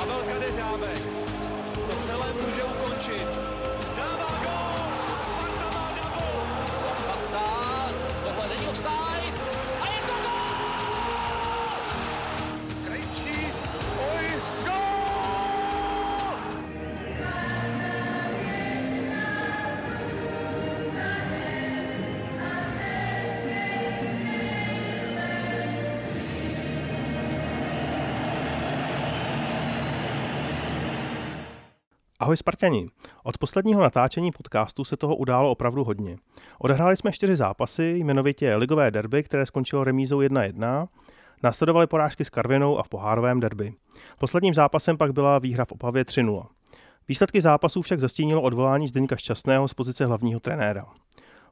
Pavel Kadeřábek to celé může ukončit. Dává Ahoj Spartani. Od posledního natáčení podcastu se toho událo opravdu hodně. Odehráli jsme čtyři zápasy, jmenovitě ligové derby, které skončilo remízou 1-1, následovaly porážky s Karvinou a v pohárovém derby. Posledním zápasem pak byla výhra v Opavě 3-0. Výsledky zápasů však zastínilo odvolání Zdeňka Šťastného z pozice hlavního trenéra.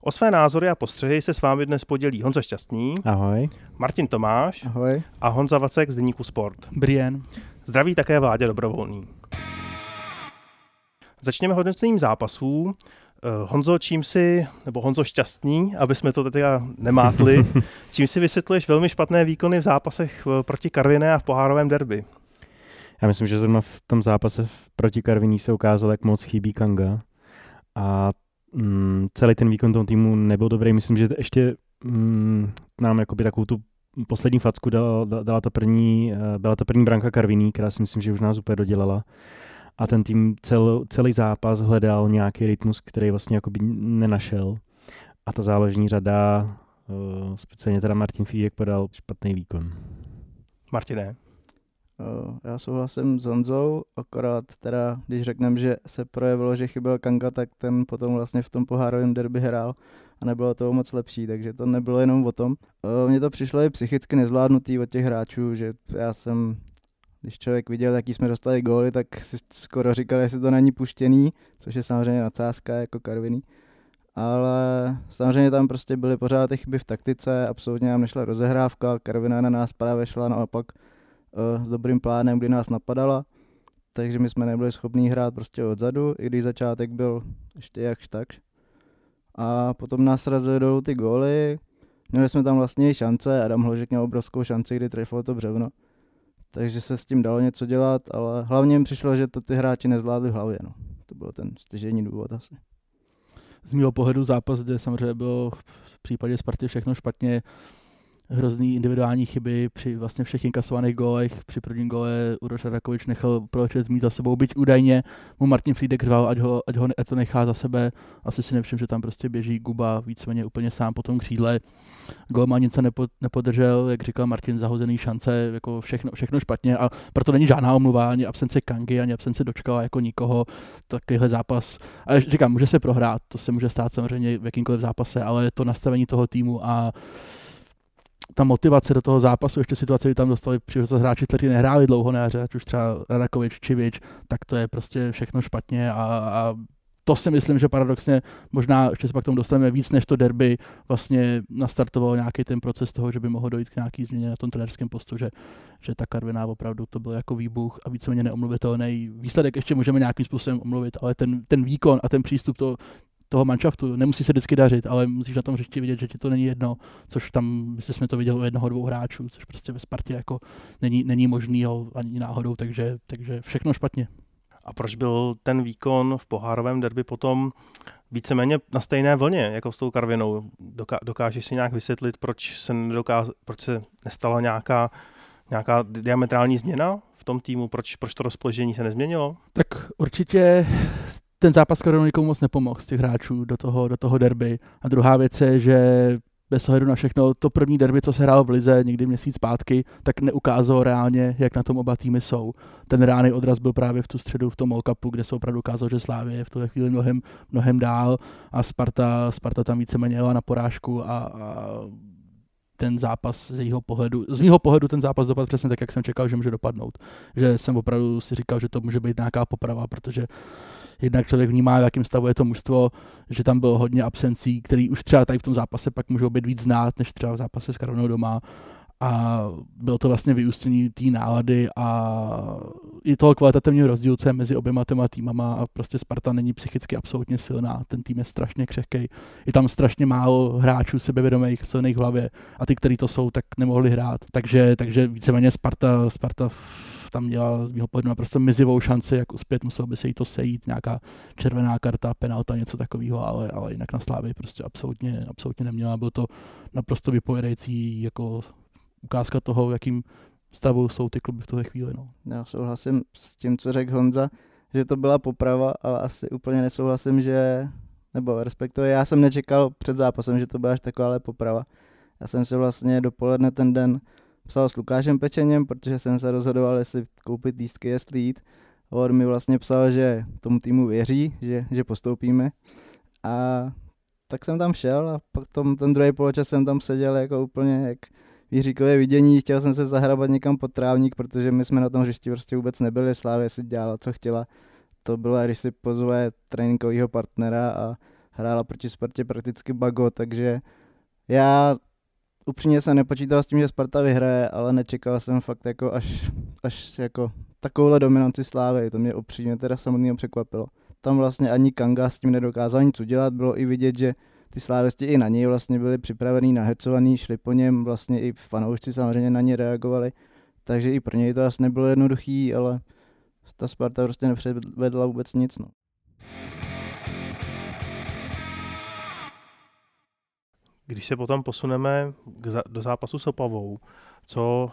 O své názory a postřehy se s vámi dnes podělí Honza Šťastný, Ahoj. Martin Tomáš Ahoj. a Honza Vacek z Deníku Sport. Brien. Zdraví také vládě dobrovolný. Začněme hodnocením zápasů. Eh, Honzo, čím si, nebo Honzo šťastný, aby jsme to teda nemátli, čím si vysvětluješ velmi špatné výkony v zápasech eh, proti Karviné a v pohárovém derby? Já myslím, že zrovna v tom zápase proti Karviní se ukázalo, jak moc chybí Kanga. A mm, celý ten výkon toho týmu nebyl dobrý. Myslím, že ještě mm, nám jakoby takovou tu poslední facku dala, da- dala ta první, eh, byla ta první branka Karviní, která si myslím, že už nás úplně dodělala. A ten tým cel, celý zápas hledal nějaký rytmus, který vlastně jakoby nenašel. A ta záložní řada, eh, speciálně teda Martin Fídek, podal špatný výkon. Martine, Uh, Já souhlasím s Honzou, akorát teda, když řekneme, že se projevilo, že chyběl Kanga, tak ten potom vlastně v tom pohárovém derby hrál a nebylo to moc lepší, takže to nebylo jenom o tom. Uh, Mně to přišlo i psychicky nezvládnutý od těch hráčů, že já jsem, když člověk viděl, jaký jsme dostali góly, tak si skoro říkal, jestli to není puštěný, což je samozřejmě nadsázka jako Karviný. Ale samozřejmě tam prostě byly pořád ty chyby v taktice, absolutně nám nešla rozehrávka, Karvina na nás právě šla naopak eh, s dobrým plánem, kdy nás napadala, takže my jsme nebyli schopní hrát prostě odzadu, i když začátek byl ještě jakž takž. A potom nás srazili dolů ty góly, měli jsme tam vlastně i šance, Adam Hložek měl obrovskou šanci, kdy trefilo to břevno. Takže se s tím dalo něco dělat, ale hlavně mi přišlo, že to ty hráči nezvládli v hlavě. No. To byl ten stěžení důvod asi. Z mého pohledu zápas, kde samozřejmě bylo v případě Sparty všechno špatně, hrozný individuální chyby při vlastně všech inkasovaných gólech. Při prvním gole Uroš Radakovič nechal proletět mít za sebou, byť údajně mu Martin Friedek řval, ať, ho, ať, ho, ať to nechá za sebe. Asi si nevšiml, že tam prostě běží Guba víceméně úplně sám po tom křídle. Golman nic se nepo, nepodržel, jak říkal Martin, zahozený šance, jako všechno, všechno špatně a proto není žádná omluva, ani absence Kangy, ani absence Dočkala, jako nikoho. Takovýhle zápas, a říkám, může se prohrát, to se může stát samozřejmě v jakýmkoliv zápase, ale to nastavení toho týmu a ta motivace do toho zápasu, ještě situace, kdy tam dostali příležitost hráči, kteří nehráli dlouho na jaře, ať už třeba Radakovič, Čivič, tak to je prostě všechno špatně a, a to si myslím, že paradoxně možná ještě se pak tomu dostaneme víc než to derby vlastně nastartoval nějaký ten proces toho, že by mohlo dojít k nějaký změně na tom trenerském postu, že, že ta Karviná opravdu to byl jako výbuch a víceméně neomluvitelný. Výsledek ještě můžeme nějakým způsobem omluvit, ale ten, ten výkon a ten přístup to, toho manšaftu, nemusí se vždycky dařit, ale musíš na tom hřišti vidět, že ti to není jedno, což tam, jestli jsme to viděli u jednoho, dvou hráčů, což prostě ve Spartě jako není, není možný ho ani náhodou, takže, takže všechno špatně. a proč byl ten výkon v pohárovém derby potom víceméně na stejné vlně, jako s tou Karvinou? Doká- dokážeš si nějak vysvětlit, proč se, nedokáz- proč se nestala nějaká, nějaká diametrální změna v tom týmu? Proč, proč to rozpoložení se nezměnilo? Tak určitě ten zápas Karolinu nikomu moc nepomohl z těch hráčů do toho, do toho derby. A druhá věc je, že bez ohledu na všechno, to první derby, co se hrálo v Lize někdy měsíc zpátky, tak neukázalo reálně, jak na tom oba týmy jsou. Ten reálný odraz byl právě v tu středu v tom World Cupu, kde se opravdu ukázalo, že Slávě je v tuhle chvíli mnohem, mnohem dál a Sparta, Sparta tam víceméně jela na porážku a, a ten zápas z jejího pohledu, z mého pohledu ten zápas dopadl přesně tak, jak jsem čekal, že může dopadnout. Že jsem opravdu si říkal, že to může být nějaká poprava, protože jednak člověk vnímá, v jakém stavu je to mužstvo, že tam bylo hodně absencí, který už třeba tady v tom zápase pak můžou být víc znát, než třeba v zápase s Karvinou doma. A bylo to vlastně vyústění té nálady a i toho kvalitativního rozdílu, co je mezi oběma těma týmama a prostě Sparta není psychicky absolutně silná. Ten tým je strašně křehký. Je tam strašně málo hráčů sebevědomých, v hlavě a ty, kteří to jsou, tak nemohli hrát. Takže, takže víceméně Sparta, Sparta tam měla z mého pohledu naprosto mizivou šanci, jak uspět, musel by se jí to sejít, nějaká červená karta, penalta, něco takového, ale, ale jinak na Slávy prostě absolutně, absolutně neměla. Byl to naprosto vypovědající jako ukázka toho, jakým stavu jsou ty kluby v tuhle chvíli. No. Já souhlasím s tím, co řekl Honza, že to byla poprava, ale asi úplně nesouhlasím, že, nebo respektive já jsem nečekal před zápasem, že to byla až taková poprava. Já jsem si vlastně dopoledne ten den psal s Lukášem Pečeněm, protože jsem se rozhodoval, jestli koupit lístky, jestli jít. A on mi vlastně psal, že tomu týmu věří, že, že postoupíme. A tak jsem tam šel a pak tom, ten druhý poločas jsem tam seděl jako úplně jak Jiříkové vidění, chtěl jsem se zahrabat někam pod trávník, protože my jsme na tom hřišti prostě vůbec nebyli, Slávě si dělala, co chtěla. To bylo, když si pozve tréninkového partnera a hrála proti Spartě prakticky bago, takže já upřímně jsem nepočítal s tím, že Sparta vyhraje, ale nečekal jsem fakt jako až, až jako takovouhle dominanci Slávy. To mě upřímně teda samotného překvapilo. Tam vlastně ani Kanga s tím nedokázal nic udělat, bylo i vidět, že ty slávisti i na něj vlastně byli připravený, nahecovaný, šli po něm, vlastně i fanoušci samozřejmě na ně reagovali, takže i pro něj to asi nebylo jednoduchý, ale ta Sparta prostě nepředvedla vůbec nic. No. Když se potom posuneme do zápasu s Opavou, co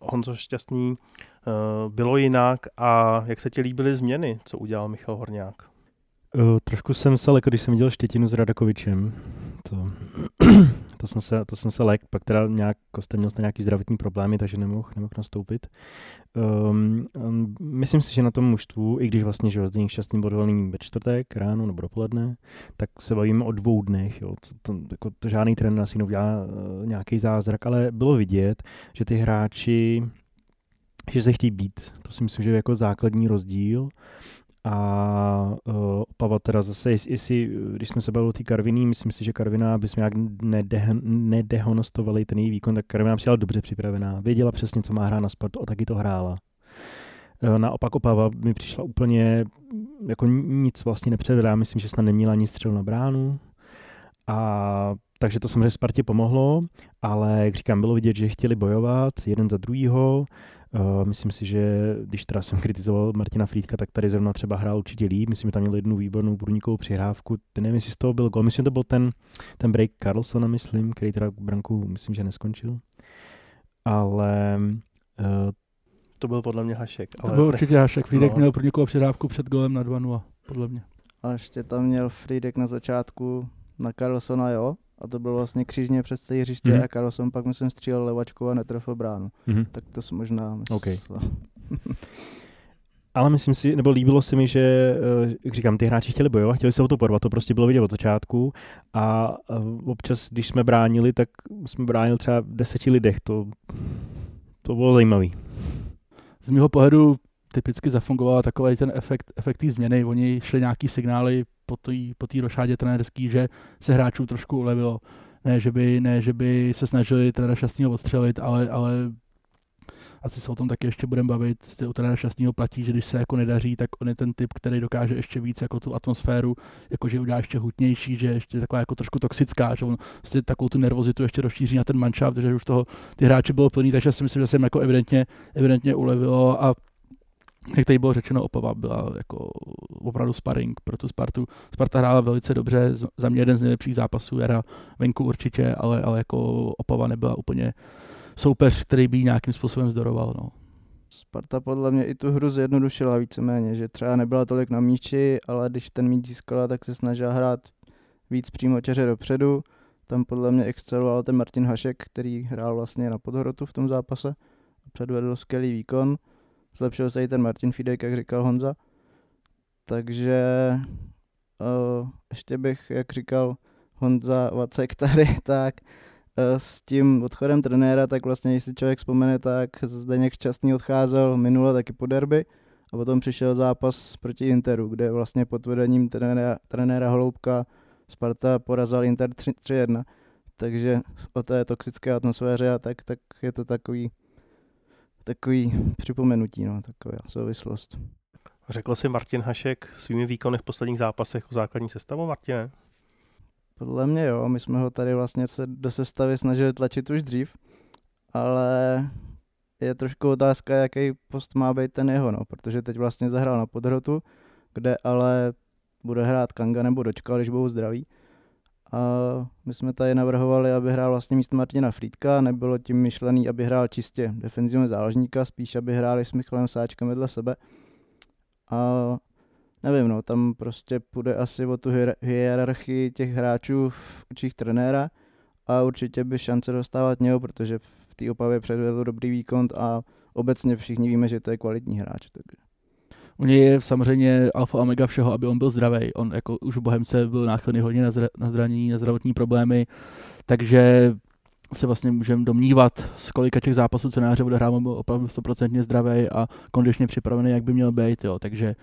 Honzo Šťastný eh, bylo jinak a jak se ti líbily změny, co udělal Michal Horňák? Uh, trošku jsem se lekl, když jsem viděl Štětinu s Radakovičem. To, to, jsem se, to jsem se lek, pak teda nějak Kostel měl nějaký zdravotní problémy, takže nemohl, nemohl nastoupit. Um, um, myslím si, že na tom mužstvu, i když vlastně že Zdeněk Šťastný byl ve čtvrtek ráno nebo dopoledne, tak se bavíme o dvou dnech. Jo. To, jako, to žádný trenér asi neudělá uh, nějaký zázrak, ale bylo vidět, že ty hráči že se chtějí být. To si myslím, že je jako základní rozdíl. A uh, Opava teda zase, jestli, když jsme se bavili o té Karviní, myslím si, že Karviná bychom nějak nedeh- nedehonostovali ten její výkon, tak Karviná přijela dobře připravená. Věděla přesně, co má hrát na sport, a taky to hrála. Uh, naopak Opava mi přišla úplně, jako nic vlastně nepředvedá, myslím, že snad neměla ani střel na bránu. A takže to samozřejmě Spartě pomohlo, ale jak říkám, bylo vidět, že chtěli bojovat jeden za druhýho. Uh, myslím si, že když teda jsem kritizoval Martina Frýdka, tak tady zrovna třeba hrál určitě líp. Myslím, že tam měl jednu výbornou průnikovou přihrávku. Nevím, jestli z toho byl gol. Myslím, že to byl ten, ten break Carlsona, myslím, který teda branku, myslím, že neskončil. Ale uh, to byl podle mě Hašek. Ale... To byl určitě Hašek. Frýdek no. měl průnikovou přihrávku před golem na 2-0, podle mě. A ještě tam měl Frýdek na začátku na Carlsona, jo? A to bylo vlastně křížně přes celé hřiště mm-hmm. a Carlson pak myslím střílel levačku a netrefil bránu. Mm-hmm. Tak to jsem možná myslel. Okay. Ale myslím si, nebo líbilo se mi, že, eh, jak říkám, ty hráči chtěli bojovat, chtěli se o to porvat, to prostě bylo vidět od začátku a občas, když jsme bránili, tak jsme bránili třeba v deseti lidech, to, to bylo zajímavé. Z mého pohledu typicky zafungoval takový ten efekt, efekt té změny. Oni šli nějaký signály po té po rošádě trenérský, že se hráčů trošku ulevilo. Ne, že by, ne, že by se snažili trenéra Šťastného odstřelit, ale, ale asi se o tom taky ještě budeme bavit. U trenéra Šťastného platí, že když se jako nedaří, tak on je ten typ, který dokáže ještě víc jako tu atmosféru, jakože udělá ještě hutnější, že ještě taková jako trošku toxická, že on vlastně takovou tu nervozitu ještě rozšíří na ten manšaft, že už toho ty hráči bylo plný, takže si myslím, že se jim jako evidentně, evidentně ulevilo a jak tady bylo řečeno, Opava byla jako opravdu sparring pro tu Spartu. Sparta hrála velice dobře, za mě jeden z nejlepších zápasů jara venku určitě, ale, ale jako Opava nebyla úplně soupeř, který by nějakým způsobem zdoroval. No. Sparta podle mě i tu hru zjednodušila víceméně, že třeba nebyla tolik na míči, ale když ten míč získala, tak se snažila hrát víc přímo čeře dopředu. Tam podle mě exceloval ten Martin Hašek, který hrál vlastně na podhrotu v tom zápase a předvedl skvělý výkon. Zlepšil se i ten Martin Fidek, jak říkal Honza. Takže uh, ještě bych, jak říkal Honza Vacek tady, tak uh, s tím odchodem trenéra, tak vlastně, když si člověk vzpomene, tak Zdeněk Šťastný odcházel minule taky po derby a potom přišel zápas proti Interu, kde vlastně pod vedením trenéra, trenéra Holoubka Sparta porazil Inter 3-1. Takže o té toxické atmosféře a tak, tak je to takový takový připomenutí, no, taková souvislost. Řekl si Martin Hašek svými výkony v posledních zápasech o základní sestavu, Martine? Podle mě jo, my jsme ho tady vlastně se do sestavy snažili tlačit už dřív, ale je trošku otázka, jaký post má být ten jeho, no, protože teď vlastně zahrál na podhrotu, kde ale bude hrát Kanga nebo Dočka, když budou zdraví. A my jsme tady navrhovali, aby hrál vlastně místo Martina Frýdka, nebylo tím myšlený, aby hrál čistě defenzivního záložníka, spíš aby hráli s Michalem Sáčkem vedle sebe. A nevím, no, tam prostě půjde asi o tu hierarchii těch hráčů v očích trenéra a určitě by šance dostávat měl, protože v té opavě předvedl dobrý výkon a obecně všichni víme, že to je kvalitní hráč. Takže. U něj je samozřejmě alfa omega všeho, aby on byl zdravý. On jako už v Bohemce byl náchylný hodně na, zra- na zranění, na zdravotní problémy, takže se vlastně můžeme domnívat, z kolika těch zápasů co bude hrát, byl opravdu 100% zdravý a kondičně připravený, jak by měl být. Jo. Takže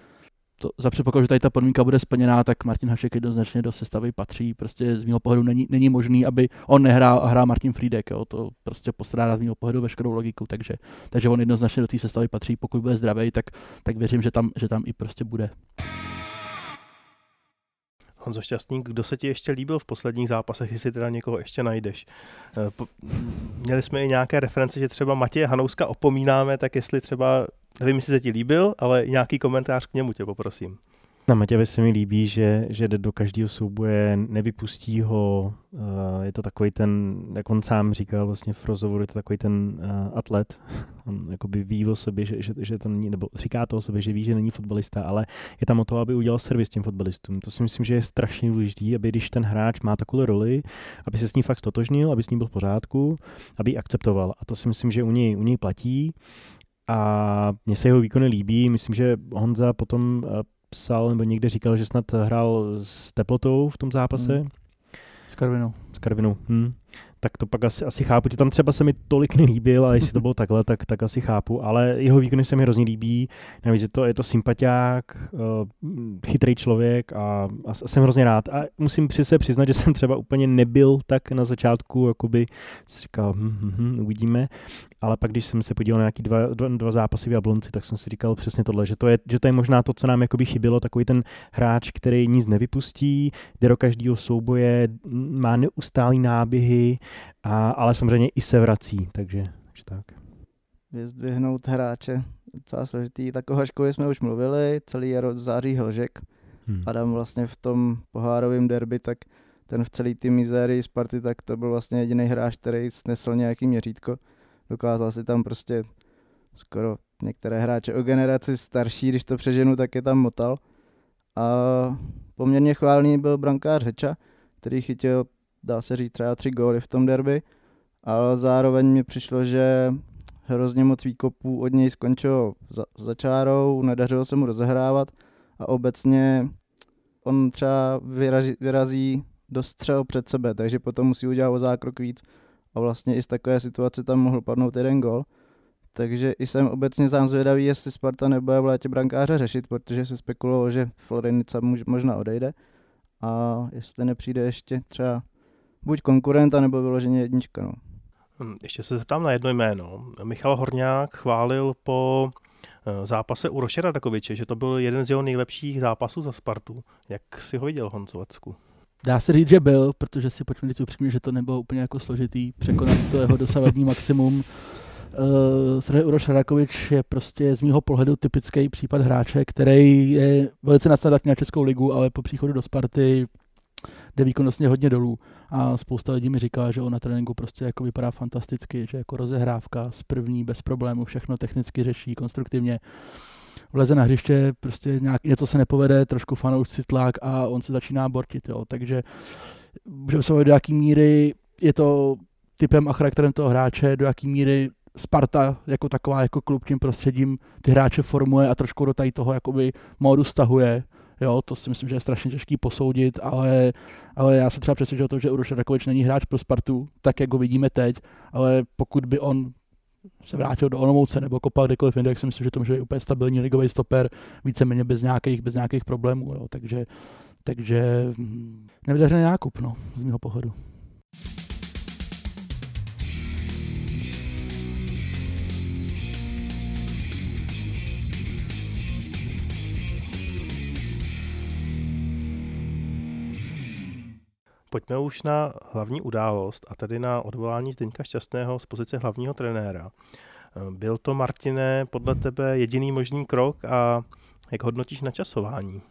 to, za předpokladu, že tady ta podmínka bude splněná, tak Martin Hašek jednoznačně do sestavy patří. Prostě z mého pohledu není, není možný, aby on nehrál a hrál Martin Friedek. Jo. To prostě postrádá z mého pohledu veškerou logiku, takže, takže on jednoznačně do té sestavy patří. Pokud bude zdravý, tak, tak věřím, že tam, že tam i prostě bude. Honzo Šťastník, kdo se ti ještě líbil v posledních zápasech, jestli teda někoho ještě najdeš? Eh, měli jsme i nějaké reference, že třeba Matěje Hanouska opomínáme, tak jestli třeba Nevím, jestli se ti líbil, ale nějaký komentář k němu tě poprosím. Na Matěvi se mi líbí, že, že jde do každého souboje, nevypustí ho, uh, je to takový ten, jak on sám říkal vlastně v rozhovoru, je to takový ten uh, atlet, on jakoby ví o sobě, že, že, že to není, nebo říká to o sobě, že ví, že není fotbalista, ale je tam o to, aby udělal servis těm fotbalistům. To si myslím, že je strašně důležité, aby když ten hráč má takovou roli, aby se s ní fakt stotožnil, aby s ní byl v pořádku, aby ji akceptoval. A to si myslím, že u něj, u něj platí a mně se jeho výkony líbí. Myslím, že Honza potom eh, psal nebo někde říkal, že snad hrál s teplotou v tom zápase. Hmm. S Karvinou. S Karvinou. Hmm tak to pak asi, asi chápu, že tam třeba se mi tolik nelíbil, ale jestli to bylo takhle, tak, tak asi chápu, ale jeho výkony se mi hrozně líbí, navíc je to, je to sympatiák, uh, chytrý člověk a, a, jsem hrozně rád. A musím při se přiznat, že jsem třeba úplně nebyl tak na začátku, jakoby si říkal, hm, hm, hm, uvidíme, ale pak když jsem se podíval na nějaký dva, dva, dva zápasy v Jablonci, tak jsem si říkal přesně tohle, že to je, že to je možná to, co nám jakoby chybělo, takový ten hráč, který nic nevypustí, jde do každého souboje, má neustálý náběhy, a, ale samozřejmě i se vrací, takže, takže tak. Vyzdvihnout hráče, docela složitý. Tak o Haškovi jsme už mluvili, celý jaro září Hlžek. Hmm. Adam vlastně v tom pohárovém derby, tak ten v celý té mizérii Sparty, tak to byl vlastně jediný hráč, který snesl nějaký měřítko. Dokázal si tam prostě skoro některé hráče o generaci starší, když to přeženu, tak je tam motal. A poměrně chválný byl brankář Heča, který chytil dá se říct třeba tři góly v tom derby, ale zároveň mi přišlo, že hrozně moc výkopů od něj skončilo za, za čárou, nedařilo se mu rozehrávat a obecně on třeba vyrazí, vyrazí do střel před sebe, takže potom musí udělat o zákrok víc a vlastně i z takové situace tam mohl padnout jeden gol. Takže i jsem obecně sám zvědavý, jestli Sparta nebude v létě brankáře řešit, protože se spekulovalo, že Florenica možná odejde. A jestli nepřijde ještě třeba buď konkurent, nebo vyloženě jednička. No. Hm, ještě se zeptám na jedno jméno. Michal Horňák chválil po eh, zápase u Rošera Dakoviče, že to byl jeden z jeho nejlepších zápasů za Spartu. Jak si ho viděl, Honcovecku? Dá se říct, že byl, protože si pojďme říct upřímně, že to nebylo úplně jako složitý překonat to jeho dosavadní maximum. Uh, Sergej Uroš Rakovič je prostě z mého pohledu typický případ hráče, který je velice nadstandardní na Českou ligu, ale po příchodu do Sparty jde výkonnostně hodně dolů. A spousta lidí mi říká, že on na tréninku prostě jako vypadá fantasticky, že jako rozehrávka z první bez problému, všechno technicky řeší, konstruktivně. Vleze na hřiště, prostě nějak, něco se nepovede, trošku fanoušci tlak a on se začíná bortit, jo. takže můžeme se do jaký míry je to typem a charakterem toho hráče, do jaký míry Sparta jako taková, jako klub tím prostředím ty hráče formuje a trošku do tady toho jakoby módu stahuje, Jo, to si myslím, že je strašně těžký posoudit, ale, ale já se třeba přesvědčil o tom, že Uroš Rakovič není hráč pro Spartu, tak jak ho vidíme teď, ale pokud by on se vrátil do Olomouce nebo kopal kdekoliv jinde, tak si myslím, že to může být úplně stabilní ligový stoper, víceméně bez nějakých, bez nějakých problémů. Jo. Takže, takže hm, nevydařený nákup, no, z mého pohledu. Pojďme už na hlavní událost a tedy na odvolání Zdeňka Šťastného z pozice hlavního trenéra. Byl to, Martine, podle tebe jediný možný krok a jak hodnotíš načasování?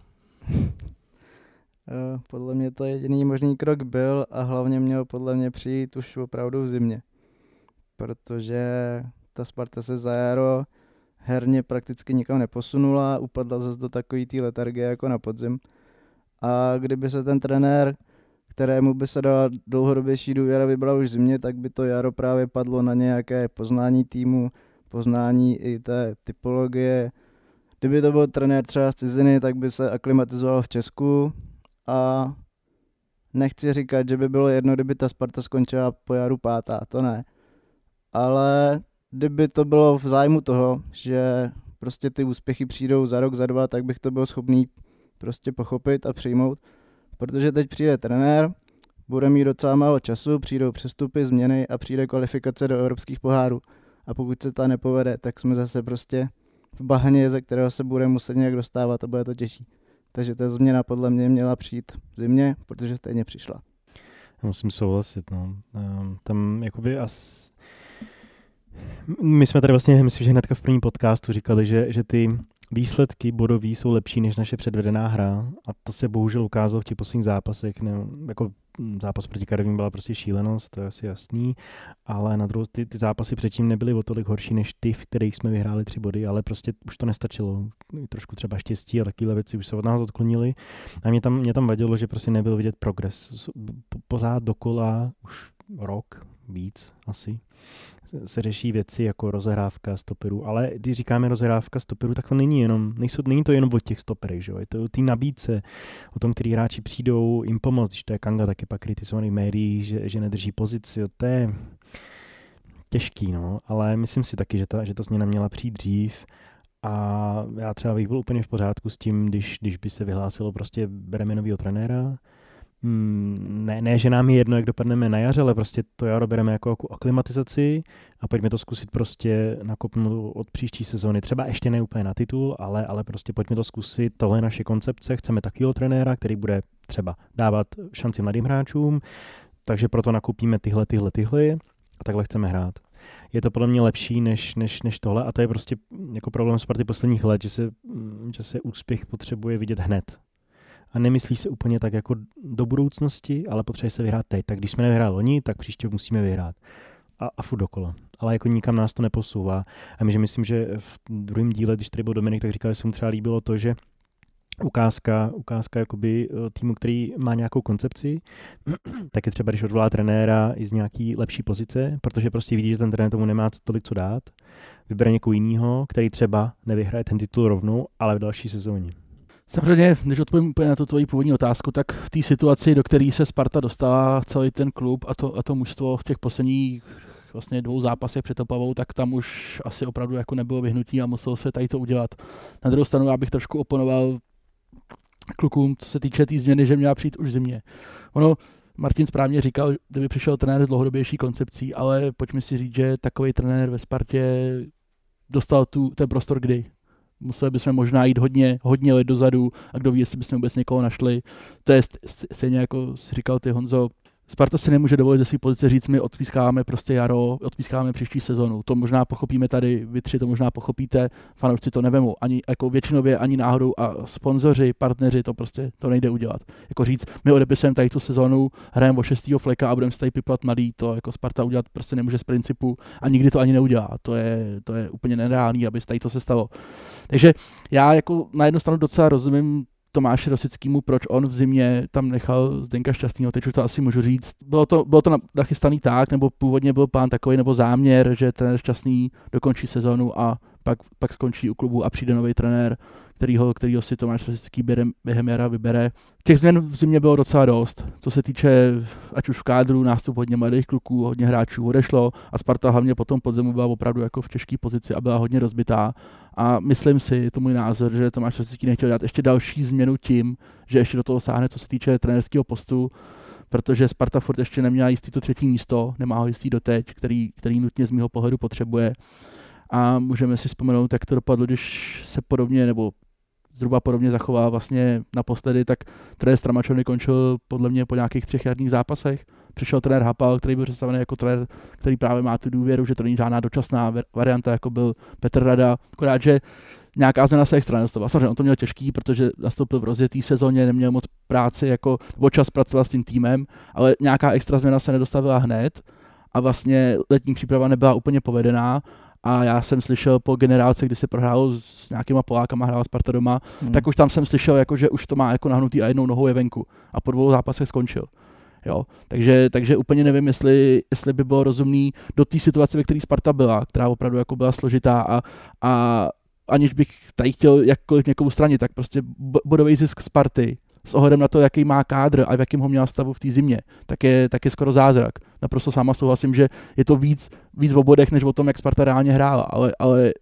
Eh, podle mě to jediný možný krok byl a hlavně měl podle mě přijít už opravdu v zimě. Protože ta Sparta se za jaro herně prakticky nikam neposunula, upadla zase do takové té letargie jako na podzim. A kdyby se ten trenér, kterému by se dala dlouhodobější důvěra, vybral už zimě, tak by to jaro právě padlo na nějaké poznání týmu, poznání i té typologie. Kdyby to byl trenér třeba z ciziny, tak by se aklimatizoval v Česku a nechci říkat, že by bylo jedno, kdyby ta Sparta skončila po jaru pátá, to ne. Ale kdyby to bylo v zájmu toho, že prostě ty úspěchy přijdou za rok, za dva, tak bych to byl schopný prostě pochopit a přijmout. Protože teď přijde trenér, bude mít docela málo času, přijdou přestupy, změny a přijde kvalifikace do evropských pohárů. A pokud se ta nepovede, tak jsme zase prostě v bahně, ze kterého se bude muset nějak dostávat a bude to těžší. Takže ta změna podle mě měla přijít v zimě, protože stejně přišla. Já musím souhlasit, no. Um, tam jakoby as... My jsme tady vlastně, myslím, že hnedka v prvním podcastu říkali, že, že ty výsledky bodový jsou lepší než naše předvedená hra a to se bohužel ukázalo v těch posledních zápasech. Ne, jako zápas proti Karvin byla prostě šílenost, to je asi jasný, ale na druhou ty, ty zápasy předtím nebyly o tolik horší než ty, v kterých jsme vyhráli tři body, ale prostě už to nestačilo. Trošku třeba štěstí a takové věci už se od nás odklonily. A mě tam, mě tam vadilo, že prostě nebyl vidět progres. Pořád dokola už rok, víc asi, se řeší věci jako rozehrávka stoperů, ale když říkáme rozehrávka stoperů, tak to není jenom, nejsou, není to jenom o těch stoperech, že jo? je to o té nabídce, o tom, který hráči přijdou jim pomoct, když to je Kanga, tak je pak kritizovaný médií, že, že nedrží pozici, jo? to je těžký, no, ale myslím si taky, že ta, že ta změna měla přijít dřív, a já třeba bych byl úplně v pořádku s tím, když, když by se vyhlásilo prostě bereme novýho trenéra, ne, ne, že nám je jedno, jak dopadneme na jaře, ale prostě to jaro bereme jako, jako aklimatizaci a pojďme to zkusit prostě nakopnout od příští sezóny. Třeba ještě ne úplně na titul, ale, ale prostě pojďme to zkusit. Tohle je naše koncepce. Chceme takového trenéra, který bude třeba dávat šanci mladým hráčům, takže proto nakupíme tyhle, tyhle, tyhle a takhle chceme hrát. Je to podle mě lepší než, než, než tohle a to je prostě jako problém Sparty posledních let, že se, že se úspěch potřebuje vidět hned a nemyslí se úplně tak jako do budoucnosti, ale potřebuje se vyhrát teď. Tak když jsme nevyhráli loni, tak příště musíme vyhrát. A, a furt dokola. Ale jako nikam nás to neposouvá. A my, že myslím, že v druhém díle, když tady byl Dominik, tak říkal, že se mu třeba líbilo to, že ukázka, ukázka jakoby eh, týmu, který má nějakou koncepci, tak je třeba, když odvolá trenéra i z nějaký lepší pozice, protože prostě vidí, že ten trenér tomu nemá tolik co dát, vybere někoho jiného, který třeba nevyhraje ten titul rovnou, ale v další sezóně. Samozřejmě, než odpovím úplně na tu tvoji původní otázku, tak v té situaci, do které se Sparta dostává celý ten klub a to, a to mužstvo v těch posledních vlastně dvou zápasech před Opavou, tak tam už asi opravdu jako nebylo vyhnutí a muselo se tady to udělat. Na druhou stranu já bych trošku oponoval klukům, co se týče té tý změny, že měla přijít už zimě. Ono, Martin správně říkal, kdyby přišel trenér s dlouhodobější koncepcí, ale pojďme si říct, že takový trenér ve Spartě dostal tu, ten prostor kdy? Museli bychom možná jít hodně, hodně let dozadu a kdo ví, jestli bychom vůbec někoho našli. To je stejně jako si říkal ty Honzo, Sparta si nemůže dovolit ze své pozice říct, my odpískáme prostě jaro, odpískáme příští sezonu. To možná pochopíme tady, vy tři to možná pochopíte, fanoušci to nevemou. Ani jako většinově, ani náhodou a sponzoři, partneři to prostě to nejde udělat. Jako říct, my odepisujeme tady tu sezonu, hrajeme o šestýho fleka a budeme se tady piplat mladý, to jako Sparta udělat prostě nemůže z principu a nikdy to ani neudělá. To je, to je úplně nereálný, aby tady to se stalo. Takže já jako na jednu stranu docela rozumím Tomáši Rosickýmu, proč on v zimě tam nechal Zdenka Šťastného, teď už to asi můžu říct. Bylo to, bylo to nachystaný tak, nebo původně byl plán takový, nebo záměr, že ten Šťastný dokončí sezonu a pak, pak skončí u klubu a přijde nový trenér, kterýho, kterýho si Tomáš Rosický během, jara vybere. Těch změn v zimě bylo docela dost, co se týče ať už v kádru, nástup hodně mladých kluků, hodně hráčů odešlo a Sparta hlavně potom podzemu byla opravdu jako v těžké pozici a byla hodně rozbitá. A myslím si, to můj názor, že Tomáš Rosický nechtěl dát ještě další změnu tím, že ještě do toho sáhne, co se týče trenerského postu, protože Sparta furt ještě neměla jistý to třetí místo, nemá ho jistý doteď, který, který nutně z mého pohledu potřebuje. A můžeme si vzpomenout, jak to dopadlo, když se podobně, nebo zhruba podobně zachoval vlastně naposledy, tak trenér Stramačony končil podle mě po nějakých třech jarních zápasech. Přišel trenér Hapal, který byl představený jako trenér, který právě má tu důvěru, že to není žádná dočasná varianta, jako byl Petr Rada. Akorát, že nějaká změna se extra nedostala. Samozřejmě on to měl těžký, protože nastoupil v rozjetý sezóně, neměl moc práci, jako o čas pracovat s tím týmem, ale nějaká extra změna se nedostavila hned a vlastně letní příprava nebyla úplně povedená a já jsem slyšel po generálce, kdy se prohrál s nějakýma Polákama, hrál Sparta doma, hmm. tak už tam jsem slyšel, jako, že už to má jako nahnutý a jednou nohou je venku a po dvou zápasech skončil. Jo, takže, takže úplně nevím, jestli, jestli by bylo rozumný do té situace, ve které Sparta byla, která opravdu jako byla složitá a, a aniž bych tady chtěl jakkoliv někomu stranit, tak prostě bodový zisk Sparty s ohledem na to, jaký má kádr a v jakém ho měl stavu v té zimě, tak je, tak je skoro zázrak. Naprosto sama souhlasím, že je to víc, víc v obodech, než o tom, jak Sparta reálně hrála, ale, ale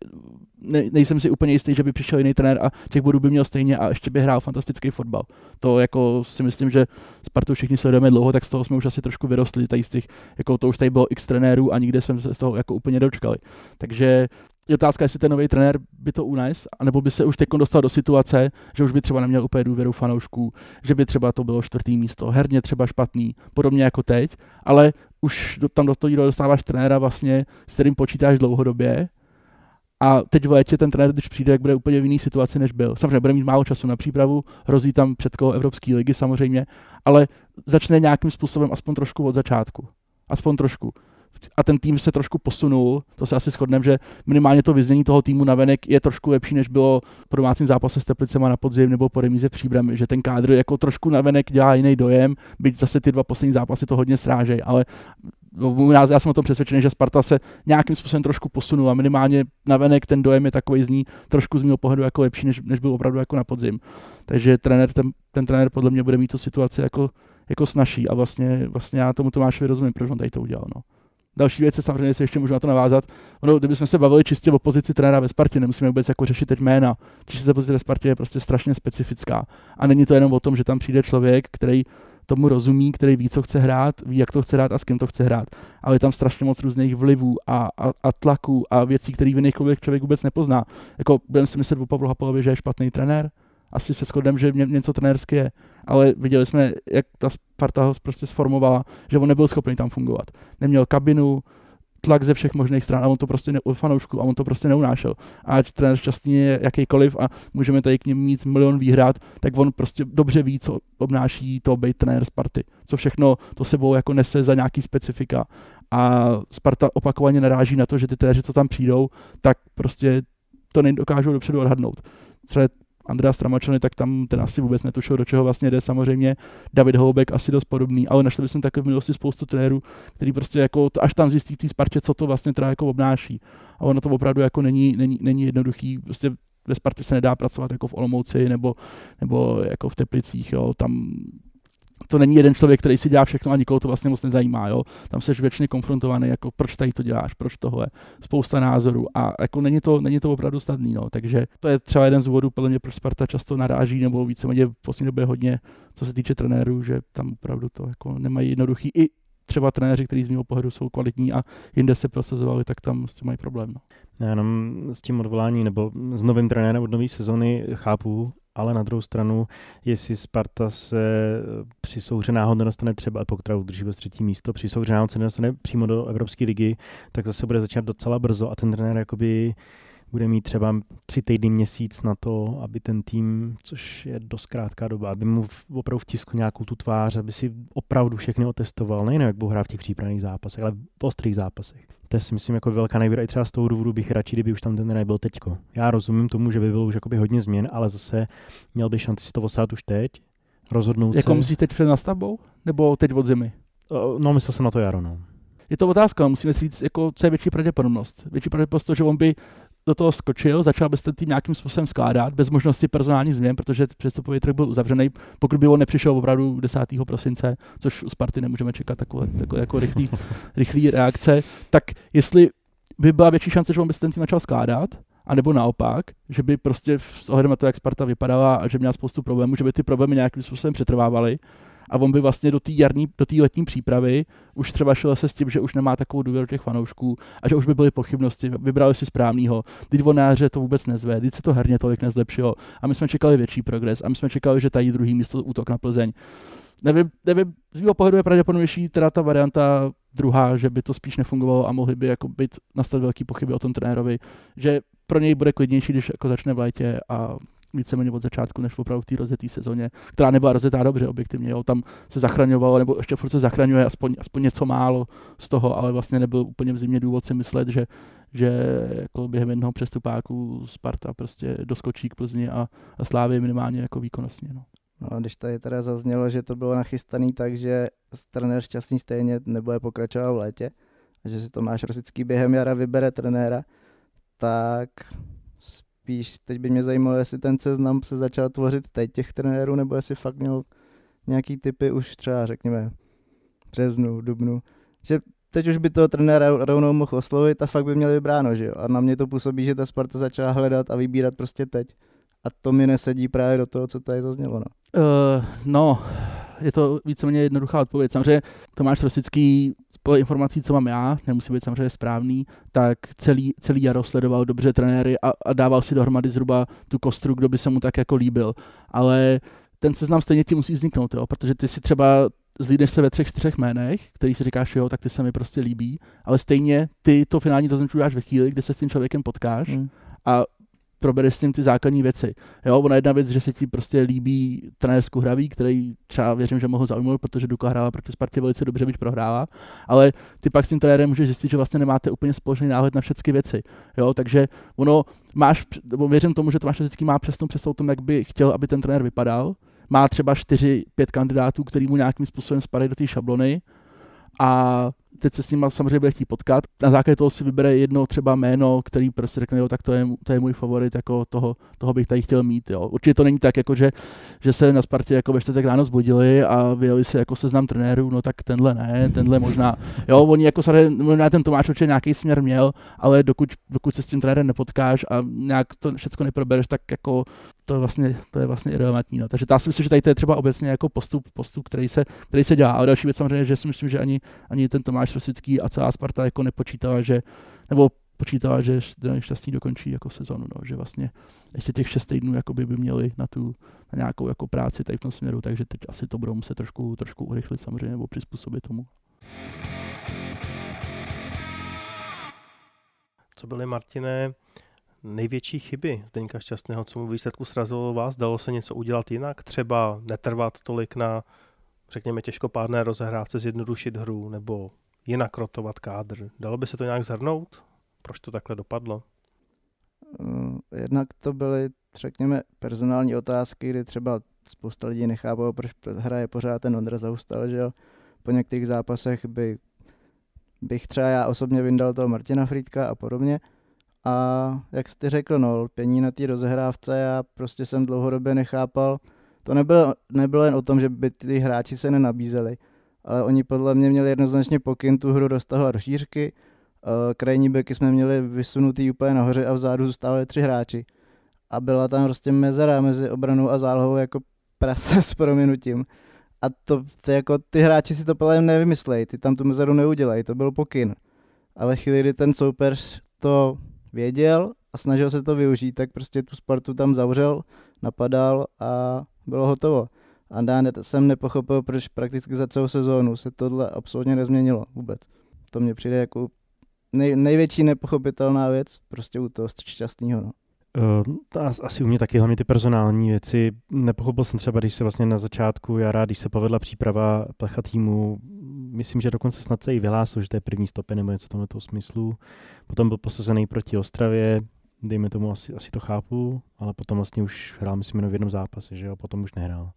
ne, nejsem si úplně jistý, že by přišel jiný trenér a těch bodů by měl stejně a ještě by hrál fantastický fotbal. To jako si myslím, že Spartu všichni sledujeme dlouho, tak z toho jsme už asi trošku vyrostli, tady z těch, jako to už tady bylo x trenérů a nikde jsme se z toho jako úplně dočkali. Takže je otázka, jestli ten nový trenér by to unes, anebo by se už teď dostal do situace, že už by třeba neměl úplně důvěru fanoušků, že by třeba to bylo čtvrtý místo, herně třeba špatný, podobně jako teď, ale už tam do toho dostáváš trenéra vlastně, s kterým počítáš dlouhodobě, a teď v létě ten trenér, když přijde, jak bude úplně v jiný situaci, než byl. Samozřejmě bude mít málo času na přípravu, hrozí tam před Evropské ligy samozřejmě, ale začne nějakým způsobem aspoň trošku od začátku. Aspoň trošku a ten tým se trošku posunul, to se asi shodneme, že minimálně to vyznění toho týmu na venek je trošku lepší, než bylo po domácím zápase s Teplicema na podzim nebo po remíze v Příbrami, že ten kádr jako trošku na venek dělá jiný dojem, byť zase ty dva poslední zápasy to hodně srážejí, ale já jsem o tom přesvědčený, že Sparta se nějakým způsobem trošku posunula. Minimálně na venek ten dojem je takový z ní trošku z mého pohledu jako lepší, než, než byl opravdu jako na podzim. Takže trenér, ten, ten trenér podle mě bude mít tu situaci jako, jako snažší a vlastně, vlastně já tomu Tomášovi rozumím, proč on tady to udělal. No. Další věc je samozřejmě, se ještě můžu na to navázat. Ono, kdybychom se bavili čistě o pozici trenéra ve Spartě, nemusíme vůbec jako řešit teď jména. Čistě pozice ve Spartě je prostě strašně specifická. A není to jenom o tom, že tam přijde člověk, který tomu rozumí, který ví, co chce hrát, ví, jak to chce hrát a s kým to chce hrát. Ale je tam strašně moc různých vlivů a, a, a tlaků a věcí, které v jiných člověk vůbec nepozná. Jako budeme si myslet o Pavlu Hapalovi, že je špatný trenér, asi se shodneme, že něco trenérsky je, ale viděli jsme, jak ta Sparta ho prostě sformovala, že on nebyl schopný tam fungovat. Neměl kabinu, tlak ze všech možných stran a on to prostě ne, od fanoušku a on to prostě neunášel. A ať trenér šťastný je jakýkoliv a můžeme tady k němu mít milion výhrad, tak on prostě dobře ví, co obnáší to být trenér Sparty. Co všechno to sebou jako nese za nějaký specifika. A Sparta opakovaně naráží na to, že ty trenéři, co tam přijdou, tak prostě to nedokážou dopředu odhadnout. Třeba Andrea Stramačony, tak tam ten asi vůbec netušil, do čeho vlastně jde. Samozřejmě David Houbek asi dost podobný, ale našli jsme také v minulosti spoustu trenérů, který prostě jako až tam zjistí v té Spartě, co to vlastně teda jako obnáší. A ono to opravdu jako není, není, není jednoduchý. Prostě ve Spartě se nedá pracovat jako v Olomouci nebo, nebo jako v Teplicích. Jo. Tam to není jeden člověk, který si dělá všechno a nikoho to vlastně moc nezajímá. Jo? Tam jsi většině konfrontovaný, jako proč tady to děláš, proč tohle, spousta názorů a jako není to, není to opravdu snadný. No? Takže to je třeba jeden z důvodů, podle mě, proč Sparta často naráží, nebo víceméně v poslední době hodně, co se týče trenérů, že tam opravdu to jako nemají jednoduchý. I třeba trenéři, kteří z mého pohledu jsou kvalitní a jinde se prosazovali, tak tam s tím mají problém. No. Já jenom s tím odvoláním nebo s novým trenérem od nové sezony chápu, ale na druhou stranu, jestli Sparta se při souhře náhod nedostane třeba, pokud teda udrží bez třetí místo, při souhře náhod se nedostane přímo do Evropské ligy, tak zase bude začínat docela brzo a ten trenér jakoby bude mít třeba tři týdny, měsíc na to, aby ten tým, což je dost krátká doba, aby mu opravdu vtiskl nějakou tu tvář, aby si opravdu všechny otestoval, nejen jak budou hrát v těch přípravných zápasech, ale v ostrých zápasech. To je si myslím jako velká nevýhoda i třeba z toho důvodu bych radši, kdyby už tam ten nebyl teďko. Já rozumím tomu, že by bylo už jakoby hodně změn, ale zase měl by šanci si to osát už teď, rozhodnout jako se. myslíš teď před nastavbou? Nebo teď od zimy? No, myslel jsem na to jaro, no. Je to otázka, musíme si říct, jako, co je větší pravděpodobnost. Větší pravděpodobnost to, že on by do toho skočil, začal byste tým nějakým způsobem skládat, bez možnosti personálních změn, protože přestupový trh byl uzavřený, pokud by on nepřišel opravdu 10. prosince, což u Sparty nemůžeme čekat takové, takové jako rychlý, rychlý reakce, tak jestli by byla větší šance, že on by se ten tým začal skládat, a nebo naopak, že by prostě s ohledem na to, jak Sparta vypadala a že měla spoustu problémů, že by ty problémy nějakým způsobem přetrvávaly a on by vlastně do té jarní, do té letní přípravy už třeba šel se s tím, že už nemá takovou důvěru těch fanoušků a že už by byly pochybnosti, vybrali si správného. On na to vůbec nezve, teď se to herně tolik nezlepšilo a my jsme čekali větší progres a my jsme čekali, že tady druhý místo útok na Plzeň. Nevím, nevím, z mého pohledu je pravděpodobnější teda ta varianta druhá, že by to spíš nefungovalo a mohly by jako být nastat velký pochyby o tom trenérovi, že pro něj bude klidnější, když jako začne v létě a víceméně od začátku, než opravdu v té rozjetý sezóně, která nebyla rozjetá dobře, objektivně. Jo. Tam se zachraňovalo, nebo ještě furt se zachraňuje aspoň, aspoň něco málo z toho, ale vlastně nebyl úplně v zimě důvod si myslet, že, že jako během jednoho přestupáku Sparta prostě doskočí k Plzni a, a Slávy minimálně jako výkonnostně. No. No když tady teda zaznělo, že to bylo nachystaný tak, že trenér šťastný stejně nebude pokračovat v létě, že si Tomáš Rosický během jara vybere trenéra, tak spíš teď by mě zajímalo, jestli ten seznam se začal tvořit teď těch trenérů, nebo jestli fakt měl nějaký typy už třeba, řekněme, březnu, dubnu, že teď už by toho trenéra rovnou mohl oslovit a fakt by měl vybráno, že jo. A na mě to působí, že ta Sparta začala hledat a vybírat prostě teď. A to mi nesedí právě do toho, co tady zaznělo, no. Uh, no, je to víceméně jednoduchá odpověď. Samozřejmě Tomáš Rosický podle informací, co mám já, nemusí být samozřejmě správný, tak celý, celý jaro sledoval dobře trenéry a, a dával si dohromady zhruba tu kostru, kdo by se mu tak jako líbil. Ale ten seznam stejně ti musí vzniknout, jo? protože ty si třeba zlídneš se ve třech, čtyřech jménech, který si říkáš, jo, tak ty se mi prostě líbí, ale stejně ty to finální rozhodnutí ve chvíli, kdy se s tím člověkem potkáš hmm. a probereš s ním ty základní věci. Jo, ona jedna věc, že se ti prostě líbí trenér Skuhravý, který třeba věřím, že mohl zaujmout, protože Duka hrála proti Spartě velice dobře, byť prohrála, ale ty pak s tím trenérem můžeš zjistit, že vlastně nemáte úplně společný náhled na všechny věci. Jo, takže ono máš, věřím tomu, že Tomáš vždycky má přesnou představu tom, jak by chtěl, aby ten trenér vypadal. Má třeba 4-5 kandidátů, který mu nějakým způsobem spadají do té šablony a teď se s ním samozřejmě bude chtít potkat. Na základě toho si vybere jedno třeba jméno, který prostě řekne, jo, tak to je, to je můj favorit, jako toho, toho bych tady chtěl mít. Jo. Určitě to není tak, jako že, že se na Spartě jako ve čtvrtek ráno zbudili a vyjeli se jako seznam trenérů, no tak tenhle ne, tenhle možná. Jo, oni jako se, možná ten Tomáš určitě nějaký směr měl, ale dokud, dokud se s tím trenérem nepotkáš a nějak to všechno neprobereš, tak jako to je vlastně, to je vlastně irrelevantní. No. Takže já si myslím, že tady to je třeba obecně jako postup, postup který, se, který se dělá. A další věc samozřejmě, že si myslím, že ani, ani ten Tomáš Rosický a celá Sparta jako nepočítala, že, nebo počítala, že šťastný dokončí jako sezonu, no, že vlastně ještě těch šest týdnů jakoby by měli na tu na nějakou jako práci tady v tom směru, takže teď asi to budou muset trošku, trošku urychlit samozřejmě nebo přizpůsobit tomu. Co byly, Martine, největší chyby Zdeňka Šťastného, co mu výsledku srazilo vás? Dalo se něco udělat jinak? Třeba netrvat tolik na, řekněme, těžkopádné rozehrávce, zjednodušit hru, nebo jinak rotovat kádr. Dalo by se to nějak zhrnout? Proč to takhle dopadlo? Eh, jednak to byly, řekněme, personální otázky, kdy třeba spousta lidí nechápalo, proč hraje pořád ten Ondra Zaustal, že jo. Po některých zápasech by, bych třeba já osobně vyndal toho Martina Frýdka a podobně. A jak jste řekl, no, lpění na té rozehrávce, já prostě jsem dlouhodobě nechápal. To nebylo, nebylo jen o tom, že by ty hráči se nenabízeli, ale oni podle mě měli jednoznačně pokyn tu hru dostahovat do šířky. Eh, krajní beky jsme měli vysunutý úplně nahoře a vzadu zůstávali tři hráči. A byla tam prostě mezera mezi obranou a zálohou jako prase s prominutím. A to, to jako ty hráči si to podle nevymyslejí, ty tam tu mezeru neudělají, to byl pokyn. A ve chvíli, kdy ten soupeř to věděl a snažil se to využít, tak prostě tu Spartu tam zavřel, napadal a bylo hotovo. A já jsem nepochopil, proč prakticky za celou sezónu se tohle absolutně nezměnilo vůbec. To mě přijde jako nej, největší nepochopitelná věc prostě u toho šťastného. No. Uh, asi u mě taky hlavně ty personální věci. Nepochopil jsem třeba, když se vlastně na začátku jara, když se povedla příprava plecha týmu, myslím, že dokonce snad se i vyhlásil, že to je první stopy nebo něco tomhle toho smyslu. Potom byl posazený proti Ostravě, dejme tomu, asi, asi to chápu, ale potom vlastně už hrál, myslím, jenom v jednom zápase, že jo, potom už nehrál.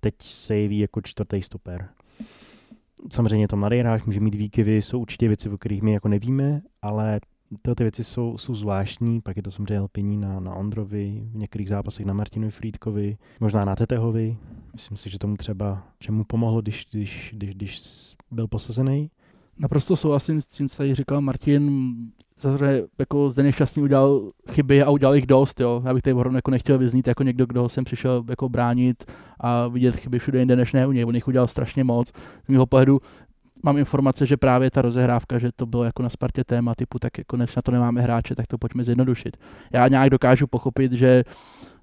Teď se jeví jako čtvrtý stoper. Samozřejmě to mladý hráč, může mít výkyvy, jsou určitě věci, o kterých my jako nevíme, ale tyhle ty věci jsou, jsou zvláštní, pak je to samozřejmě lpění na, na Ondrovi, v některých zápasech na Martinovi Frýdkovi, možná na Tetehovi. Myslím si, že tomu třeba, čemu pomohlo, když, když, když, když byl posazený. Naprosto souhlasím s tím, co tady říkal Martin. Zase jako zde nešťastný udělal chyby a udělal jich dost, jo. Já bych tady opravdu jako nechtěl vyznít jako někdo, kdo jsem přišel jako bránit a vidět chyby všude jinde než ne u něj. On jich udělal strašně moc. Z mého pohledu mám informace, že právě ta rozehrávka, že to bylo jako na Spartě téma typu, tak jako než na to nemáme hráče, tak to pojďme zjednodušit. Já nějak dokážu pochopit, že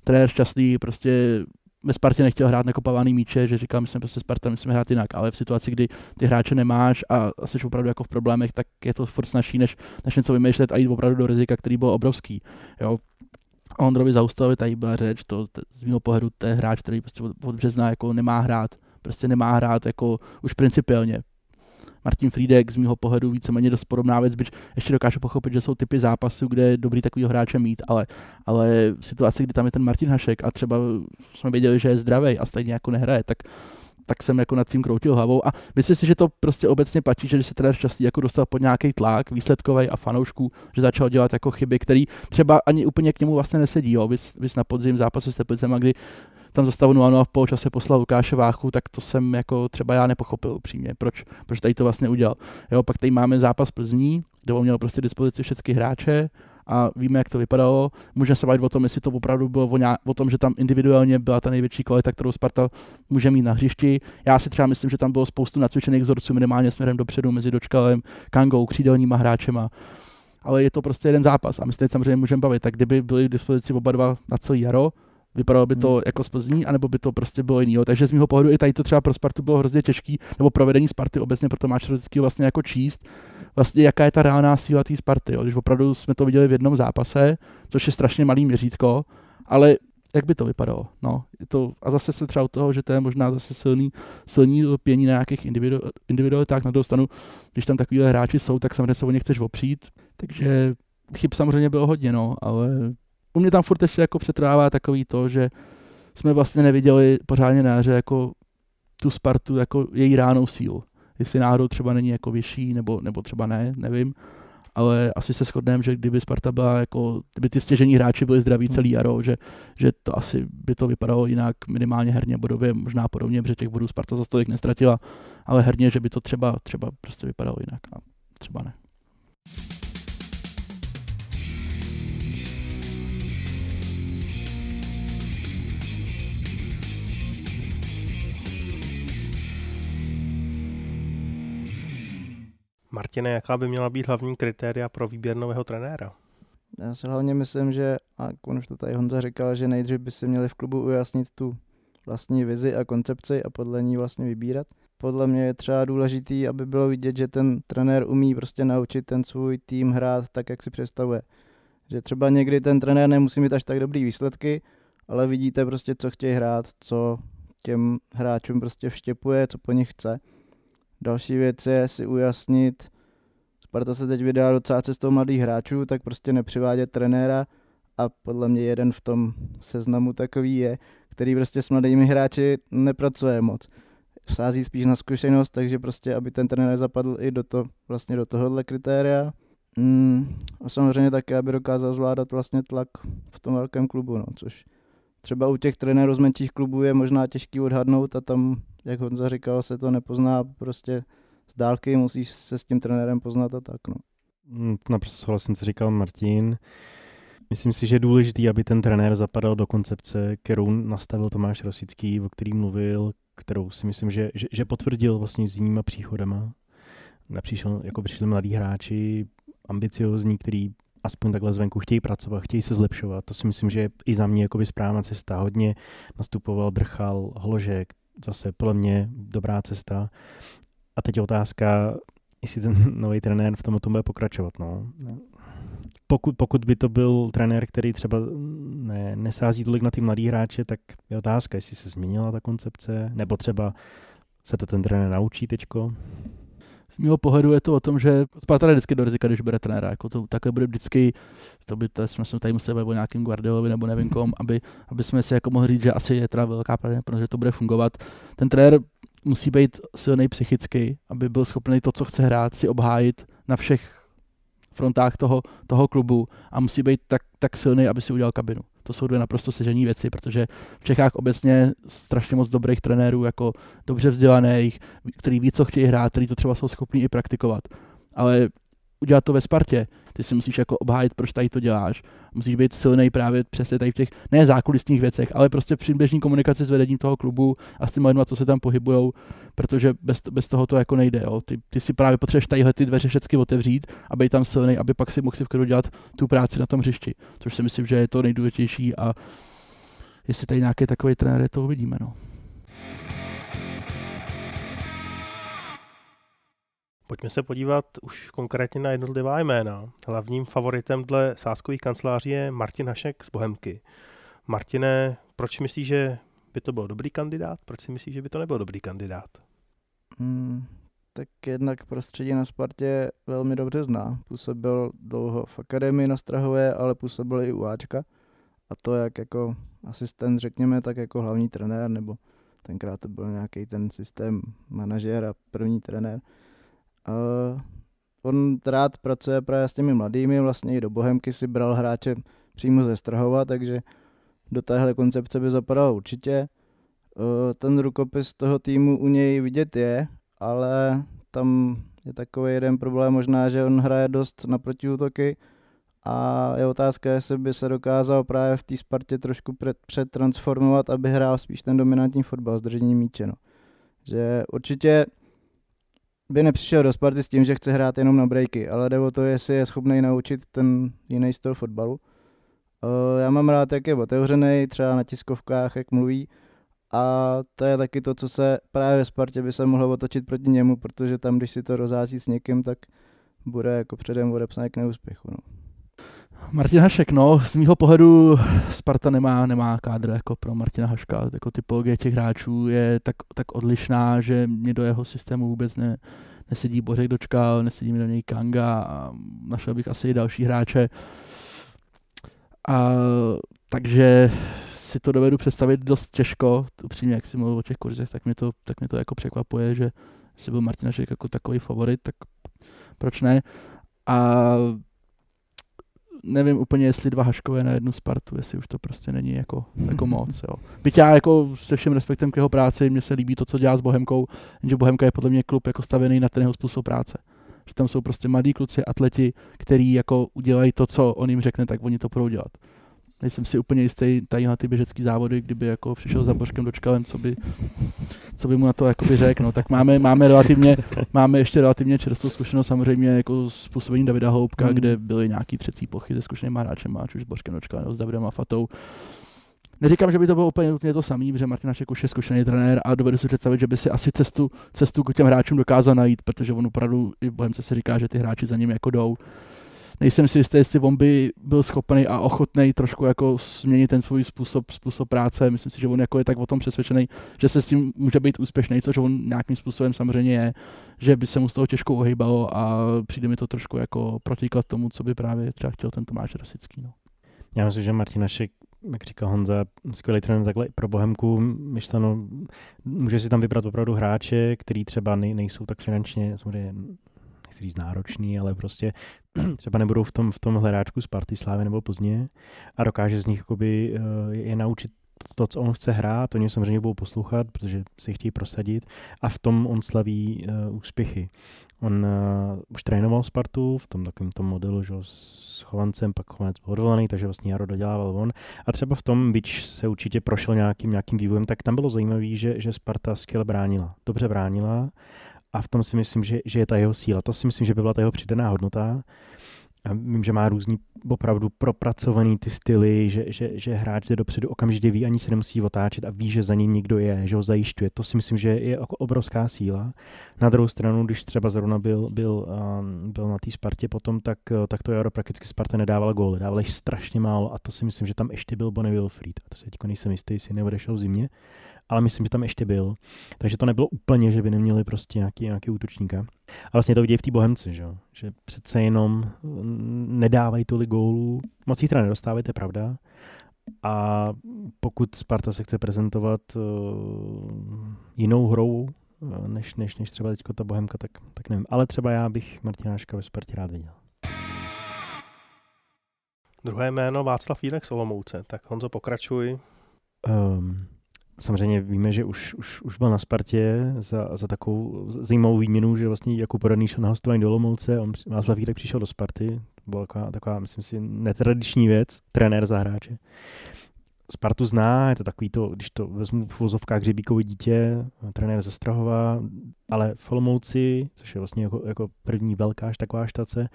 trenér šťastný prostě ve Spartě nechtěl hrát nekopávaný míče, že říkal, my jsme prostě Sparta, musíme hrát jinak, ale v situaci, kdy ty hráče nemáš a jsi opravdu jako v problémech, tak je to furt snažší, než, než něco vymýšlet a jít opravdu do rizika, který byl obrovský. Jo. Ondrovi Zaustovi tady byla řeč, to, to z mého pohledu to je hráč, který prostě od, od března jako nemá hrát, prostě nemá hrát jako už principiálně. Martin Friedek z mého pohledu víceméně dost podobná věc, byť ještě dokážu pochopit, že jsou typy zápasů, kde je dobrý takový hráče mít, ale, ale v situaci, kdy tam je ten Martin Hašek a třeba jsme věděli, že je zdravý a stejně jako nehraje, tak tak jsem jako nad tím kroutil hlavou a myslím si, že to prostě obecně platí, že když se trenér šťastný jako dostal pod nějaký tlak výsledkový a fanoušků, že začal dělat jako chyby, které třeba ani úplně k němu vlastně nesedí. Jo. Vys, vys na podzim zápasu s Teplicema, kdy tam za stavu 0 v poločase poslal Lukáše Váchu, tak to jsem jako třeba já nepochopil upřímně, proč, proč tady to vlastně udělal. Jo, pak tady máme zápas Plzní, kde on měl prostě dispozici všechny hráče a víme, jak to vypadalo. Můžeme se bavit o tom, jestli to opravdu bylo o, nějak, o tom, že tam individuálně byla ta největší kvalita, kterou Sparta může mít na hřišti. Já si třeba myslím, že tam bylo spoustu nacvičených vzorců minimálně směrem dopředu mezi Dočkalem, Kangou, křídelníma hráčema ale je to prostě jeden zápas a my se teď samozřejmě můžeme bavit. Tak kdyby byli k dispozici oba dva na celý jaro, Vypadalo by to hmm. jako z Plzní, anebo by to prostě bylo jiný. Takže z mého pohledu i tady to třeba pro Spartu bylo hrozně těžký, nebo provedení Sparty obecně, proto máš vždycky vlastně jako číst, vlastně jaká je ta reálná síla té Sparty. Jo. Když opravdu jsme to viděli v jednom zápase, což je strašně malý měřítko, ale jak by to vypadalo? No, je to, a zase se třeba u toho, že to je možná zase silný, silný lpění na nějakých individu, individualitách na druhou stranu, když tam takovýhle hráči jsou, tak samozřejmě se o ně chceš opřít, takže chyb samozřejmě bylo hodně, no, ale u mě tam furt ještě jako přetrvává takový to, že jsme vlastně neviděli pořádně na hře jako tu Spartu jako její ránou sílu. Jestli náhodou třeba není jako vyšší, nebo, nebo třeba ne, nevím. Ale asi se shodneme, že kdyby Sparta byla jako, kdyby ty stěžení hráči byli zdraví hmm. celý jaro, že, že to asi by to vypadalo jinak minimálně herně bodově, možná podobně, protože těch bodů Sparta za tolik nestratila, ale herně, že by to třeba, třeba prostě vypadalo jinak a třeba ne. Martine, jaká by měla být hlavní kritéria pro výběr nového trenéra? Já si hlavně myslím, že, a on už to tady Honza říkal, že nejdřív by si měli v klubu ujasnit tu vlastní vizi a koncepci a podle ní vlastně vybírat. Podle mě je třeba důležitý, aby bylo vidět, že ten trenér umí prostě naučit ten svůj tým hrát tak, jak si představuje. Že třeba někdy ten trenér nemusí mít až tak dobrý výsledky, ale vidíte prostě, co chtějí hrát, co těm hráčům prostě vštěpuje, co po nich chce. Další věc je si ujasnit, Sparta se teď vydá docela cestou mladých hráčů, tak prostě nepřivádět trenéra a podle mě jeden v tom seznamu takový je, který prostě s mladými hráči nepracuje moc. Sází spíš na zkušenost, takže prostě, aby ten trenér zapadl i do, to, vlastně do tohohle kritéria. Mm, a samozřejmě také, aby dokázal zvládat vlastně tlak v tom velkém klubu, no, což třeba u těch trenérů z menších klubů je možná těžký odhadnout a tam jak Honza říkal, se to nepozná prostě z dálky, musíš se s tím trenérem poznat a tak. No. Mm, naprosto souhlasím, co říkal Martin. Myslím si, že je důležité, aby ten trenér zapadal do koncepce, kterou nastavil Tomáš Rosický, o který mluvil, kterou si myslím, že, že, že potvrdil vlastně s jinýma příchodama. Napříšel, jako přišli mladí hráči, ambiciozní, který aspoň takhle zvenku chtějí pracovat, chtějí se zlepšovat. To si myslím, že je i za mě správná cesta. Hodně nastupoval Drchal, Hložek, zase podle mě dobrá cesta. A teď je otázka, jestli ten nový trenér v tom bude pokračovat. No. Pokud, pokud by to byl trenér, který třeba ne, nesází tolik na ty mladý hráče, tak je otázka, jestli se změnila ta koncepce, nebo třeba se to ten trenér naučí teďko. Z mého pohledu je to o tom, že Sparta jde vždycky do rizika, když bere trenéra. Jako to, takhle bude vždycky, to by to, jsme se tady museli bavit o nějakým Guardiolovi nebo nevím kom, aby, aby jsme si jako mohli říct, že asi je teda velká pravděpodobnost, že to bude fungovat. Ten trenér musí být silný psychicky, aby byl schopný to, co chce hrát, si obhájit na všech frontách toho, toho klubu a musí být tak, tak silný, aby si udělal kabinu. To jsou dvě naprosto sežené věci, protože v Čechách obecně strašně moc dobrých trenérů, jako dobře vzdělaných, který ví, co chtějí hrát, který to třeba jsou schopni i praktikovat. Ale udělat to ve Spartě. Ty si musíš jako obhájit, proč tady to děláš. Musíš být silný právě přesně tady v těch ne zákulisních věcech, ale prostě při běžní komunikaci s vedením toho klubu a s těmi lidmi, co se tam pohybujou, protože bez, bez toho to jako nejde. Jo. Ty, ty, si právě potřebuješ tadyhle ty dveře všechny otevřít a být tam silný, aby pak si mohl si v dělat tu práci na tom hřišti. Což si myslím, že je to nejdůležitější a jestli tady nějaký takový trenér, to uvidíme. No. Pojďme se podívat už konkrétně na jednotlivá jména. Hlavním favoritem dle sáskových kanceláří je Martin Hašek z Bohemky. Martine, proč myslíš, že by to byl dobrý kandidát? Proč si myslíš, že by to nebyl dobrý kandidát? Hmm, tak jednak prostředí na Spartě velmi dobře zná. Působil dlouho v akademii na Strahové, ale působil i u Ačka. A to jak jako asistent, řekněme, tak jako hlavní trenér, nebo tenkrát to byl nějaký ten systém manažer a první trenér. Uh, on rád pracuje právě s těmi mladými, vlastně i do Bohemky si bral hráče přímo ze Strahova, takže do téhle koncepce by zapadal určitě. Uh, ten rukopis toho týmu u něj vidět je, ale tam je takový jeden problém možná, že on hraje dost na protiútoky a je otázka, jestli by se dokázal právě v té Spartě trošku přetransformovat, aby hrál spíš ten dominantní fotbal s držením míče. No. Že určitě by nepřišel do Sparty s tím, že chce hrát jenom na breaky, ale jde o to, jestli je schopný naučit ten jiný styl fotbalu. Uh, já mám rád, jak je otevřený, třeba na tiskovkách, jak mluví. A to je taky to, co se právě Spartě by se mohlo otočit proti němu, protože tam, když si to rozhází s někým, tak bude jako předem odepsaný k neúspěchu. No. Martin Hašek, no, z mýho pohledu Sparta nemá, nemá kádr jako pro Martina Haška, jako typologie těch hráčů je tak, tak odlišná, že mě do jeho systému vůbec ne, nesedí Bořek Dočkal, nesedí mi do něj Kanga a našel bych asi i další hráče. A, takže si to dovedu představit dost těžko, upřímně, jak si mluvil o těch kurzech, tak mě to, tak mě to jako překvapuje, že si byl Martin Hašek jako takový favorit, tak proč ne. A nevím úplně, jestli dva Haškové na jednu Spartu, jestli už to prostě není jako, jako moc. Jo. Byť já jako se všem respektem k jeho práci, mně se líbí to, co dělá s Bohemkou, jenže Bohemka je podle mě klub jako stavený na ten jeho způsob práce. Že tam jsou prostě mladí kluci, atleti, kteří jako udělají to, co on jim řekne, tak oni to budou dělat nejsem si úplně jistý tady na ty běžecké závody, kdyby jako přišel za Božkem dočkalem, co by, co by mu na to jakoby řekl. No, tak máme, máme, relativně, máme ještě relativně čerstvou zkušenost samozřejmě jako s působením Davida Houbka, hmm. kde byly nějaký třecí pochy se zkušeným hráčem, ať už s Božkem dočkalem nebo s Davidem Afatou. Neříkám, že by to bylo úplně nutně to samé, protože Martin Našek už je zkušený trenér a dovedu si představit, že by si asi cestu, cestu k těm hráčům dokázal najít, protože on opravdu i v Bohemce se říká, že ty hráči za ním jako jdou nejsem si jistý, jestli on by byl schopný a ochotný trošku jako změnit ten svůj způsob, způsob práce. Myslím si, že on jako je tak o tom přesvědčený, že se s tím může být úspěšný, což on nějakým způsobem samozřejmě je, že by se mu z toho těžko ohýbalo a přijde mi to trošku jako protiklad tomu, co by právě třeba chtěl ten Tomáš Rosický. No. Já myslím, že Martin jak říkal Honza, skvělý trenér takhle i pro Bohemku, myšleno, může si tam vybrat opravdu hráče, který třeba nejsou tak finančně samozřejmě nechci říct náročný, ale prostě třeba nebudou v tom, v tom hledáčku Sparty, Slávy nebo Plzně a dokáže z nich jakoby, eh, je naučit to, co on chce hrát, oni samozřejmě budou poslouchat, protože si chtějí prosadit a v tom on slaví uh, úspěchy. On uh, už trénoval Spartu v tom takovém tom modelu, že s Chovancem, pak Chovanec byl odvolaný, takže vlastně Jaro dodělával on. A třeba v tom, byť se určitě prošel nějakým, nějakým vývojem, tak tam bylo zajímavé, že, že Sparta skvěle bránila. Dobře bránila a v tom si myslím, že, že je ta jeho síla. To si myslím, že by byla ta jeho přidaná hodnota. A vím, že má různý opravdu propracovaný ty styly, že, že, že hráč jde dopředu okamžitě ví, ani se nemusí otáčet a ví, že za ním někdo je, že ho zajišťuje. To si myslím, že je jako obrovská síla. Na druhou stranu, když třeba zrovna byl, byl, um, byl na té Spartě potom, tak, tak to Jaro prakticky Sparta nedávala góly, dávala jich strašně málo a to si myslím, že tam ještě byl Bonnie Wilfried. A to se teď nejsem jistý, jestli neodešel v zimě ale myslím, že tam ještě byl. Takže to nebylo úplně, že by neměli prostě nějaký, nějaký útočníka. A vlastně to vidějí v té Bohemci, že, že přece jenom mm, nedávají tolik gólů. Moc jich teda nedostávají, to je pravda. A pokud Sparta se chce prezentovat uh, jinou hrou, uh, než, než, než třeba teď ta Bohemka, tak, tak nevím. Ale třeba já bych Martináška ve Spartě rád viděl. Druhé jméno Václav Jílek z Olomouce. Tak Honzo, pokračuj. Um, samozřejmě víme, že už, už, už byl na Spartě za, za takovou zajímavou výměnu, že vlastně jako poradný šel na hostování do Olomouce, on Václav Jílek přišel do Sparty, to byla taková, taková, myslím si, netradiční věc, trenér za hráče. Spartu zná, je to takový to, když to vezmu v vozovkách Řebíkovi dítě, trenér ze Strahova, ale v Olomouci, což je vlastně jako, jako první velká taková štace,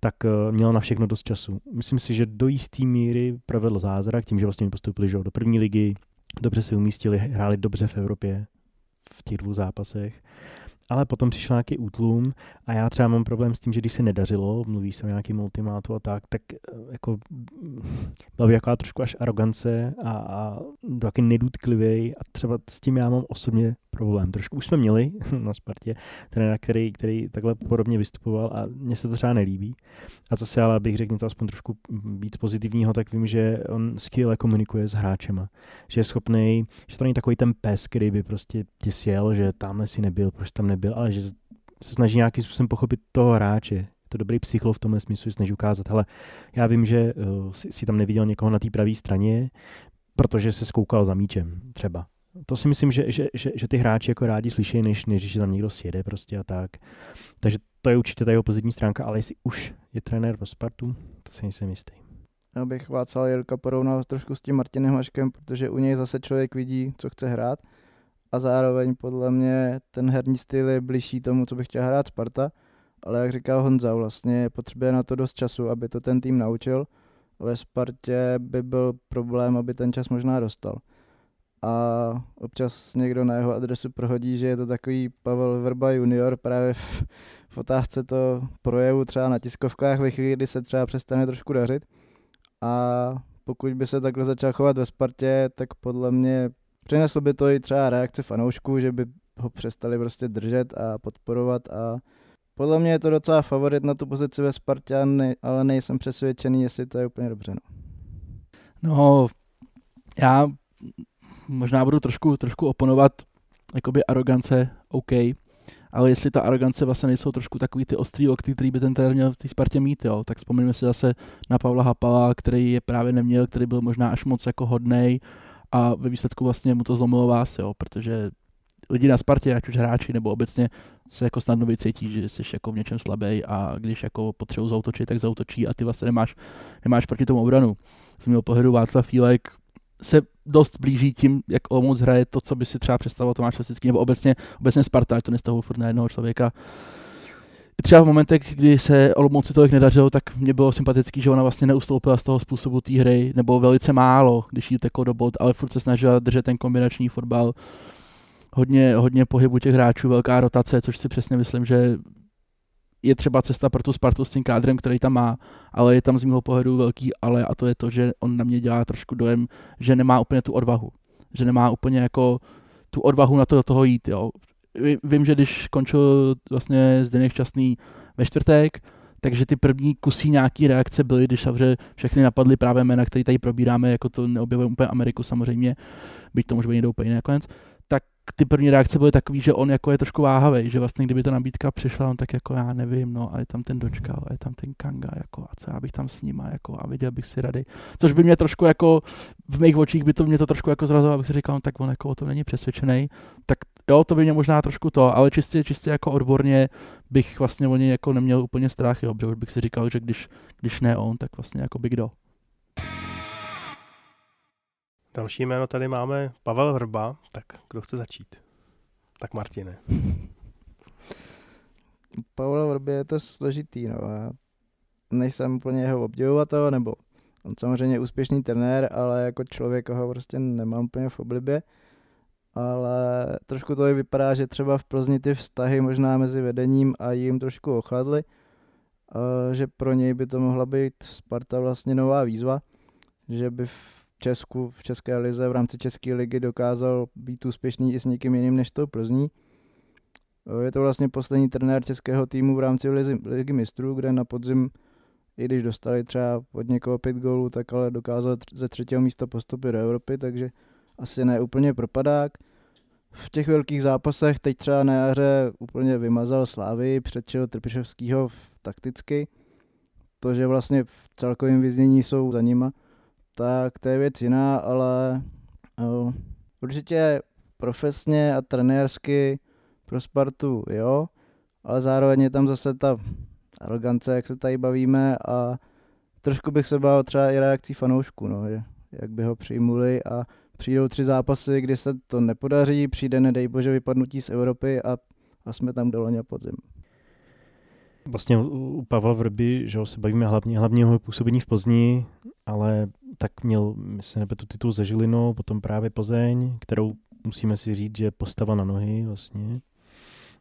tak uh, měl na všechno dost času. Myslím si, že do jisté míry provedl zázrak tím, že vlastně postoupili že, do první ligy, dobře si umístili, hráli dobře v Evropě v těch dvou zápasech. Ale potom přišel nějaký útlum a já třeba mám problém s tím, že když se nedařilo, mluví se o nějakým ultimátu a tak, tak eh, jako byla by jaká trošku až arogance a, a taky a třeba s tím já mám osobně problém. Trošku už jsme měli na Spartě trenéra, který, který takhle podobně vystupoval a mně se to třeba nelíbí. A zase ale bych řekl něco aspoň trošku víc pozitivního, tak vím, že on skvěle komunikuje s hráčema. Že je schopný, že to není takový ten pes, který by prostě tě sjel, že tamhle si nebyl, proč tam nebyl, ale že se snaží nějakým způsobem pochopit toho hráče, to dobrý psycholo v tomhle smyslu, snaží ukázat, ale já vím, že si, si tam neviděl někoho na té pravé straně, protože se skoukal za míčem třeba to si myslím, že, že, že, že ty hráči jako rádi slyší, než, než že tam někdo sjede prostě a tak. Takže to je určitě ta jeho pozitivní stránka, ale jestli už je trenér pro Spartu, to si nejsem jistý. Já bych Václav Jirka porovnal trošku s tím Martinem Haškem, protože u něj zase člověk vidí, co chce hrát a zároveň podle mě ten herní styl je blížší tomu, co by chtěl hrát Sparta, ale jak říkal Honza, vlastně potřebuje na to dost času, aby to ten tým naučil. Ve Spartě by byl problém, aby ten čas možná dostal a občas někdo na jeho adresu prohodí, že je to takový Pavel Verba junior právě v, v otázce to projevu třeba na tiskovkách ve chvíli, kdy se třeba přestane trošku dařit. A pokud by se takhle začal chovat ve Spartě, tak podle mě přineslo by to i třeba reakce fanoušků, že by ho přestali prostě držet a podporovat a podle mě je to docela favorit na tu pozici ve Spartě, ale nejsem přesvědčený, jestli to je úplně dobře. No, no já možná budu trošku, trošku oponovat, jakoby arogance, OK, ale jestli ta arogance vlastně nejsou trošku takový ty ostrý okty, který by ten trenér měl v té Spartě mít, jo, tak vzpomeňme si zase na Pavla Hapala, který je právě neměl, který byl možná až moc jako hodnej a ve výsledku vlastně mu to zlomilo vás, jo, protože lidi na Spartě, ať už hráči nebo obecně, se jako snadno vycítí, že jsi jako v něčem slabý a když jako potřebují zautočit, tak zautočí a ty vlastně nemáš, nemáš proti tomu obranu. Z mého pohledu Václav Fílek se dost blíží tím, jak Olomouc hraje to, co by si třeba představoval Tomáš Lasický, nebo obecně, obecně Sparta, to nestavu furt na jednoho člověka. Třeba v momentech, kdy se Olomouci tolik nedařilo, tak mě bylo sympatický, že ona vlastně neustoupila z toho způsobu té hry, nebo velice málo, když jí teklo do bod, ale furt se snažila držet ten kombinační fotbal. Hodně, hodně pohybu těch hráčů, velká rotace, což si přesně myslím, že je třeba cesta pro tu Spartu s tím kádrem, který tam má, ale je tam z mého pohledu velký ale a to je to, že on na mě dělá trošku dojem, že nemá úplně tu odvahu. Že nemá úplně jako tu odvahu na to do toho jít, jo. Vím, že když končil vlastně Zdeněk Šťastný ve čtvrtek, takže ty první kusí nějaký reakce byly, když samozřejmě všechny napadly právě jména, které tady probíráme, jako to neobjevuje úplně Ameriku samozřejmě, byť to může být někdo úplně nakonec, tak ty první reakce byly takové, že on jako je trošku váhavý, že vlastně kdyby ta nabídka přišla, on tak jako já nevím, no a je tam ten dočkal, a je tam ten Kanga, jako a co já bych tam s ním jako a viděl bych si rady. Což by mě trošku jako, v mých očích by to mě to trošku jako zrazilo, abych si říkal, no, tak on jako o tom není přesvědčený, tak jo, to by mě možná trošku to, ale čistě, čistě jako odborně bych vlastně o něj jako neměl úplně strach, jo, protože bych si říkal, že když, když ne on, tak vlastně jako by kdo. Další jméno tady máme Pavel Vrba, tak kdo chce začít? Tak Martine. Pavel Vrby je to složitý, no. Já nejsem úplně jeho obdivovatel, nebo on samozřejmě úspěšný trenér, ale jako člověk ho prostě nemám úplně v oblibě. Ale trošku to i vypadá, že třeba v Plzni ty vztahy možná mezi vedením a jim trošku ochladly. že pro něj by to mohla být Sparta vlastně nová výzva, že by v Česku, v České lize, v rámci České ligy dokázal být úspěšný i s někým jiným než tou Plzní. Je to vlastně poslední trenér českého týmu v rámci ligy, ligy mistrů, kde na podzim, i když dostali třeba od někoho pět gólů, tak ale dokázal ze třetího místa postupit do Evropy, takže asi ne úplně propadák. V těch velkých zápasech teď třeba na jaře úplně vymazal Slávy, předčil Trpišovskýho takticky, to, že vlastně v celkovém vyznění jsou za nima, tak to je věc jiná, ale uh, určitě profesně a trenérsky pro Spartu, jo, ale zároveň je tam zase ta arogance, jak se tady bavíme a trošku bych se bál třeba i reakcí fanoušků, no, že, jak by ho přijmuli a přijdou tři zápasy, kdy se to nepodaří, přijde nedej bože vypadnutí z Evropy a, a jsme tam do loňa podzim. Vlastně u Pavla Vrby, že se bavíme hlavně, hlavně jeho působení v Plzni, ale tak měl, myslím, tu titul ze Žilinou, potom právě Plzeň, kterou musíme si říct, že postava na nohy vlastně.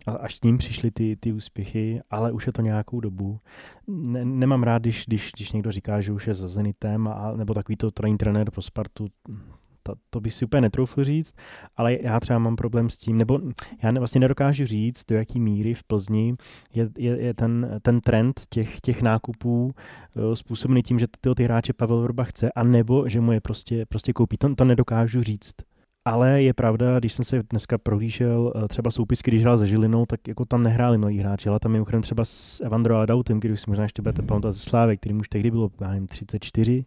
A až s ním přišly ty, ty úspěchy, ale už je to nějakou dobu. Ne, nemám rád, když, když, když někdo říká, že už je za Zenitem, a, nebo takový to trenér pro Spartu, to, to bych si úplně netroufl říct, ale já třeba mám problém s tím, nebo já ne, vlastně nedokážu říct, do jaký míry v Plzni je, je, je ten, ten trend těch, těch nákupů uh, způsobený tím, že ty, ty hráče Pavel Vrba chce, a nebo že mu je prostě, prostě koupí. To, to nedokážu říct. Ale je pravda, když jsem se dneska prohlížel uh, třeba soupisky, když hrál se Žilinou, tak jako tam nehráli mladí hráči, ale tam mimochodem třeba s Evandro Adautem, když si možná ještě budete pamatovat ze Slávy, který už tehdy bylo, já nevím, 34,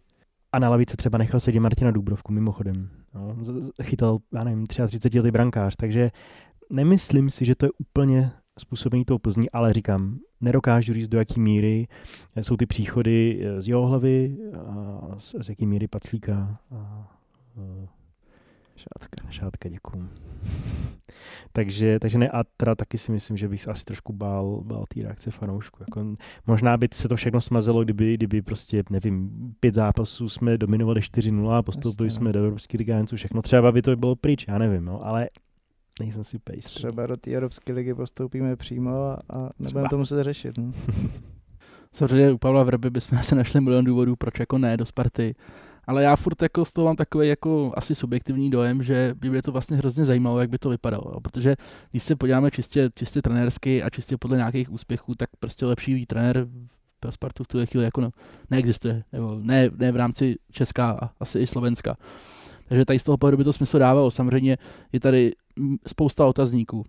a na lavice třeba nechal sedět Martina Dubrovku, mimochodem. No, chytal, já nevím, 33 letý brankář, takže nemyslím si, že to je úplně způsobený tou Plzní, ale říkám, nedokážu říct, do jaký míry jsou ty příchody z jeho hlavy a z, z jaký míry Paclíka a, a Šátka. Šátka, děkuju. Takže, takže ne, a teda taky si myslím, že bych se asi trošku bál, bál té reakce fanoušku. Jako, možná by se to všechno smazelo, kdyby, kdyby prostě, nevím, pět zápasů jsme dominovali 4-0 a postoupili jsme no. do Evropské ligy a všechno. Třeba by to bylo pryč, já nevím, no, ale nejsem si úplně jistý. Třeba do té Evropské ligy postoupíme přímo a, a nebudeme to muset řešit. No. Samozřejmě u Pavla Vrby bychom se našli milion důvodů, proč jako ne do Sparty ale já furt jako z toho mám takový jako asi subjektivní dojem, že by mě to vlastně hrozně zajímalo, jak by to vypadalo. Jo. Protože když se podíváme čistě, čistě trenérsky a čistě podle nějakých úspěchů, tak prostě lepší trenér pro Spartu v tuhle chvíli jako no, neexistuje. Nebo ne, ne v rámci Česka a asi i Slovenska. Takže tady z toho pohledu by to smysl dávalo. Samozřejmě je tady spousta otazníků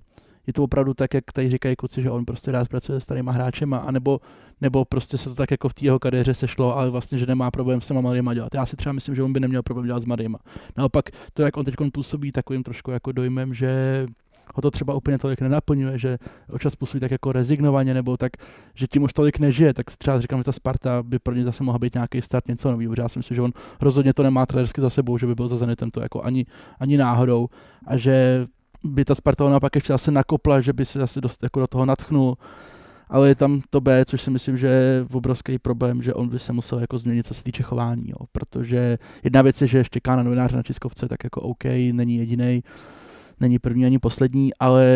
je to opravdu tak, jak tady říkají kluci, že on prostě rád pracuje s starýma hráčem, a nebo, nebo prostě se to tak jako v té jeho kariéře sešlo, ale vlastně, že nemá problém s těma mladýma dělat. Já si třeba myslím, že on by neměl problém dělat s mladýma. Naopak to, jak on teď působí takovým trošku jako dojmem, že ho to třeba úplně tolik nenaplňuje, že občas působí tak jako rezignovaně, nebo tak, že tím už tolik nežije, tak třeba říkám, že ta Sparta by pro ně zase mohla být nějaký start, něco nového, protože já si myslím, že on rozhodně to nemá trenersky za sebou, že by byl za Zenitem to jako ani, ani náhodou a že by ta Sparta naopak ještě zase nakopla, že by se zase dost, jako do toho natchnul. Ale je tam to B, což si myslím, že je obrovský problém, že on by se musel jako změnit, co se týče chování. Jo. Protože jedna věc je, že ještě na novináře na Českovce, tak jako OK, není jediný není první ani poslední, ale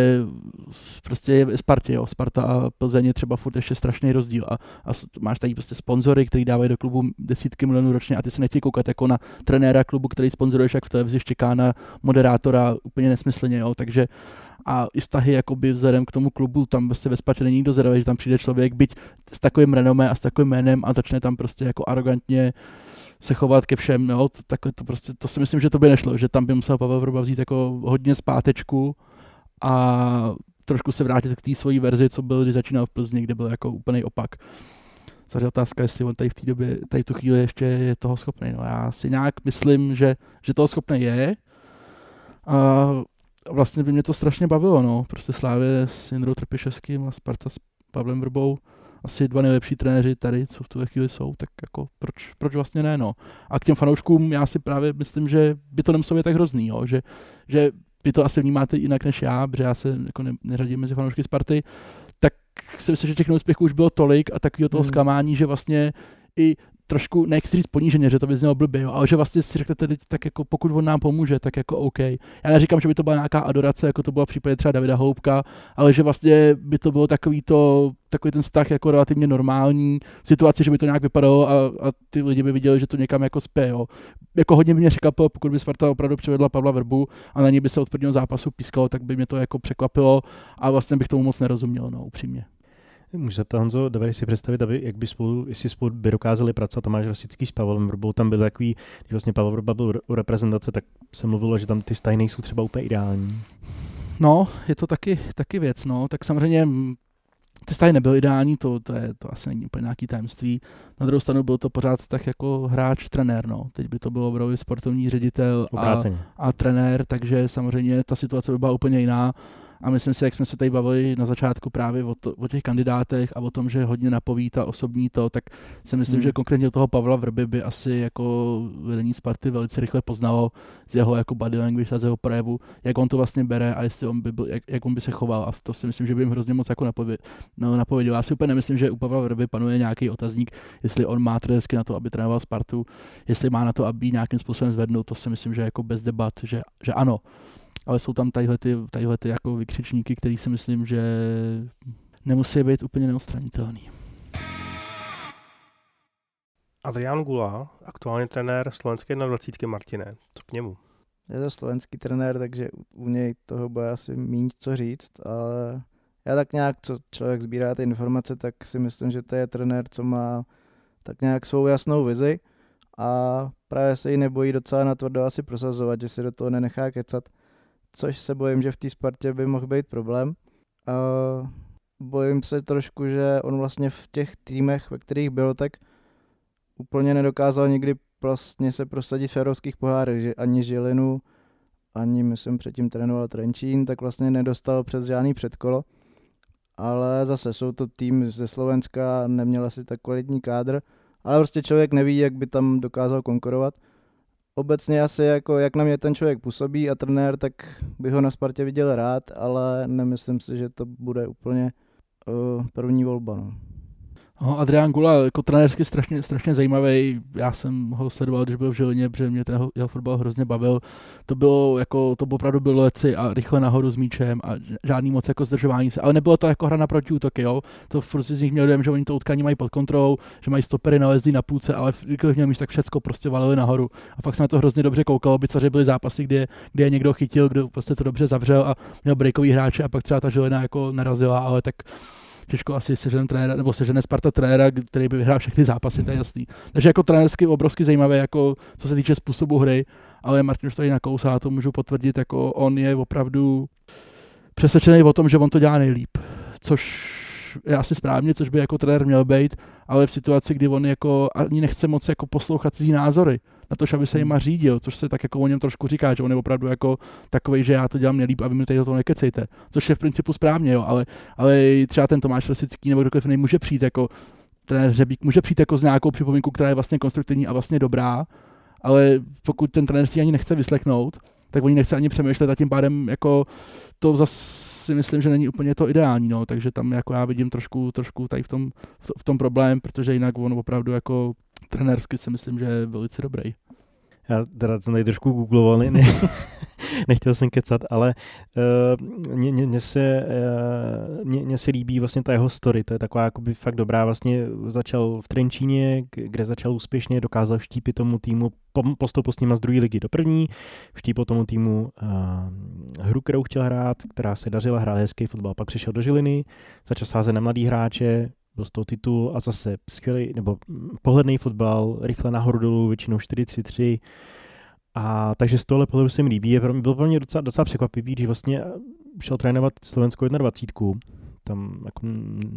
prostě je Spartě, jo. Sparta a Plzeň je třeba furt ještě strašný rozdíl a, a máš tady prostě sponzory, který dávají do klubu desítky milionů ročně a ty se nechtějí koukat jako na trenéra klubu, který sponzoruješ, jak v televizi čeká na moderátora úplně nesmyslně, jo. takže a i vztahy jakoby vzhledem k tomu klubu, tam prostě ve Spartě není nikdo zvědavý, že tam přijde člověk, byť s takovým renomé a s takovým jménem a začne tam prostě jako arrogantně se chovat ke všem, no, to, tak to prostě, to si myslím, že to by nešlo, že tam by musel Pavel Vrba vzít jako hodně zpátečku a trošku se vrátit k té svojí verzi, co byl, když začínal v Plzni, kde byl jako úplný opak. je otázka, jestli on tady v té době, tady tu chvíli ještě je toho schopný. No, já si nějak myslím, že, že toho schopný je. A vlastně by mě to strašně bavilo, no. Prostě Slávě s Jindrou Trpišovským a Sparta s Pavlem Vrbou asi dva nejlepší trenéři tady, co v tuhle chvíli jsou, tak jako proč, proč vlastně ne, no. A k těm fanouškům já si právě myslím, že by to nemuselo být tak hrozný, jo, že, že vy to asi vnímáte jinak než já, protože já se jako ne, neřadím mezi fanoušky Sparty, tak si myslím, že těch neúspěchů už bylo tolik a takového toho hmm. zklamání, že vlastně i trošku, nechci říct poníženě, že to by znělo blbě, ale že vlastně si řeknete tak jako pokud on nám pomůže, tak jako OK. Já neříkám, že by to byla nějaká adorace, jako to bylo v případě třeba Davida Houbka, ale že vlastně by to bylo takový to, takový ten vztah jako relativně normální situace, že by to nějak vypadalo a, a ty lidi by viděli, že to někam jako spě, jo. Jako hodně mě překvapilo, pokud by Sparta opravdu přivedla Pavla Verbu a na ní by se od prvního zápasu pískalo, tak by mě to jako překvapilo a vlastně bych tomu moc nerozuměl, no, upřímně. Můžu se Honzo, dovedeš si představit, aby, jak by spolu, jestli spolu by dokázali pracovat Tomáš Rosický s Pavlem Vrbou, tam byl takový, když vlastně Pavel Vrba byl u reprezentace, tak se mluvilo, že tam ty vztahy nejsou třeba úplně ideální. No, je to taky, taky věc, no, tak samozřejmě ty vztahy nebyly ideální, to, to, je, to asi není úplně nějaký tajemství. Na druhou stranu byl to pořád tak jako hráč, trenér, no. Teď by to bylo roli sportovní ředitel a, a trenér, takže samozřejmě ta situace by byla úplně jiná. A myslím si, jak jsme se tady bavili na začátku právě o, to, o těch kandidátech a o tom, že hodně napoví ta osobní to, tak si myslím, hmm. že konkrétně toho Pavla Vrby by asi jako vedení Sparty velice rychle poznalo z jeho jako body language a z jeho projevu, jak on to vlastně bere a jestli on by byl, jak, jak on by se choval. A to si myslím, že by jim hrozně moc jako napově, no, napověděl. Já si úplně nemyslím, že u Pavla Vrby panuje nějaký otazník, jestli on má trenersky na to, aby trénoval Spartu, jestli má na to, aby nějakým způsobem zvednul, to si myslím, že jako bez debat, že, že ano ale jsou tam tadyhle ty, tadyhle ty jako vykřičníky, který si myslím, že nemusí být úplně neodstranitelný. Adrián Gula, aktuálně trenér slovenské 21. Martine. Co k němu? Je to slovenský trenér, takže u něj toho bude asi méně co říct, ale já tak nějak, co člověk sbírá ty informace, tak si myslím, že to je trenér, co má tak nějak svou jasnou vizi a právě se ji nebojí docela natvrdo asi prosazovat, že si do toho nenechá kecat což se bojím, že v té Spartě by mohl být problém. A bojím se trošku, že on vlastně v těch týmech, ve kterých byl, tak úplně nedokázal nikdy vlastně se prosadit v evropských pohárech, že ani Žilinu, ani myslím předtím trénoval Trenčín, tak vlastně nedostal přes žádný předkolo. Ale zase jsou to tým ze Slovenska, neměl asi tak kvalitní kádr, ale prostě člověk neví, jak by tam dokázal konkurovat obecně asi jako, jak na mě ten člověk působí a trenér, tak bych ho na Spartě viděl rád, ale nemyslím si, že to bude úplně uh, první volba. No. No, Adrián Gula jako trenérsky strašně, strašně zajímavý. Já jsem ho sledoval, když byl v Žilině, protože mě ten jeho fotbal hrozně bavil. To bylo jako, to opravdu bylo leci a rychle nahoru s míčem a žádný moc jako zdržování se. Ale nebylo to jako hra na protiútoky, jo. To si z nich měl dojem, že oni to utkání mají pod kontrolou, že mají stopery nalezlí na půlce, ale když měl míč, tak všechno prostě valili nahoru. A pak se na to hrozně dobře koukalo, by byly zápasy, kde, kde je někdo chytil, kdo prostě to dobře zavřel a měl breakový hráče a pak třeba ta žilina jako narazila, ale tak těžko asi sežene trenéra, nebo sežene Sparta trenéra, který by vyhrál všechny zápasy, to je jasný. Takže jako trenérsky obrovsky zajímavé, jako co se týče způsobu hry, ale Martin už tady nakousá, to můžu potvrdit, jako on je opravdu přesvědčený o tom, že on to dělá nejlíp, což je asi správně, což by jako trenér měl být, ale v situaci, kdy on jako ani nechce moc jako poslouchat cizí názory, na to, aby se jima řídil, což se tak jako o něm trošku říká, že on je opravdu jako takový, že já to dělám nejlíp a vy mi tady to nekecejte, což je v principu správně, jo, ale, ale třeba ten Tomáš Rosický nebo kdokoliv může přijít jako trenér Řebík může přijít jako s nějakou připomínku, která je vlastně konstruktivní a vlastně dobrá, ale pokud ten trenér si ani nechce vyslechnout, tak oni nechce ani přemýšlet a tím pádem jako to zase si myslím, že není úplně to ideální, no, takže tam jako já vidím trošku, trošku tady v tom, v tom problém, protože jinak on opravdu jako trenérsky si myslím, že je velice dobrý. Já teda jsem tady trošku googloval, ne, ne, nechtěl jsem kecat, ale uh, mě, se, uh, mě, mě se líbí vlastně ta jeho story, to je taková jakoby fakt dobrá, vlastně začal v Trenčíně, kde začal úspěšně, dokázal štípit tomu týmu, postoupil s nima z druhé ligy do první, vštípil tomu týmu uh, hru, kterou chtěl hrát, která se dařila, hrál hezký fotbal, pak přišel do Žiliny, začal sázet na mladý hráče, dostal titul a zase skvělý, nebo pohledný fotbal, rychle nahoru dolů, většinou 4-3-3. A takže z tohle pohledu se mi líbí. Je pro mě, byl pro mě docela, docela překvapivý, když vlastně šel trénovat Slovenskou 21. Tam jako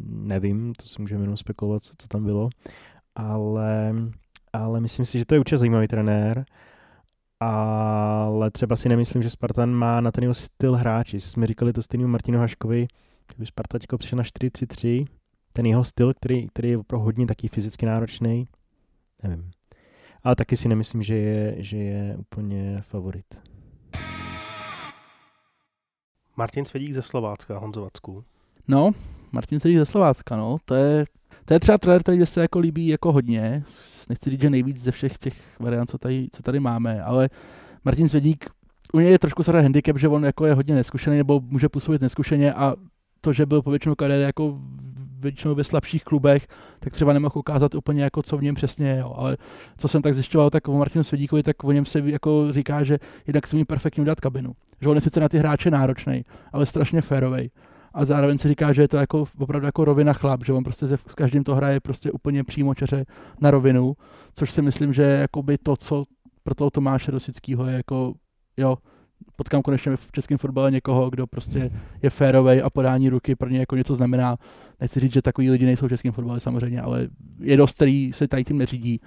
nevím, to si můžeme jenom spekulovat, co, co tam bylo. Ale, ale myslím si, že to je určitě zajímavý trenér. Ale třeba si nemyslím, že Spartan má na ten jeho styl hráči. Jsme říkali to stejnému Martinu Haškovi, kdyby Sparta přišel na 4-3-3, ten jeho styl, který, který je opravdu hodně taky fyzicky náročný, nevím. Ale taky si nemyslím, že je, že je úplně favorit. Martin Svědík ze Slovácka, Honzo Vacku. No, Martin Svědík ze Slovácka, no, to je, to je třeba trenér, který se jako líbí jako hodně. Nechci říct, že nejvíc ze všech těch variant, co tady, co tady máme, ale Martin Svědík, u něj je trošku sada handicap, že on jako je hodně neskušený, nebo může působit neskušeně a to, že byl po většinu kariéry jako většinou ve slabších klubech, tak třeba nemohl ukázat úplně jako co v něm přesně je, ale co jsem tak zjišťoval, tak o Martinu Svědíkovi, tak o něm se jako říká, že jednak se mi perfektně udělat kabinu. Že on je sice na ty hráče náročný, ale strašně férovej. A zároveň se říká, že je to jako opravdu jako rovina chlap, že on prostě se, s každým to hraje prostě úplně přímo čeře na rovinu, což si myslím, že je by to, co pro toho Tomáše Rosického je jako, jo, potkám konečně v českém fotbale někoho, kdo prostě je férovej a podání ruky pro ně jako něco znamená. Nechci říct, že takový lidi nejsou v českém fotbale samozřejmě, ale je dost, který se tady tím neřídí.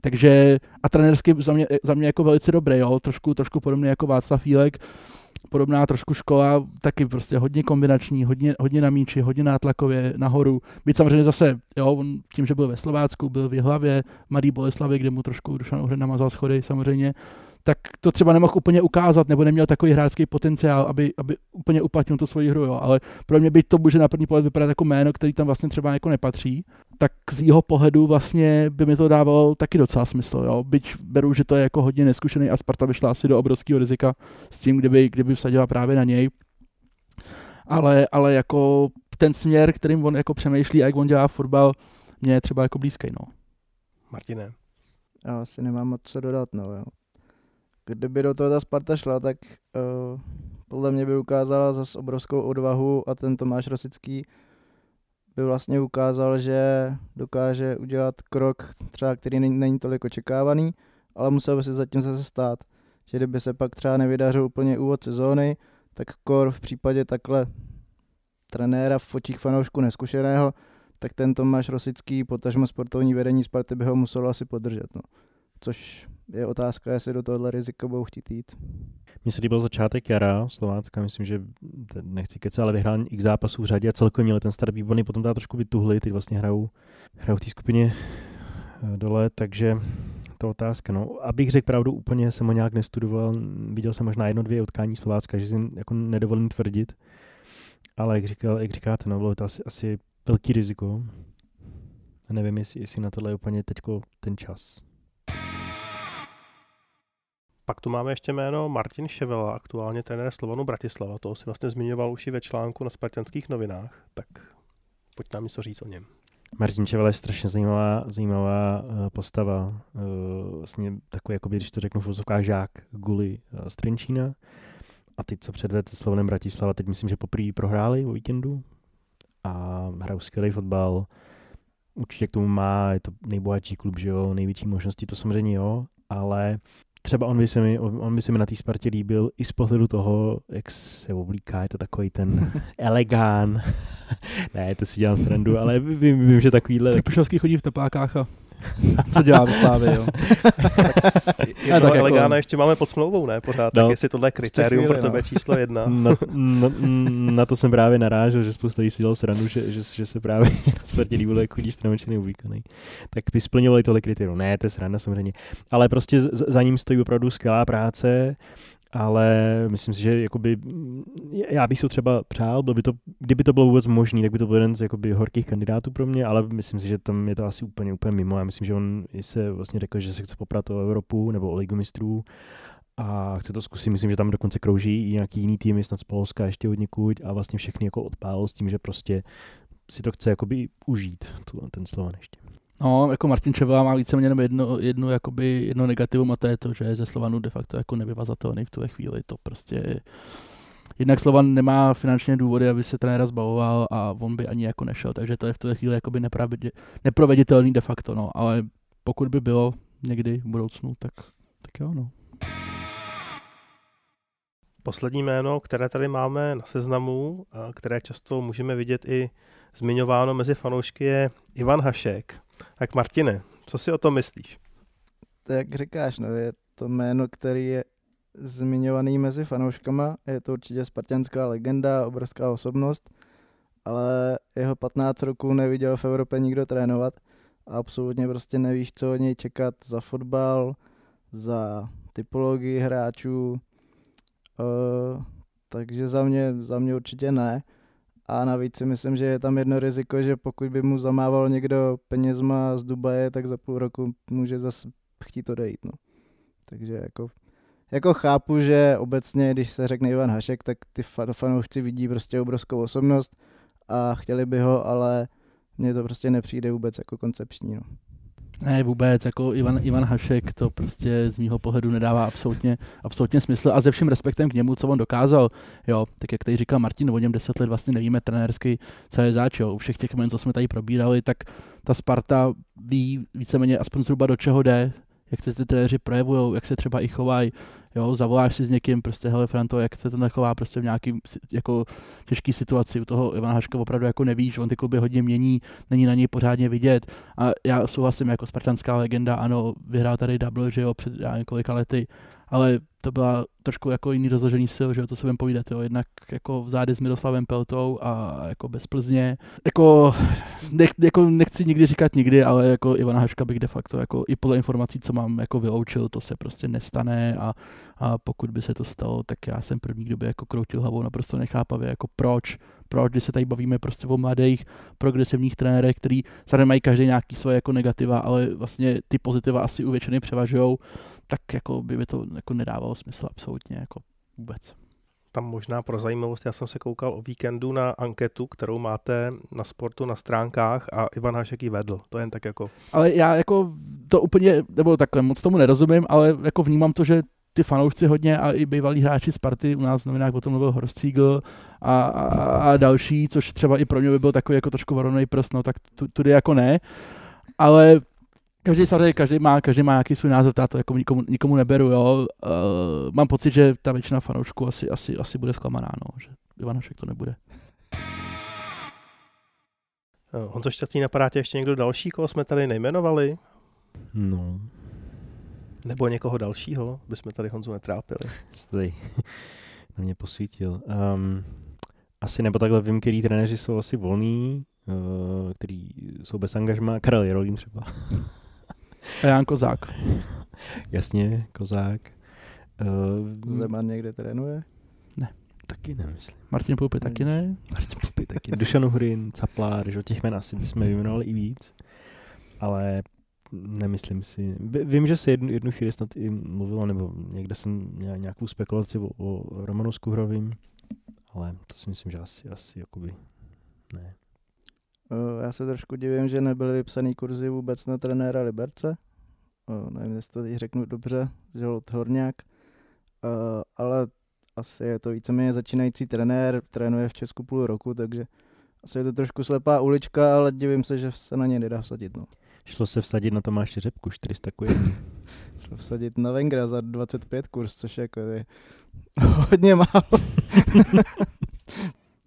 Takže a trenersky za mě, za mě jako velice dobrý, jo, trošku, trošku podobný jako Václav Jílek, podobná trošku škola, taky prostě hodně kombinační, hodně, hodně na míči, hodně nátlakově, nahoru. Byť samozřejmě zase, jo, on tím, že byl ve Slovácku, byl v Jihlavě, Mladý Boleslavě, kde mu trošku Dušan Uhren namazal schody samozřejmě, tak to třeba nemohl úplně ukázat, nebo neměl takový hráčský potenciál, aby, aby úplně uplatnil tu svoji hru, jo. ale pro mě by to může na první pohled vypadat jako jméno, který tam vlastně třeba jako nepatří, tak z jeho pohledu vlastně by mi to dávalo taky docela smysl, jo. byť beru, že to je jako hodně neskušený a Sparta vyšla asi do obrovského rizika s tím, kdyby, kdyby vsadila právě na něj, ale, ale jako ten směr, kterým on jako přemýšlí a jak on dělá fotbal, mě je třeba jako blízký, no. Martine. Já asi nemám moc co dodat, no jo kdyby do toho ta Sparta šla, tak uh, podle mě by ukázala zase obrovskou odvahu a ten Tomáš Rosický by vlastně ukázal, že dokáže udělat krok, třeba který není, není tolik očekávaný, ale musel by se zatím zase stát. Že kdyby se pak třeba nevydařil úplně úvod sezóny, tak kor v případě takhle trenéra v očích fanoušku neskušeného, tak ten Tomáš Rosický, potažmo sportovní vedení Sparty by ho muselo asi podržet. No. Což je otázka, jestli do tohohle rizika budou chtít jít. Mně se líbil začátek jara Slovácka, myslím, že nechci kecat, ale vyhrál x zápasů v řadě a celkově měli ten start výborný, potom dá trošku vytuhli, teď vlastně hrajou, hrajou v té skupině eh, dole, takže to otázka. No, abych řekl pravdu, úplně jsem ho nějak nestudoval, viděl jsem možná jedno, dvě utkání Slovácka, že si jako nedovolím tvrdit, ale jak, říkal, jak říkáte, no, bylo to asi, asi velký riziko. Nevím, jestli, jestli na tohle je úplně teďko ten čas. Pak tu máme ještě jméno Martin Ševela, aktuálně trenér Slovanu Bratislava. To si vlastně zmiňoval už i ve článku na spartanských novinách, tak pojď nám něco říct o něm. Martin Ševela je strašně zajímavá, zajímavá uh, postava. Uh, vlastně takový, jakoby, když to řeknu v vozovkách, žák Guli uh, z. A teď, co předved se Slovenem Bratislava, teď myslím, že poprvé prohráli o víkendu a hrajou skvělý fotbal. Určitě k tomu má, je to nejbohatší klub, že jo, největší možnosti, to samozřejmě jo, ale třeba on by se mi, on by se mi na té Spartě líbil i z pohledu toho, jak se oblíká, je to takový ten elegán. ne, to si dělám srandu, ale vím, vím že takovýhle... Trpišovský chodí v teplákách a co dělá v Slávě, jo. je to tak jako... ještě máme pod smlouvou, ne? Pořád, no. tak jestli tohle je kritérium chvíli, pro tebe no. číslo jedna. Na, na, na, to jsem právě narážel, že spousta lidí si dělal srandu, že, že, že se právě na smrti líbilo, jak chodíš stramenčený uvíkaný. Tak by splňovali tohle kritérium. Ne, to je sranda samozřejmě. Ale prostě za ním stojí opravdu skvělá práce ale myslím si, že jakoby, já bych si třeba přál, byl by to, kdyby to bylo vůbec možné, tak by to byl jeden z jakoby horkých kandidátů pro mě, ale myslím si, že tam je to asi úplně, úplně mimo. Já myslím, že on se vlastně řekl, že se chce poprat o Evropu nebo o Ligu mistrů a chce to zkusit. Myslím, že tam dokonce krouží i nějaký jiný týmy, snad z Polska ještě hodně kuď a vlastně všechny jako odpál s tím, že prostě si to chce jakoby užít, ten Slovan ještě. No, jako Martin Čevá má víceméně jenom jedno, jedno, jakoby, jedno negativum a to je to, že je ze Slovanu de facto jako nevyvazatelný v tuhle chvíli. To prostě Jednak Slovan nemá finančně důvody, aby se trenéra zbavoval a on by ani jako nešel, takže to je v tuhle chvíli jakoby neproveditelný de facto, no. Ale pokud by bylo někdy v budoucnu, tak, tak jo, no. Poslední jméno, které tady máme na seznamu, které často můžeme vidět i zmiňováno mezi fanoušky, je Ivan Hašek. Tak Martine, co si o tom myslíš? Tak říkáš, no, je to jméno, který je zmiňovaný mezi fanouškama, je to určitě spartianská legenda, obrovská osobnost, ale jeho 15 roků neviděl v Evropě nikdo trénovat a absolutně prostě nevíš, co od něj čekat za fotbal, za typologii hráčů, uh, takže za mě, za mě určitě ne. A navíc si myslím, že je tam jedno riziko, že pokud by mu zamával někdo penězma z Dubaje, tak za půl roku může zase chtít odejít. No. Takže jako, jako chápu, že obecně, když se řekne Ivan Hašek, tak ty fanoušci vidí prostě obrovskou osobnost a chtěli by ho, ale mně to prostě nepřijde vůbec jako koncepční. No. Ne, vůbec, jako Ivan, Ivan Hašek to prostě z mýho pohledu nedává absolutně, absolutně smysl a ze vším respektem k němu, co on dokázal, jo, tak jak tady říkal Martin, o něm deset let vlastně nevíme trenérsky, co je zač, jo, u všech těch men, co jsme tady probírali, tak ta Sparta ví víceméně aspoň zhruba do čeho jde, jak se ty trenéři projevují, jak se třeba i chovají, Jo, zavoláš si s někým, prostě hele Franto, jak se to nechová prostě v nějaký jako těžký situaci. U toho Ivana Haška opravdu jako nevíš, on ty kluby hodně mění, není na něj pořádně vidět. A já souhlasím jako spartanská legenda, ano, vyhrál tady double, že jo, před já několika lety, ale to byla trošku jako jiný rozložení sil, že jo, to se budeme povídat, jo, jednak jako v zády s Miroslavem Peltou a jako bez Plzně, jako, nech, jako nechci nikdy říkat nikdy, ale jako Ivana Haška bych de facto jako i podle informací, co mám jako vyloučil, to se prostě nestane a, a pokud by se to stalo, tak já jsem první, kdo by jako kroutil hlavou naprosto nechápavě, jako proč, proč, když se tady bavíme prostě o mladých progresivních trenérech, který samozřejmě mají každý nějaký svoje jako negativa, ale vlastně ty pozitiva asi u většiny převažují, tak jako by, by to jako nedávalo smysl absolutně jako vůbec. Tam možná pro zajímavost, já jsem se koukal o víkendu na anketu, kterou máte na sportu na stránkách a Ivan Hašek ji vedl. To jen tak jako... Ale já jako to úplně, nebo takhle moc tomu nerozumím, ale jako vnímám to, že ty fanoušci hodně a i bývalí hráči z party, u nás v novinách o tom mluvil Horst Siegel a, a, a, další, což třeba i pro mě by byl takový jako trošku varovný prst, no tak tudy jako ne. Ale Každý samozřejmě, každý má, každý má nějaký svůj názor, já to jako nikomu, nikomu neberu, jo. Uh, mám pocit, že ta většina fanoušků asi, asi, asi bude zklamaná, no, že Ivanošek to nebude. Eh, Honzo Šťastný, napadá tě ještě někdo další, koho jsme tady nejmenovali? No. Nebo někoho dalšího, aby jsme tady Honzu netrápili? Jste na mě posvítil. Um, asi nebo takhle vím, který trenéři jsou asi volní, uh, který jsou bez angažma. Karel Jerolín třeba. A Jan Kozák. Jasně, Kozák. Uh, Zeman někde trénuje? Ne. Taky nemyslím. Martin Poupy taky ne? Martin Poupy taky. Dušan Uhrin, Caplár, že těch jmen asi bychom vyjmenovali i víc. Ale nemyslím si. Vím, že se jednu, jednu chvíli snad i mluvilo, nebo někde jsem měl nějakou spekulaci o, o Romanu Skuhrovým, ale to si myslím, že asi, asi jakoby ne. Já se trošku divím, že nebyly vypsaný kurzy vůbec na trenéra Liberce. Nevím, jestli to řeknu dobře, Žolot Horňák. Ale asi je to víceméně začínající trenér, trénuje v Česku půl roku, takže asi je to trošku slepá ulička, ale divím se, že se na ně nedá vsadit. No. Šlo se vsadit na Tomáše Řepku, 400 kojen. Šlo vsadit na Vengra za 25 kurz, což jako je hodně málo.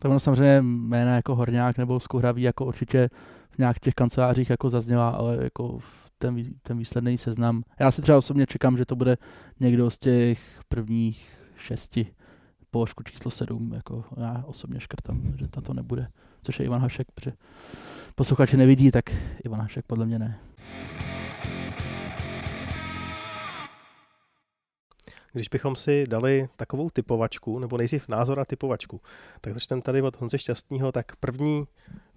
Tak ono samozřejmě jména jako Horňák nebo Skuhravý jako určitě v nějakých těch kancelářích jako zazněla, ale jako ten, ten výsledný seznam. Já si třeba osobně čekám, že to bude někdo z těch prvních šesti položku číslo sedm, jako já osobně škrtám, že ta to nebude, což je Ivan Hašek, protože posluchači nevidí, tak Ivan Hašek podle mě ne. Když bychom si dali takovou typovačku, nebo nejdřív názor a typovačku, tak začneme tady od Honze Šťastního, tak první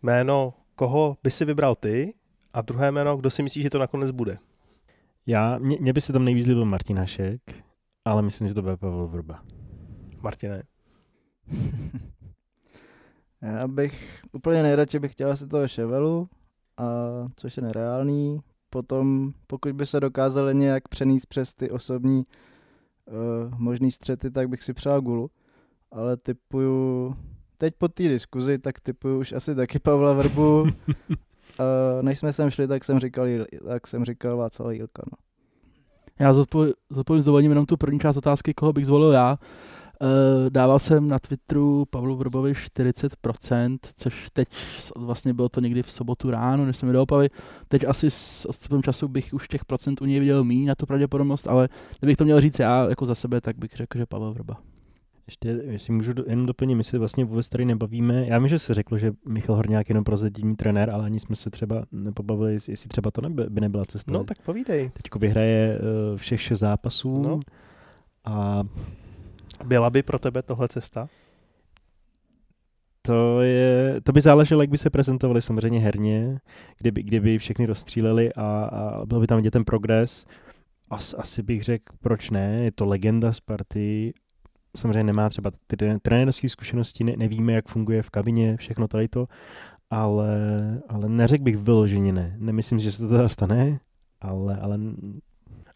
jméno, koho by si vybral ty a druhé jméno, kdo si myslí, že to nakonec bude? Já, mě, mě by se tam nejvíc líbil Martin Hašek, ale myslím, že to bude Pavel Vrba. Martine. Já bych úplně nejradši bych chtěl asi toho Ševelu, a, což je nereálný. Potom, pokud by se dokázali nějak přenést přes ty osobní uh, možný střety, tak bych si přál Gulu. Ale typuju, teď po té diskuzi, tak typuju už asi taky Pavla Vrbu. uh, než jsme sem šli, tak jsem říkal, tak jsem říkal Václav Jílka. No. Já zodpovím s dovolením jenom tu první část otázky, koho bych zvolil já. Uh, dával jsem na Twitteru Pavlu Vrbovi 40%, což teď vlastně bylo to někdy v sobotu ráno, než jsem mi do opavy. Teď asi s odstupem času bych už těch procent u něj viděl méně na tu pravděpodobnost, ale kdybych to měl říct já jako za sebe, tak bych řekl, že Pavel Vrba. Ještě, jestli můžu do, jenom doplnit, my se vlastně vůbec tady nebavíme. Já vím, že se řeklo, že Michal Horňák je jenom prozatímní trenér, ale ani jsme se třeba nepobavili, jestli třeba to neby, by nebyla cesta. No tak povídej. Teďko vyhraje uh, všech šest zápasů no. a byla by pro tebe tohle cesta? To, je, to by záleželo, jak by se prezentovali samozřejmě herně, kdyby, kdyby všechny rozstříleli a, a byl by tam vidět ten progres. As, asi bych řekl, proč ne, je to legenda z party, samozřejmě nemá třeba ty trenérské zkušenosti, ne, nevíme, jak funguje v kabině, všechno tady to, ale, ale neřekl bych vyloženě ne. Nemyslím, že se to teda stane, ale, ale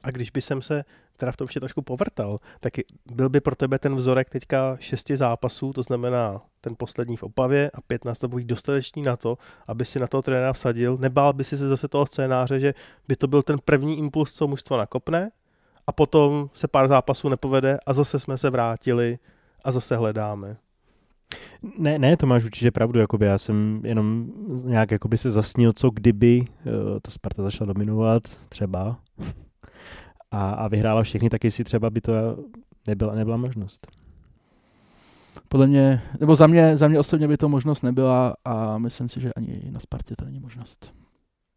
a když by jsem se teda v tom ještě trošku povrtal, tak byl by pro tebe ten vzorek teďka šesti zápasů, to znamená ten poslední v Opavě a pět nastavových dostatečný na to, aby si na toho trenéra vsadil. Nebál by si se zase toho scénáře, že by to byl ten první impuls, co mužstvo nakopne a potom se pár zápasů nepovede a zase jsme se vrátili a zase hledáme. Ne, ne, to máš určitě pravdu, jakoby já jsem jenom nějak jakoby se zasnil, co kdyby uh, ta Sparta začala dominovat, třeba, a, a vyhrála všechny, tak jestli třeba by to nebyla, nebyla možnost. Podle mě, nebo za mě, za mě osobně by to možnost nebyla a myslím si, že ani na Spartě to není možnost.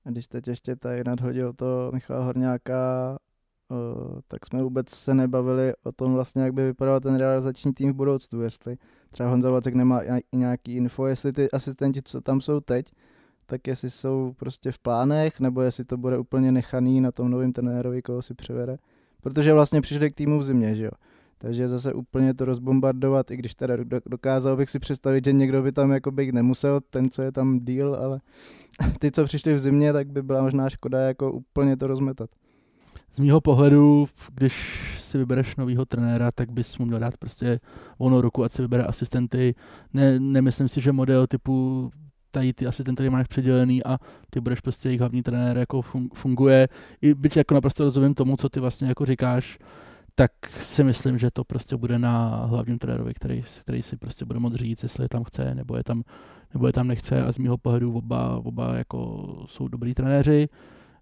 A když teď ještě tady nadhodil to Michala Horňáka, uh, tak jsme vůbec se nebavili o tom vlastně, jak by vypadal ten realizační tým v budoucnu, jestli třeba Honza Vacek nemá i nějaký info, jestli ty asistenti, co tam jsou teď, tak jestli jsou prostě v plánech, nebo jestli to bude úplně nechaný na tom novém trenérovi, koho si převede. Protože vlastně přišli k týmu v zimě, že jo. Takže zase úplně to rozbombardovat, i když teda dokázal bych si představit, že někdo by tam jako být nemusel, ten, co je tam díl, ale ty, co přišli v zimě, tak by byla možná škoda jako úplně to rozmetat. Z mýho pohledu, když si vybereš nového trenéra, tak bys mu měl dát prostě volnou ruku, ať si vybere asistenty. Ne, nemyslím si, že model typu tady ty asistenty máš předělený a ty budeš prostě jejich hlavní trenér, jako funguje. I byť jako naprosto rozumím tomu, co ty vlastně jako říkáš, tak si myslím, že to prostě bude na hlavním trenérovi, který, který si prostě bude moct říct, jestli je tam chce, nebo je tam, nebo je tam nechce a z mého pohledu oba, oba jako jsou dobrý trenéři.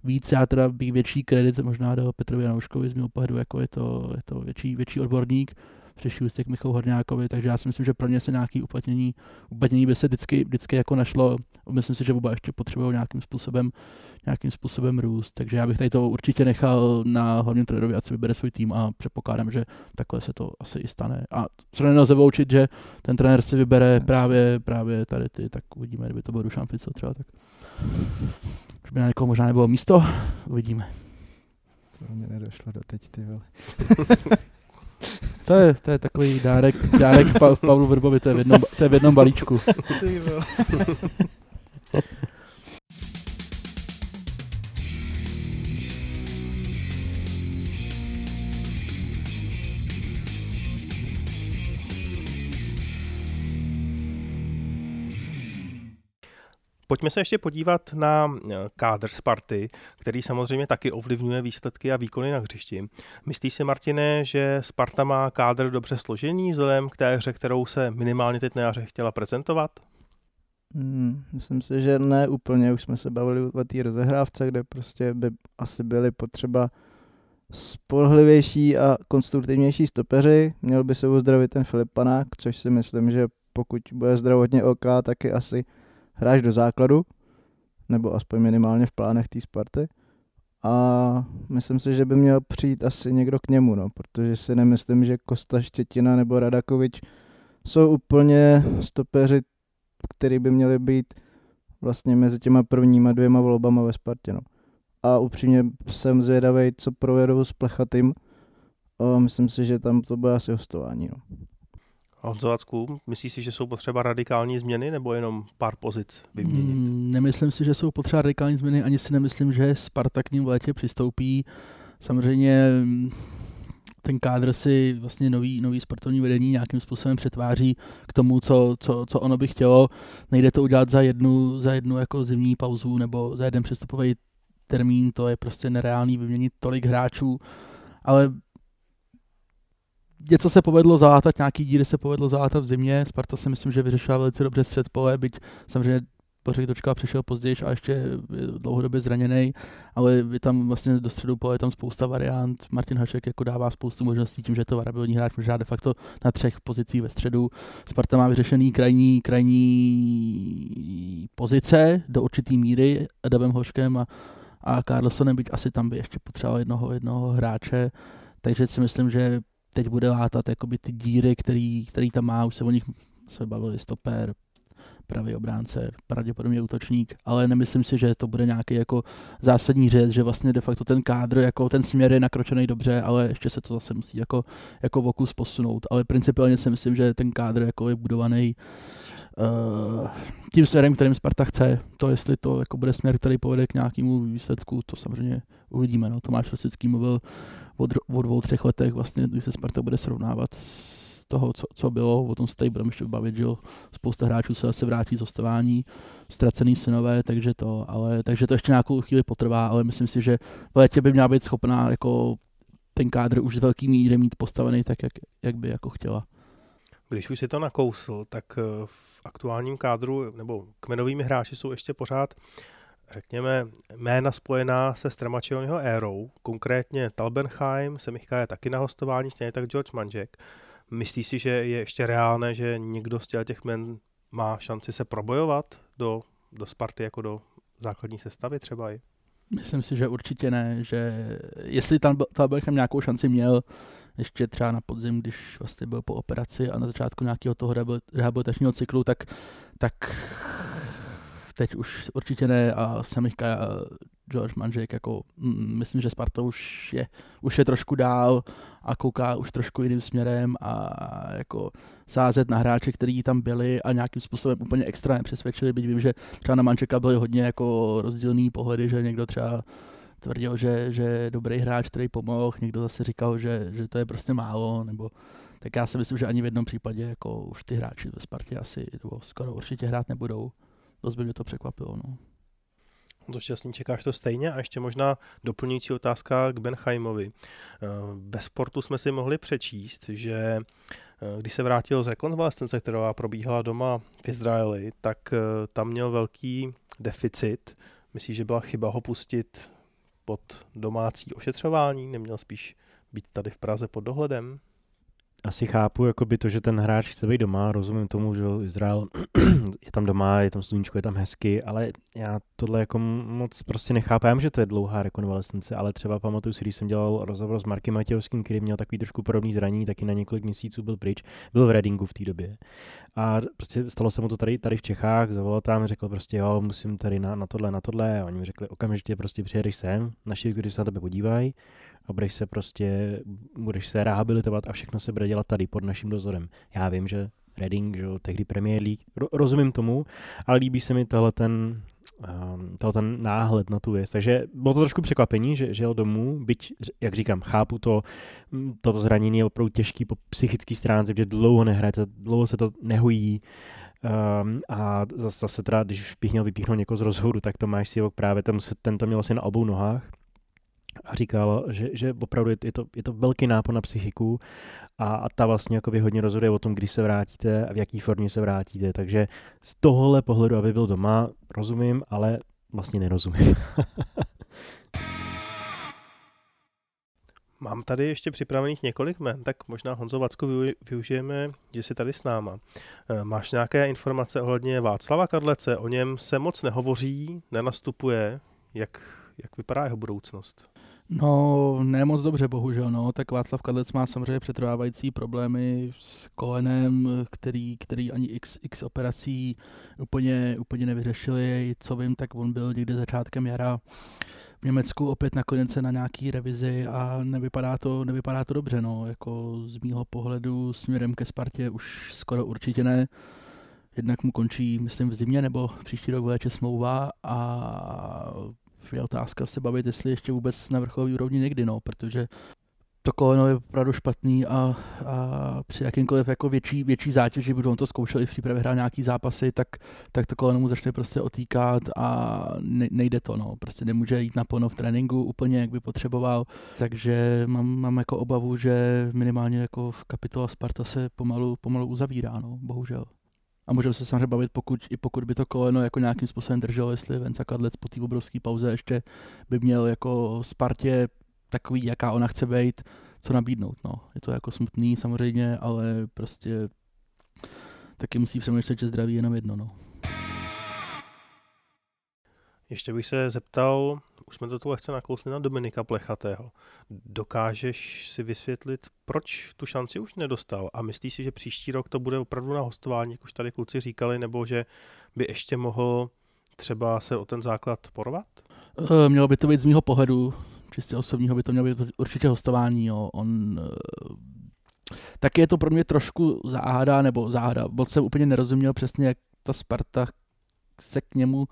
Víc já teda bych větší kredit možná dal Petrovi Janouškovi z mého pohledu, jako je to, je to větší, větší odborník, přeší ústěk Michal Horňákovi, takže já si myslím, že pro ně se nějaký uplatnění, uplatnění by se vždycky, vždycky jako našlo. Myslím si, že oba ještě potřebují nějakým způsobem, nějakým způsobem růst, takže já bych tady to určitě nechal na hlavním trenérovi, ať si vybere svůj tým a předpokládám, že takhle se to asi i stane. A co nelze vyloučit, že ten trenér si vybere právě, právě tady ty, tak uvidíme, kdyby to byl Dušan Ficel třeba, tak už by na někoho možná nebylo místo, uvidíme. To mě nedošlo do teď, ty vole. To je, to je takový dárek, dárek pa, Pavlu Vrbovi, to je v jednom, to je v jednom balíčku. Pojďme se ještě podívat na eh, kádr Sparty, který samozřejmě taky ovlivňuje výsledky a výkony na hřišti. Myslíš si, Martine, že Sparta má kádr dobře složený vzhledem k té hře, kterou se minimálně teď na jaře chtěla prezentovat? Hmm, myslím si, že ne úplně. Už jsme se bavili o té rozehrávce, kde prostě by asi byly potřeba spolehlivější a konstruktivnější stopeři. Měl by se uzdravit ten Filip Panák, což si myslím, že pokud bude zdravotně OK, tak je asi hráš do základu, nebo aspoň minimálně v plánech té Sparty. A myslím si, že by měl přijít asi někdo k němu, no, protože si nemyslím, že Kosta Štětina nebo Radakovič jsou úplně stopeři, který by měli být vlastně mezi těma prvníma dvěma volbama ve Spartě. No. A upřímně jsem zvědavý, co provedou s Plechatým. A myslím si, že tam to bude asi hostování. No. Honzo Vacku, myslíš si, že jsou potřeba radikální změny nebo jenom pár pozic vyměnit? Mm, nemyslím si, že jsou potřeba radikální změny, ani si nemyslím, že Sparta k ním v létě přistoupí. Samozřejmě mm, ten kádr si vlastně nový, nový sportovní vedení nějakým způsobem přetváří k tomu, co, co, co ono by chtělo. Nejde to udělat za jednu, za jednu jako zimní pauzu nebo za jeden přestupový termín, to je prostě nereálný vyměnit tolik hráčů, ale něco se povedlo zalátat, nějaký díry se povedlo zalátat v zimě. Sparta si myslím, že vyřešila velice dobře střed pole, byť samozřejmě Bořek Dočka přišel později a ještě je dlouhodobě zraněný, ale je tam vlastně do středu pole je tam spousta variant. Martin Hašek jako dává spoustu možností tím, že je to variabilní hráč, může de facto na třech pozicích ve středu. Sparta má vyřešený krajní, krajní pozice do určitý míry Adamem Hoškem a, a Carlsonem, byť asi tam by ještě potřeboval jednoho, jednoho hráče. Takže si myslím, že teď bude látat jakoby ty díry, který, který tam má, už se o nich se bavili stoper, pravý obránce, pravděpodobně útočník, ale nemyslím si, že to bude nějaký jako zásadní řez, že vlastně de facto ten kádr, jako ten směr je nakročený dobře, ale ještě se to zase musí jako, jako vokus posunout. Ale principiálně si myslím, že ten kádr jako je budovaný uh, tím směrem, kterým Sparta chce. To, jestli to jako bude směr, který povede k nějakému výsledku, to samozřejmě uvidíme. No. Tomáš Rosický mluvil o, o dvou, třech letech, vlastně, když se Sparta bude srovnávat s toho, co, co bylo, o tom se tady budeme ještě bavit, že spousta hráčů se zase vrátí z hostování, ztracený synové, takže to, ale, takže to ještě nějakou chvíli potrvá, ale myslím si, že v létě by měla být schopná jako ten kádr už z velký míry mít postavený tak, jak, jak by jako chtěla. Když už si to nakousl, tak eh, v aktuálním kádru nebo kmenovými hráči jsou ještě pořád řekněme, jména spojená se Stramačeho érou, konkrétně Talbenheim, Semichka je taky na hostování, stejně tak George Manžek. Myslíš si, že je ještě reálné, že někdo z těch men má šanci se probojovat do, do Sparty jako do základní sestavy třeba i? Myslím si, že určitě ne, že jestli tam Talbenheim nějakou šanci měl, ještě třeba na podzim, když vlastně byl po operaci a na začátku nějakého toho rehabilitačního cyklu, tak, tak teď už určitě ne a Semichka George Manžek, jako mm, myslím, že Sparta už je, už je trošku dál a kouká už trošku jiným směrem a jako sázet na hráče, kteří tam byli a nějakým způsobem úplně extra nepřesvědčili, byť vím, že třeba na Manžeka byly hodně jako rozdílný pohledy, že někdo třeba tvrdil, že, že je dobrý hráč, který pomohl, někdo zase říkal, že, že to je prostě málo, nebo tak já si myslím, že ani v jednom případě jako už ty hráči ve Spartě asi nebo skoro určitě hrát nebudou dost by mě to překvapilo. No. To šťastný, čekáš to stejně? A ještě možná doplňující otázka k Benheimovi. Eh, ve sportu jsme si mohli přečíst, že eh, když se vrátil z rekonvalescence, která probíhala doma v Izraeli, tak eh, tam měl velký deficit. Myslíš, že byla chyba ho pustit pod domácí ošetřování? Neměl spíš být tady v Praze pod dohledem? Asi chápu jakoby to, že ten hráč chce být doma, rozumím tomu, že Izrael je tam doma, je tam sluníčko, je tam hezky, ale já tohle jako moc prostě nechápám, že to je dlouhá rekonvalescence, ale třeba pamatuju si, když jsem dělal rozhovor s Markem Matějovským, který měl takový trošku podobný zranění, taky na několik měsíců byl pryč, byl v Readingu v té době. A prostě stalo se mu to tady, tady v Čechách, zavolal tam, řekl prostě jo, musím tady na, na tohle, na tohle. A oni mi řekli okamžitě prostě přijedeš sem, naši, kteří se na tebe podívají, a budeš se prostě, budeš se rehabilitovat a všechno se bude dělat tady pod naším dozorem. Já vím, že Reading, že tehdy Premier League, rozumím tomu, ale líbí se mi tohle ten, um, ten náhled na tu věc. Takže bylo to trošku překvapení, že, že jel domů, byť, jak říkám, chápu to, toto zranění je opravdu těžký po psychické stránce, že dlouho nehraje, dlouho se to nehojí, Um, a zase, zase teda, když bych měl vypíchnout někoho z rozhodu, tak to máš si právě, se, ten to měl asi na obou nohách, a říkal, že, že opravdu je to, je to velký nápor na psychiku a, a ta vlastně jako hodně rozhoduje o tom, kdy se vrátíte a v jaký formě se vrátíte. Takže z tohohle pohledu, aby byl doma, rozumím, ale vlastně nerozumím. Mám tady ještě připravených několik men, tak možná Honzo Vacku využijeme, že jsi tady s náma. Eh, máš nějaké informace ohledně Václava Kadlece? O něm se moc nehovoří, nenastupuje. Jak, jak vypadá jeho budoucnost? No, ne moc dobře, bohužel. No. Tak Václav Kadlec má samozřejmě přetrvávající problémy s kolenem, který, který ani x, x operací úplně, úplně nevyřešili. Co vím, tak on byl někde začátkem jara v Německu opět nakonec na nějaký revizi a nevypadá to, nevypadá to dobře. No. Jako z mýho pohledu směrem ke Spartě už skoro určitě ne. Jednak mu končí, myslím, v zimě nebo příští rok v léče smlouva a je otázka se bavit, jestli ještě vůbec na vrcholové úrovni někdy, no, protože to koleno je opravdu špatný a, a při jakýmkoliv jako větší, větší zátěži, protože on to zkoušel i v přípravě hrát nějaký zápasy, tak, tak to koleno mu začne prostě otýkat a ne, nejde to, no. Prostě nemůže jít na plno v tréninku úplně, jak by potřeboval, takže mám, mám jako obavu, že minimálně jako v kapitola Sparta se pomalu, pomalu uzavírá, no, bohužel. A můžeme se samozřejmě bavit, pokud, i pokud by to koleno jako nějakým způsobem drželo, jestli Venca Kadlec po té obrovské pauze ještě by měl jako Spartě takový, jaká ona chce být, co nabídnout. No. Je to jako smutný samozřejmě, ale prostě taky musí přemýšlet, že zdraví je jenom jedno. No. Ještě bych se zeptal, už jsme to tu lehce nakousli na Dominika Plechatého. Dokážeš si vysvětlit, proč tu šanci už nedostal a myslíš si, že příští rok to bude opravdu na hostování, jak už tady kluci říkali, nebo že by ještě mohl třeba se o ten základ porvat? Uh, mělo by to být z mého pohledu, čistě osobního by to mělo být určitě hostování. Jo. On, uh, taky je to pro mě trošku záhada, nebo záhada. Moc jsem úplně nerozuměl přesně, jak ta Sparta se k němu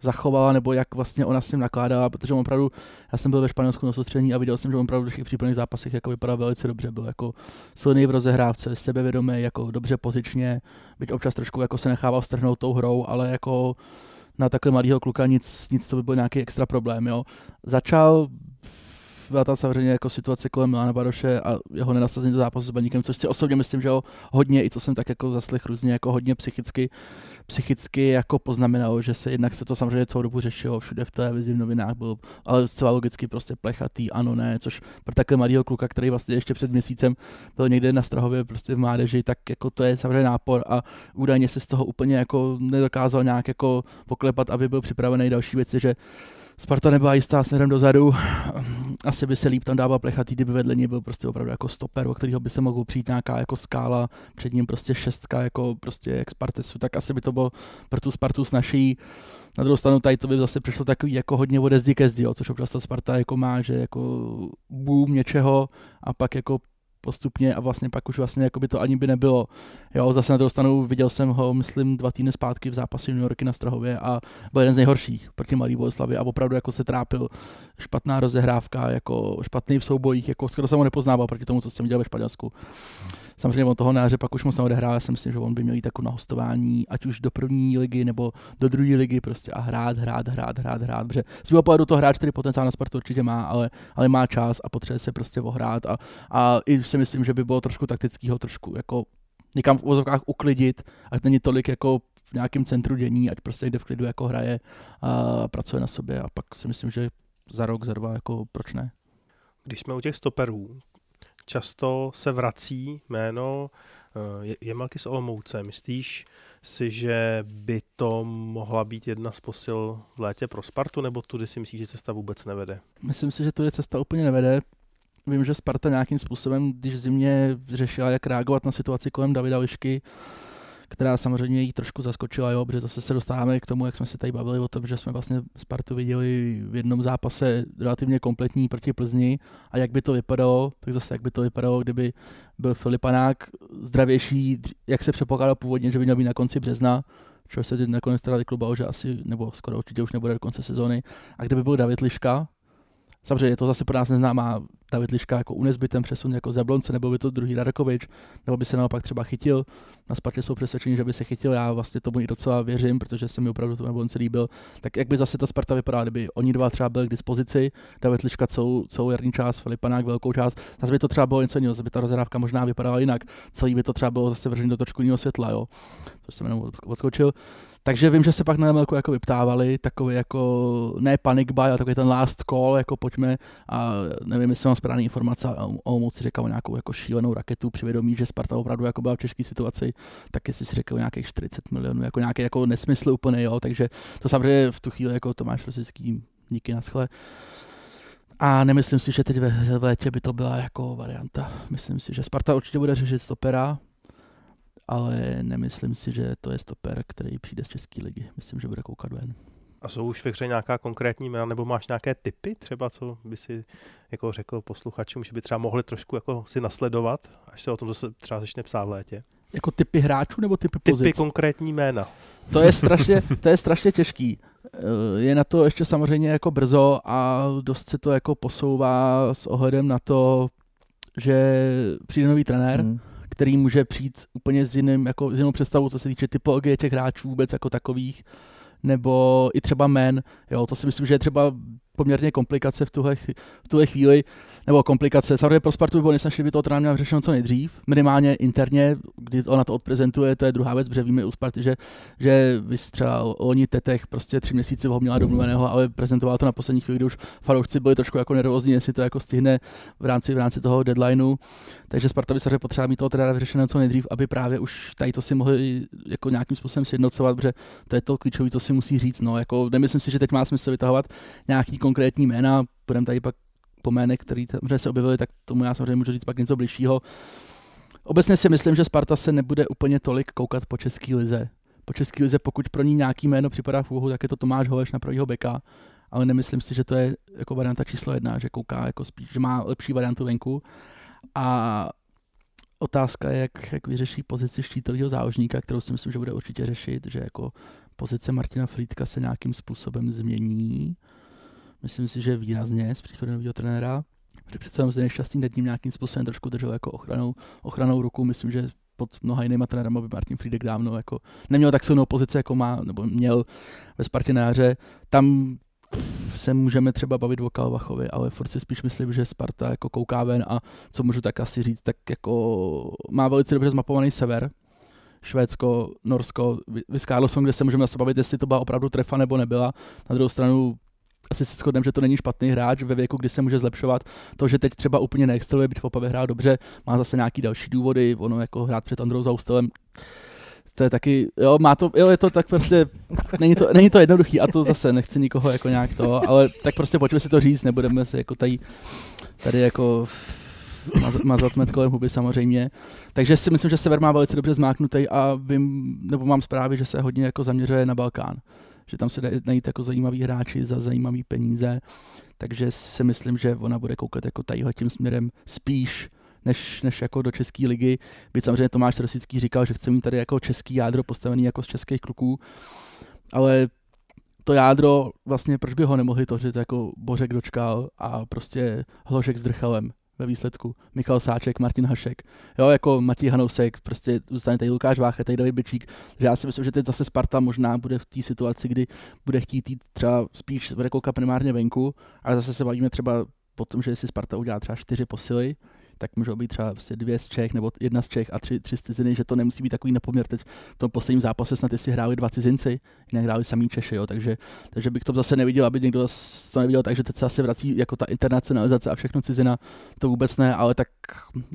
zachovala, nebo jak vlastně ona s ním nakládala, protože on opravdu, já jsem byl ve Španělsku na soustředění a viděl jsem, že on opravdu v těch případných zápasech jako vypadal velice dobře, byl jako silný v rozehrávce, sebevědomý, jako dobře pozičně, byť občas trošku jako se nechával strhnout tou hrou, ale jako na takhle mladého kluka nic, nic, co by byl nějaký extra problém. Jo. Začal byla tam samozřejmě jako situace kolem Milana Baroše a jeho nenasazení do zápasu s Baníkem, což si osobně myslím, že ho hodně, i co jsem tak jako zaslech různě, jako hodně psychicky, psychicky jako poznamenalo, že se jednak se to samozřejmě celou dobu řešilo, všude v televizi, v novinách byl, ale zcela logicky prostě plechatý, ano, ne, což pro takhle mladého kluka, který vlastně ještě před měsícem byl někde na Strahově prostě v mládeži, tak jako to je samozřejmě nápor a údajně se z toho úplně jako nedokázal nějak jako poklepat, aby byl připravený další věci, že Sparta nebyla jistá směrem dozadu, asi by se líp tam dával plechatý, kdyby vedle něj byl prostě opravdu jako stoper, o kterého by se mohl přijít nějaká jako skála, před ním prostě šestka, jako prostě jak Spartesu, tak asi by to bylo pro tu Spartu snažší. Na druhou stranu tady to by zase přišlo takový jako hodně ode ke zdi, jo, což občas ta Sparta jako má, že jako boom něčeho a pak jako postupně a vlastně pak už vlastně jako by to ani by nebylo. Jo, zase na druhou stranu viděl jsem ho, myslím, dva týdny zpátky v zápase New Yorky na Strahově a byl jeden z nejhorších proti Malý Boleslavi a opravdu jako se trápil špatná rozehrávka, jako špatný v soubojích, jako skoro jsem ho nepoznával proti tomu, co jsem viděl ve Španělsku. Samozřejmě on toho náře pak už moc neodehrál, já si myslím, že on by měl jít jako na hostování, ať už do první ligy nebo do druhé ligy prostě a hrát, hrát, hrát, hrát, hrát, protože z mého pohledu to hráč, který potenciál na Spartu určitě má, ale, ale má čas a potřebuje se prostě ohrát. A, a i si myslím, že by bylo trošku taktického, trošku jako někam v uvozovkách uklidit, ať není tolik jako v nějakém centru dění, ať prostě jde v klidu jako hraje a pracuje na sobě. A pak si myslím, že za rok, za dva, jako proč ne. Když jsme u těch stoperů, často se vrací jméno eh, Jemelky z Olomouce. Myslíš si, že by to mohla být jedna z posil v létě pro Spartu, nebo tudy si myslíš, že cesta vůbec nevede? Myslím si, že tudy cesta úplně nevede. Vím, že Sparta nějakým způsobem, když v zimě řešila, jak reagovat na situaci kolem Davida Lišky, která samozřejmě jí trošku zaskočila, jo, protože zase se dostáváme k tomu, jak jsme se tady bavili o tom, že jsme vlastně Spartu viděli v jednom zápase relativně kompletní proti Plzni a jak by to vypadalo, tak zase jak by to vypadalo, kdyby byl Filipanák zdravější, jak se předpokládal původně, že by měl být na konci března, což se nakonec teda vyklubalo, že asi, nebo skoro určitě už nebude do konce sezóny. A kdyby byl David Liška, samozřejmě je to zase pro nás neznámá David Liška jako u nezbytem přesun jako Zablonce, nebo by to druhý Radakovič, nebo by se naopak třeba chytil. Na Spartě jsou přesvědčení, že by se chytil, já vlastně tomu i docela věřím, protože se mi opravdu to Jablonce líbil. Tak jak by zase ta Sparta vypadala, kdyby oni dva třeba byli k dispozici, David Liška celou, celou jarní část, Filipanák velkou část, zase by to třeba bylo něco jiného, zase by ta rozhrávka možná vypadala jinak, celý by to třeba bylo zase vržení do trošku jiného světla, jo. To jsem jenom odskočil. Takže vím, že se pak na MLku jako vyptávali, takový jako, ne panic buy, ale takový ten last call, jako pojďme a nevím, jestli mám správné informace, o moci říkal nějakou jako šílenou raketu při vědomí, že Sparta opravdu jako byla v těžké situaci, tak jestli si řekl nějakých 40 milionů, jako nějaký jako nesmysl úplně, jo, takže to samozřejmě v tu chvíli jako Tomáš Rosický, díky na schle. A nemyslím si, že teď ve létě by to byla jako varianta. Myslím si, že Sparta určitě bude řešit stopera, ale nemyslím si, že to je stoper, který přijde z České ligy. Myslím, že bude koukat ven. A jsou už ve hře nějaká konkrétní jména, nebo máš nějaké typy třeba, co by si jako řekl posluchačům, že by třeba mohli trošku jako si nasledovat, až se o tom zase třeba začne psát v létě? Jako typy hráčů nebo typy pozic? Typy konkrétní jména. To je strašně, to je strašně těžký. Eh, je na to ještě samozřejmě jako brzo a dost se to jako posouvá s ohledem na to, že přijde nový trenér, hmm který může přijít úplně s, jiným, jako, s jinou představou, co se týče typologie těch hráčů vůbec jako takových, nebo i třeba men, jo, to si myslím, že je třeba poměrně komplikace v tuhle, v tuhle chvíli, nebo komplikace. Samozřejmě pro Spartu by bylo nejsnažší, by to trenér měl řešeno co nejdřív, minimálně interně, kdy ona to odprezentuje, to je druhá věc, protože víme u Sparty, že, že vys třeba oni Tetech prostě tři měsíce ho měla domluveného, ale prezentoval to na poslední chvíli, kdy už fanoušci byli trošku jako nervózní, jestli to jako stihne v rámci, v rámci toho deadlineu. Takže Sparta by se potřeba mít toho trenéra vyřešeno co nejdřív, aby právě už tady to si mohli jako nějakým způsobem sjednocovat, protože to je to klíčové, co si musí říct. No, jako nemyslím si, že teď má smysl vytahovat nějaký konkrétní jména, budeme tady pak po jménech, které se objevily, tak tomu já samozřejmě můžu říct pak něco bližšího. Obecně si myslím, že Sparta se nebude úplně tolik koukat po české lize. Po české lize, pokud pro ní nějaký jméno připadá v úvahu, tak je to Tomáš Holeš na pravýho beka, ale nemyslím si, že to je jako varianta číslo jedna, že kouká jako spíš, že má lepší variantu venku. A otázka je, jak, jak vyřeší pozici štítového záložníka, kterou si myslím, že bude určitě řešit, že jako pozice Martina Frýdka se nějakým způsobem změní. Myslím si, že výrazně s příchodem nového trenéra. Protože přece jenom nešťastný nad ním nějakým způsobem trošku držel jako ochranou, ochranou ruku. Myslím, že pod mnoha jinýma trenérama by Martin Friedek dávno jako neměl tak silnou pozici, jako má, nebo měl ve Spartě na jaře. Tam se můžeme třeba bavit o Kalvachovi, ale furt si spíš myslím, že Sparta jako kouká ven a co můžu tak asi říct, tak jako má velice dobře zmapovaný sever, Švédsko, Norsko, Vyskálosson, kde se můžeme zase bavit, jestli to byla opravdu trefa nebo nebyla. Na druhou stranu asi se shodneme, že to není špatný hráč ve věku, kdy se může zlepšovat. To, že teď třeba úplně neexceluje, byť v hrál dobře, má zase nějaký další důvody, ono jako hrát před Androu Zaustelem, to je taky, jo, má to, jo, je to tak prostě, není to, není to jednoduchý a to zase nechci nikoho jako nějak to, ale tak prostě pojďme si to říct, nebudeme se jako tady, tady jako mazat med kolem huby samozřejmě. Takže si myslím, že Sever má velice dobře zmáknutý a vím, nebo mám zprávy, že se hodně jako zaměřuje na Balkán. Že tam se dají najít jako zajímaví hráči za zajímavý peníze. Takže si myslím, že ona bude koukat jako tadyhle tím směrem spíš než, než jako do české ligy. Byť samozřejmě Tomáš Rosický říkal, že chce mít tady jako český jádro postavený jako z českých kluků, ale to jádro, vlastně proč by ho nemohli tvořit jako Bořek dočkal a prostě Hložek s Drchalem ve výsledku. Michal Sáček, Martin Hašek, jo, jako Matěj Hanousek, prostě zůstane tady Lukáš Vácha, tady David Bečík. že já si myslím, že teď zase Sparta možná bude v té situaci, kdy bude chtít jít třeba spíš koukat primárně venku, ale zase se bavíme třeba po tom, že si Sparta udělá třeba čtyři posily, tak můžou být třeba prostě dvě z Čech nebo jedna z Čech a tři, tři z ciziny, že to nemusí být takový nepoměr. Teď v tom posledním zápase snad si hráli dva cizinci, jinak hráli samý Češi, jo, takže, takže bych to zase neviděl, aby někdo to neviděl, takže teď se asi vrací jako ta internacionalizace a všechno cizina, to vůbec ne, ale tak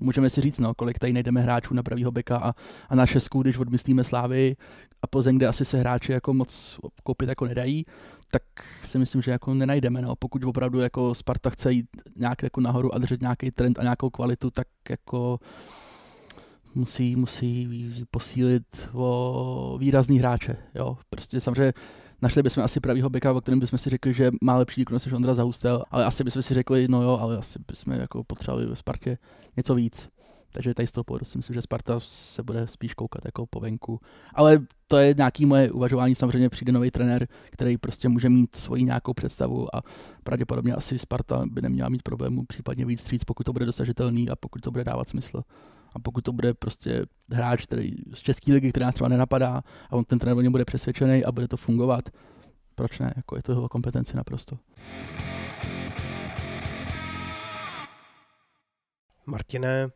můžeme si říct, no, kolik tady najdeme hráčů na pravýho beka a, a na šestku, když odmyslíme Slávy a Plzeň, kde asi se hráči jako moc koupit jako nedají, tak si myslím, že jako nenajdeme. No. Pokud opravdu jako Sparta chce jít nějak jako nahoru a držet nějaký trend a nějakou kvalitu, tak jako musí, musí posílit o výrazný hráče. Jo. Prostě samozřejmě našli bychom asi pravýho beka, o kterém bychom si řekli, že má lepší výkonnost než Ondra Zahustel, ale asi bychom si řekli, no jo, ale asi bychom jako potřebovali ve Spartě něco víc. Takže tady z toho pohledu si myslím, že Sparta se bude spíš koukat jako po venku. Ale to je nějaký moje uvažování, samozřejmě přijde nový trenér, který prostě může mít svoji nějakou představu a pravděpodobně asi Sparta by neměla mít problémů případně víc stříc, pokud to bude dosažitelný a pokud to bude dávat smysl. A pokud to bude prostě hráč který, z České ligy, který nás třeba nenapadá a on ten trenér o něm bude přesvědčený a bude to fungovat, proč ne? Jako je to jeho kompetenci naprosto. Martine,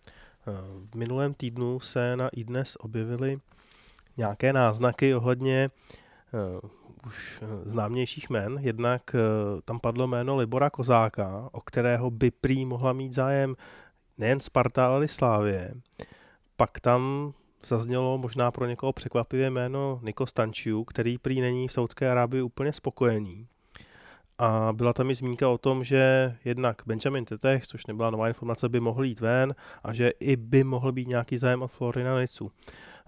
v minulém týdnu se na iDnes objevily nějaké náznaky ohledně uh, už známějších men. Jednak tam padlo jméno Libora Kozáka, o kterého by prý mohla mít zájem nejen Sparta, ale i Slávě. Pak tam zaznělo možná pro někoho překvapivě jméno Niko Stančiu, který prý není v Saudské Arábii úplně spokojený. A byla tam i zmínka o tom, že jednak Benjamin Tetech, což nebyla nová informace, by mohl jít ven a že i by mohl být nějaký zájem od Florina Nicu.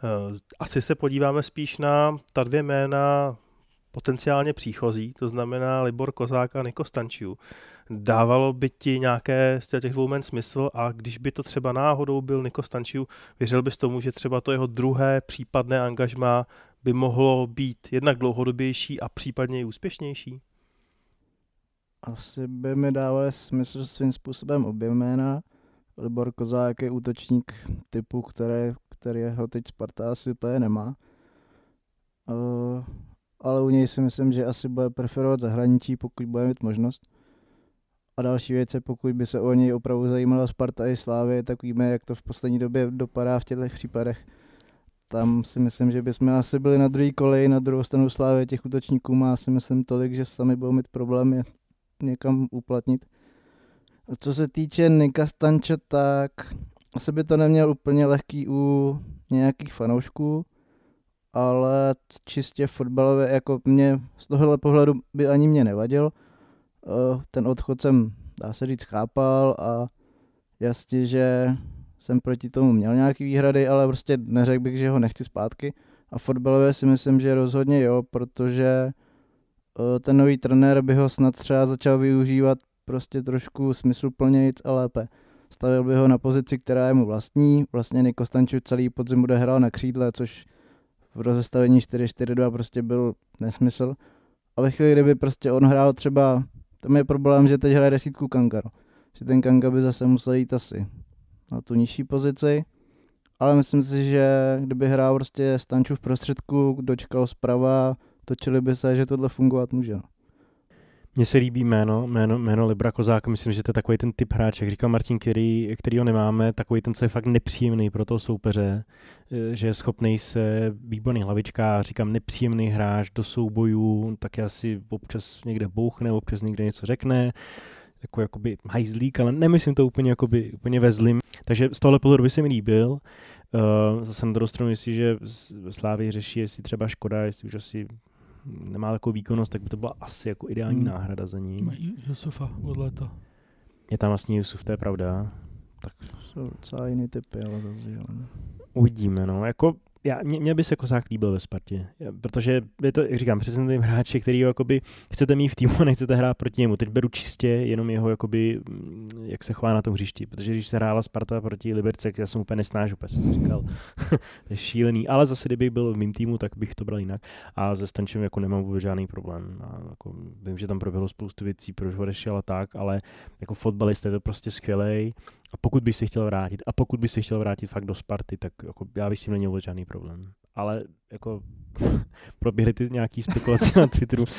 Eh, asi se podíváme spíš na ta dvě jména potenciálně příchozí, to znamená Libor Kozák a Niko Stančiu. Dávalo by ti nějaké z těch dvou men smysl a když by to třeba náhodou byl Niko Stančiu, věřil bys tomu, že třeba to jeho druhé případné angažma by mohlo být jednak dlouhodobější a případně i úspěšnější? Asi by mi dávalo smysl svým způsobem obě jména. Libor Kozák je útočník typu, které, kterého teď Sparta asi úplně nemá. Uh, ale u něj si myslím, že asi bude preferovat zahraničí, pokud bude mít možnost. A další věc je, pokud by se o něj opravdu zajímala Sparta i Slávy, tak víme, jak to v poslední době dopadá v těchto případech. Tam si myslím, že bychom asi byli na druhý koleji, na druhou stranu Slávy těch útočníků má si myslím tolik, že sami budou mít problémy někam uplatnit. Co se týče Nika Stanče, tak asi by to neměl úplně lehký u nějakých fanoušků, ale čistě fotbalově, jako mě z tohohle pohledu by ani mě nevadil. Eh, ten odchod jsem, dá se říct, chápal a jasně, že jsem proti tomu měl nějaký výhrady, ale prostě neřekl bych, že ho nechci zpátky. A fotbalově si myslím, že rozhodně jo, protože ten nový trenér by ho snad třeba začal využívat prostě trošku smysluplnějíc a lépe. Stavil by ho na pozici, která je mu vlastní. Vlastně Niko Stanču celý podzim bude hrál na křídle, což v rozestavení 4-4-2 prostě byl nesmysl. A ve chvíli, kdyby prostě on hrál třeba, tam je problém, že teď hraje desítku Kanga. No. Že ten Kanga by zase musel jít asi na tu nižší pozici. Ale myslím si, že kdyby hrál prostě Stanču v prostředku, dočkal zprava, točili by se, že tohle fungovat může. Mně se líbí jméno, jméno, jméno Libra Kozák, myslím, že to je takový ten typ hráč, jak říkal Martin, který, který ho nemáme, takový ten, co je fakt nepříjemný pro toho soupeře, eh, že je schopný se výborný hlavička, říkám nepříjemný hráč do soubojů, tak asi občas někde bouchne, občas někde něco řekne, jako jakoby hajzlík, ale nemyslím to úplně, jakoby, úplně ve zlým. Takže z tohle pohledu by se mi líbil. Uh, zase na druhou stranu, jestliže Slávy řeší, jestli třeba Škoda, jestli už asi nemá takovou výkonnost, tak by to byla asi jako ideální hmm. náhrada za ní. Mají Jusufa od léta. Je tam vlastně Jusuf, to je pravda. Tak. Jsou docela jiný typy, ale zase, jo. Uvidíme, no. Jako já, mě, mě by se Kozák líbil ve Spartě, protože je to, jak říkám, přesně ten hráče, který jakoby chcete mít v týmu a nechcete hrát proti němu. Teď beru čistě jenom jeho, jakoby, mm, jak se chová na tom hřišti, protože když se hrála Sparta proti Liberce, já jsem úplně nesnážil, úplně jsem říkal, to je šílený, ale zase kdybych byl v mým týmu, tak bych to bral jinak a se Stančem jako nemám vůbec žádný problém. A jako, vím, že tam proběhlo spoustu věcí, proč ho a tak, ale jako fotbalista je to prostě skvělý a pokud by se chtěl vrátit, a pokud by se chtěl vrátit fakt do Sparty, tak jako já bych s tím neměl žádný problém. Ale jako proběhly ty nějaký spekulace na Twitteru.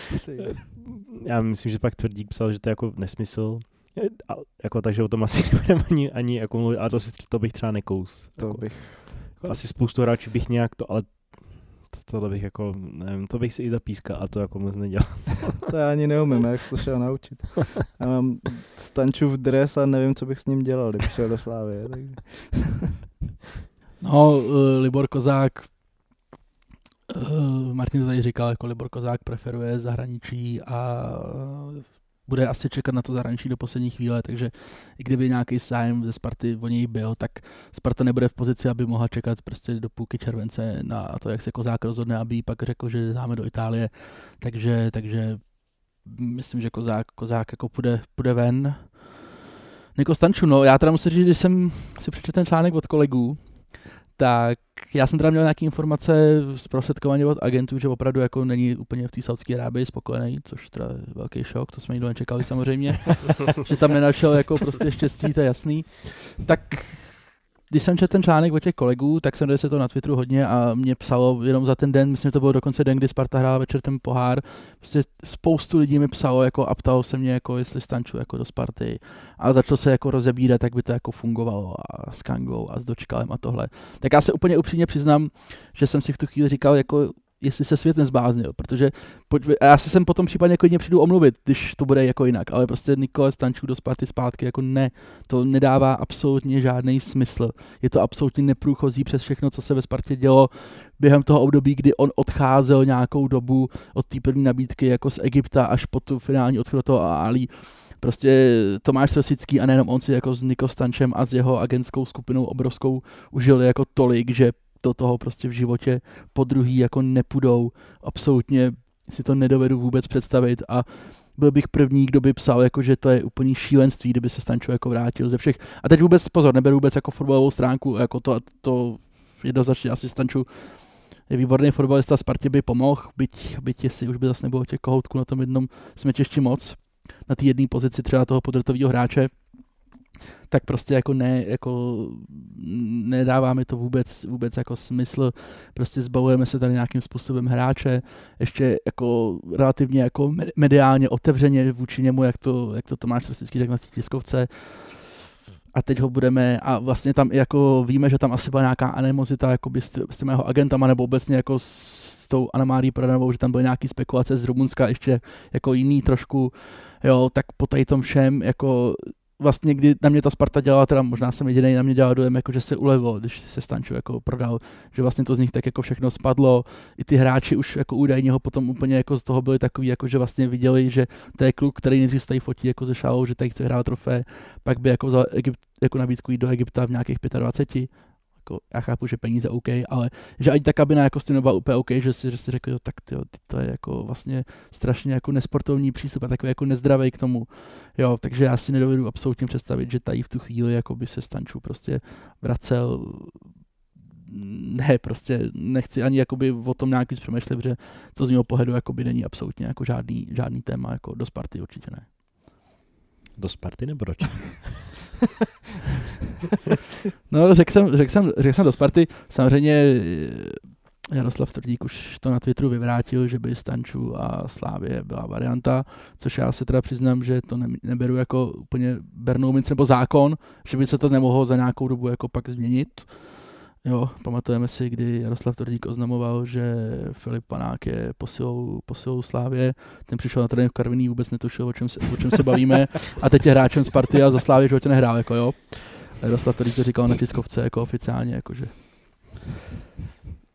Já myslím, že pak Tvrdík psal, že to je jako nesmysl. A, jako, takže o tom asi nebudeme ani, ani jako mluvit, ale to, si, to bych třeba nekous. To jako, bych... Jako, asi spoustu hráčů bych nějak to, ale to, tohle bych jako, nevím, to bych si i zapískal a to jako moc nedělal. to já ani neumím, jak se to šel naučit. Já mám stančův dres a nevím, co bych s ním dělal, kdybych šel do Slávy. Takže. no, uh, Libor Kozák, uh, Martin tady říkal, jako Libor Kozák preferuje zahraničí a bude asi čekat na to zahraničí do poslední chvíle, takže i kdyby nějaký zájem ze Sparty o něj byl, tak Sparta nebude v pozici, aby mohla čekat prostě do půlky července na to, jak se Kozák rozhodne, aby pak řekl, že dáme do Itálie. Takže, takže myslím, že Kozák, Kozák jako půjde, půjde ven. Niko Stanču, no já teda musím říct, že jsem si přečetl ten článek od kolegů, tak já jsem teda měl nějaké informace zprostředkovaně od agentů, že opravdu jako není úplně v té Saudské Arábii spokojený, což teda je velký šok, to jsme nikdo nečekali samozřejmě, že tam nenašel jako prostě štěstí, to je jasný. Tak když jsem četl ten článek od těch kolegů, tak jsem se to na Twitteru hodně a mě psalo jenom za ten den, myslím, že to byl dokonce den, kdy Sparta hrála večer ten pohár, prostě spoustu lidí mi psalo jako a ptalo se mě, jako jestli stanču jako do Sparty a začalo se jako rozebírat, jak by to jako fungovalo a s Kangou a s Dočkalem a tohle. Tak já se úplně upřímně přiznám, že jsem si v tu chvíli říkal, jako jestli se svět nezbláznil, protože pojď, já se sem potom případně klidně přijdu omluvit, když to bude jako jinak, ale prostě Nikola Stančů do Sparty zpátky jako ne, to nedává absolutně žádný smysl. Je to absolutně neprůchozí přes všechno, co se ve Spartě dělo během toho období, kdy on odcházel nějakou dobu od té první nabídky jako z Egypta až po tu finální odchod do toho Ali. Prostě Tomáš Rosický a nejenom on si jako s Niko Stančem a s jeho agentskou skupinou obrovskou užili jako tolik, že do toho prostě v životě po druhý jako nepůjdou. Absolutně si to nedovedu vůbec představit a byl bych první, kdo by psal, jako, že to je úplný šílenství, kdyby se Stančo jako vrátil ze všech. A teď vůbec, pozor, neberu vůbec jako fotbalovou stránku, jako to, to jednoznačně asi Stanču je výborný fotbalista, Spartě by pomohl, byť, byť jestli už by zase nebylo těch kohoutků na tom jednom smečišti moc, na té jedné pozici třeba toho podrtového hráče, tak prostě jako ne, jako nedává mi to vůbec, vůbec jako smysl, prostě zbavujeme se tady nějakým způsobem hráče, ještě jako relativně jako mediálně otevřeně vůči němu, jak to, jak to Tomáš Rosický tak na tiskovce, a teď ho budeme, a vlastně tam jako víme, že tam asi byla nějaká animozita jako s, s těmi jeho agentama, nebo obecně jako s tou Anamárí Prodanovou, že tam byly nějaký spekulace z Rumunska, ještě jako jiný trošku, jo, tak po tady tom všem, jako vlastně, kdy na mě ta Sparta dělala, teda možná jsem jediný, na mě dělala dojem, jako že se ulevilo, když se Stanču jako prodal, že vlastně to z nich tak jako všechno spadlo, i ty hráči už jako údajně ho potom úplně jako z toho byli takový, jako že vlastně viděli, že to je kluk, který nejdřív stojí fotí jako ze šálou, že tady chce hrát trofé, pak by jako za Egypt, jako nabídku jít do Egypta v nějakých 25, jako, já chápu, že peníze OK, ale že ani ta kabina jako s tím nebyla úplně OK, že si, že si řekl, jo, tak tyjo, to je jako vlastně strašně jako nesportovní přístup a takový jako nezdravý k tomu. Jo, takže já si nedovedu absolutně představit, že tady v tu chvíli jako by se Stanču prostě vracel ne, prostě nechci ani jakoby o tom nějak víc přemýšlet, protože to z mého pohledu jakoby není absolutně jako žádný, žádný téma, jako do Sparty určitě ne. Do Sparty nebo proč? no, řekl jsem, řekl, jsem, řekl jsem do Sparty, samozřejmě Jaroslav Tvrdík už to na Twitteru vyvrátil, že by Stanču a Slávě byla varianta, což já se teda přiznám, že to ne, neberu jako úplně bernou mince nebo zákon, že by se to nemohlo za nějakou dobu jako pak změnit. Jo, pamatujeme si, kdy Jaroslav Tvrdík oznamoval, že Filip Panák je posilou, posilou Slávě, ten přišel na trénink v Karviní, vůbec netušil, o čem, se, o čem se bavíme a teď je hráčem z party a za Slávě životě nehrál, jako jo. Jaroslav Tvrdík to říkal na tiskovce jako oficiálně, jakože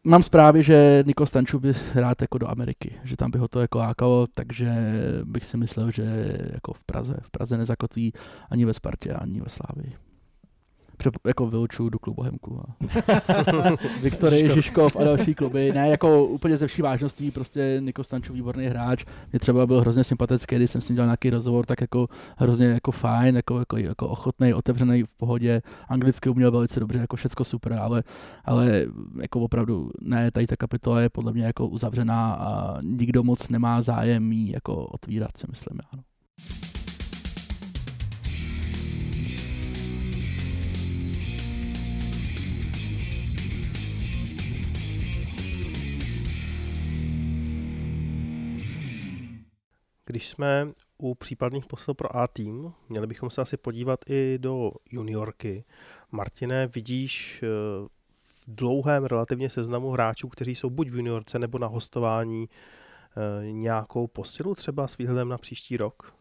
mám zprávy, že Niko Stanču by rád jako do Ameriky, že tam by ho to jako lákalo, takže bych si myslel, že jako v Praze, v Praze nezakotví ani ve Spartě, ani ve Slávii jako vylučuju do klubu Hemku. A Viktory, Žižkov a další kluby. Ne, jako úplně ze vší vážností, prostě Niko Stanču výborný hráč. Mě třeba byl hrozně sympatický, když jsem s ním dělal nějaký rozhovor, tak jako hrozně jako fajn, jako, jako, jako ochotný, otevřený v pohodě. Anglicky uměl velice dobře, jako všechno super, ale, ale jako opravdu ne, tady ta kapitola je podle mě jako uzavřená a nikdo moc nemá zájem jí jako otvírat, si myslím. Ano. Když jsme u případných posil pro A tým, měli bychom se asi podívat i do juniorky. Martine, vidíš eh, v dlouhém relativně seznamu hráčů, kteří jsou buď v juniorce nebo na hostování eh, nějakou posilu třeba s výhledem na příští rok?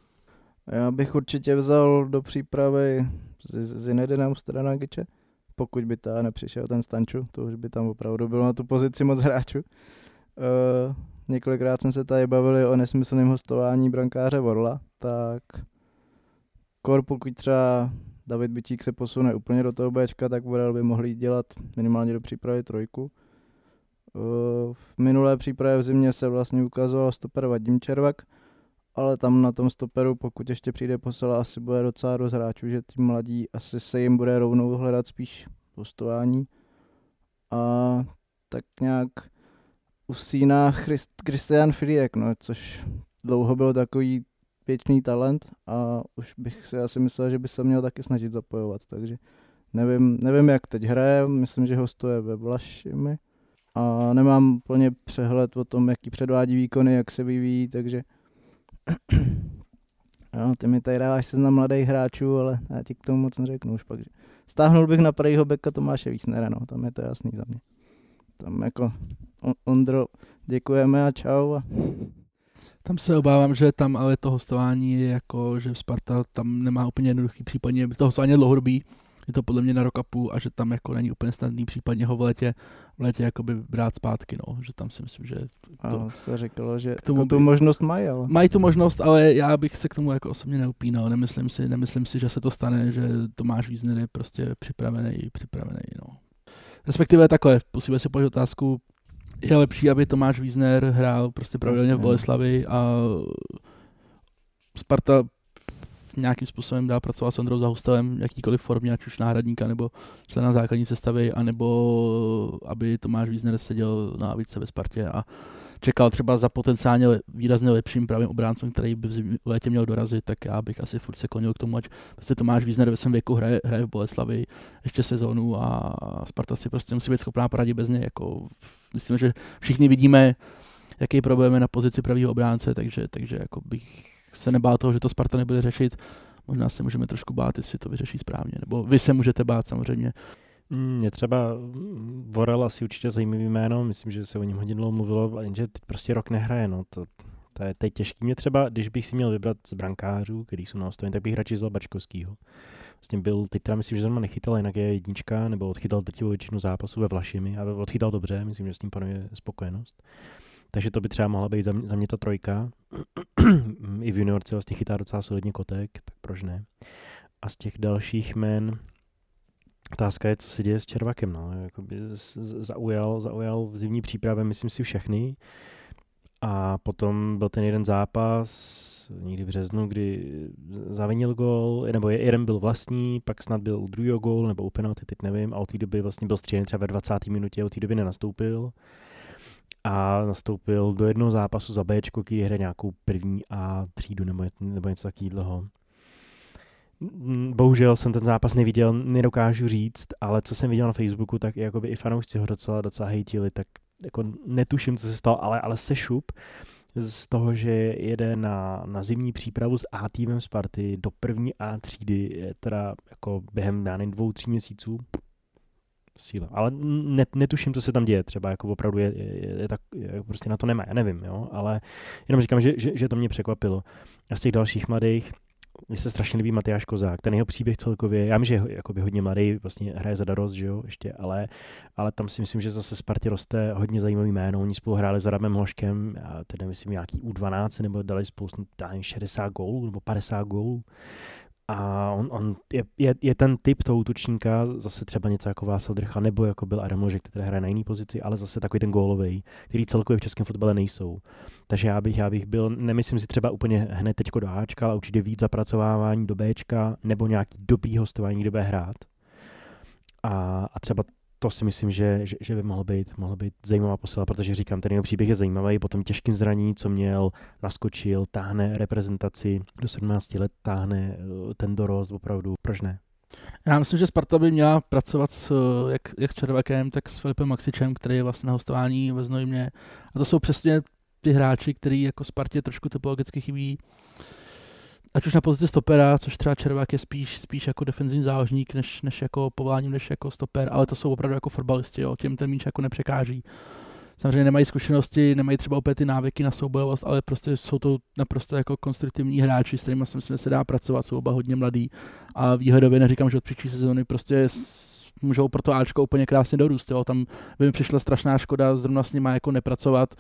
Já bych určitě vzal do přípravy Zinedina Stranagiče, pokud by ta nepřišel ten Stanču, to už by tam opravdu bylo na tu pozici moc hráčů. Uh, Několikrát jsme se tady bavili o nesmyslném hostování brankáře Vorla, tak kor pokud třeba David Bytík se posune úplně do toho Bčka, tak Vorel by mohli dělat minimálně do přípravy trojku. V minulé přípravě v zimě se vlastně ukazoval stoper Vadim Červak, ale tam na tom stoperu, pokud ještě přijde posela, asi bude docela dost hráčů, že ty mladí asi se jim bude rovnou hledat spíš hostování. A tak nějak usíná Christ, Christian Filiek, no, což dlouho byl takový pěkný talent a už bych si asi myslel, že by se měl taky snažit zapojovat, takže nevím, nevím jak teď hraje, myslím, že hostuje ve Vlašimi a nemám plně přehled o tom, jaký předvádí výkony, jak se vyvíjí, takže jo, ty mi tady dáváš seznam mladých hráčů, ale já ti k tomu moc neřeknu už pak. Že... Stáhnul bych na prvního beka Tomáše Vísnera, no, tam je to jasný za mě. Tam jako Ondro, děkujeme a čau. Tam se obávám, že tam ale to hostování je jako, že Sparta tam nemá úplně jednoduchý případně, to hostování je dlouhodobý, je to podle mě na rok a půl a že tam jako není úplně snadný případně ho v létě, v létě jakoby brát zpátky, no, že tam si myslím, že to, a se říkalo, že k tomu jako tu možnost mají, ale. Mají tu možnost, ale já bych se k tomu jako osobně neupínal, nemyslím si, nemyslím si, že se to stane, že Tomáš Vízner je prostě připravený, připravený, no. Respektive takhle, musíme si položit otázku, je lepší, aby Tomáš Wiesner hrál prostě pravidelně v Boleslavi a Sparta nějakým způsobem dá pracovat s Ondrou Zahustelem, jakýkoliv formě, ať už náhradníka nebo člena základní sestavy, anebo aby Tomáš Wiesner seděl na více ve Spartě a čekal třeba za potenciálně výrazně lepším pravým obráncem, který by v létě měl dorazit, tak já bych asi furt se klonil k tomu, ať prostě Tomáš Vízner ve svém věku hraje, hraje v Boleslavi ještě sezónu a Sparta si prostě musí být schopná poradit bez něj. Jako, myslím, že všichni vidíme, jaký problém je na pozici pravého obránce, takže, takže jako bych se nebál toho, že to Sparta nebude řešit. Možná se můžeme trošku bát, jestli to vyřeší správně. Nebo vy se můžete bát samozřejmě. Mě třeba Vorel asi určitě zajímavý jméno, myslím, že se o něm hodně dlouho mluvilo, jenže teď prostě rok nehraje, no, to, to je teď těžký. Mě třeba, když bych si měl vybrat z brankářů, který jsou na ostavení, tak bych radši vzal Bačkovskýho. Vlastně byl, teď teda myslím, že zrovna nechytal, jinak je jednička, nebo odchytal teď většinu zápasů ve Vlašimi a odchytal dobře, myslím, že s tím panuje spokojenost. Takže to by třeba mohla být za mě, za mě ta trojka. I v juniorce vlastně chytá docela solidně kotek, tak proč ne. A z těch dalších men, Otázka je, co se děje s Červakem. No. Jakoby zaujal, zaujal v zimní přípravě, myslím si, všechny. A potom byl ten jeden zápas někdy v březnu, kdy zavinil gol, nebo jeden byl vlastní, pak snad byl u druhého gol, nebo u penalty, teď nevím, a od té doby vlastně byl střílen třeba ve 20. minutě, od té doby nenastoupil. A nastoupil do jednoho zápasu za B, který hraje nějakou první a třídu, nebo, nebo něco takového. Bohužel jsem ten zápas neviděl, nedokážu říct, ale co jsem viděl na Facebooku, tak jakoby i fanoušci ho docela, docela hejtili, tak jako netuším, co se stalo, ale, ale Sešup z toho, že jede na, na zimní přípravu s A týmem Sparty do první A třídy, teda jako během, nevím, dvou, tří měsíců, síla. Ale net, netuším, co se tam děje. Třeba jako opravdu je, je, je tak, je, prostě na to nemá, já nevím, jo? ale jenom říkám, že, že, že to mě překvapilo. A z těch dalších mladých, mně se strašně líbí Matyáš Kozák, ten jeho příběh celkově, já vím, že je jakoby hodně mladý, vlastně hraje za Daros, že jo, ještě, ale, ale tam si myslím, že zase Spartě roste hodně zajímavý jméno, oni spolu hráli za Radmem Hoškem, a tedy myslím nějaký U12, nebo dali spolu 60 gólů, nebo 50 gólů, a on, on je, je, je, ten typ toho útočníka, zase třeba něco jako Václav Drcha, nebo jako byl Adam Ložek, který hraje na jiný pozici, ale zase takový ten gólový, který celkově v českém fotbale nejsou. Takže já bych, já bych byl, nemyslím si třeba úplně hned teďko do Ačka, ale určitě víc zapracovávání do Bčka, nebo nějaký dobrý hostování, kde bude hrát. A, a třeba to si myslím, že, že, že by mohlo být, mohlo být zajímavá posila, protože říkám, ten jeho příběh je zajímavý, po tom těžkým zraní, co měl, naskočil, táhne reprezentaci, do 17 let táhne eh, ten dorost, opravdu, proč ne? Já myslím, že Sparta by měla pracovat s, eh, jak, jak s Červekem, tak s Filipem Maxičem, který je vlastně na hostování ve Znojmě. A to jsou přesně ty hráči, který jako Spartě trošku typologicky chybí ať už na pozici stopera, což třeba Červák je spíš, spíš jako defenzivní záložník, než, než jako povoláním, než jako stoper, ale to jsou opravdu jako fotbalisti, jo, těm ten míč jako nepřekáží. Samozřejmě nemají zkušenosti, nemají třeba opět ty návyky na soubojovost, ale prostě jsou to naprosto jako konstruktivní hráči, s kterými si myslím, se dá pracovat, jsou oba hodně mladí a výhledově neříkám, že od příští sezóny prostě můžou pro to Ačko úplně krásně dorůst. Jo. Tam by mi přišla strašná škoda zrovna s nimi jako nepracovat,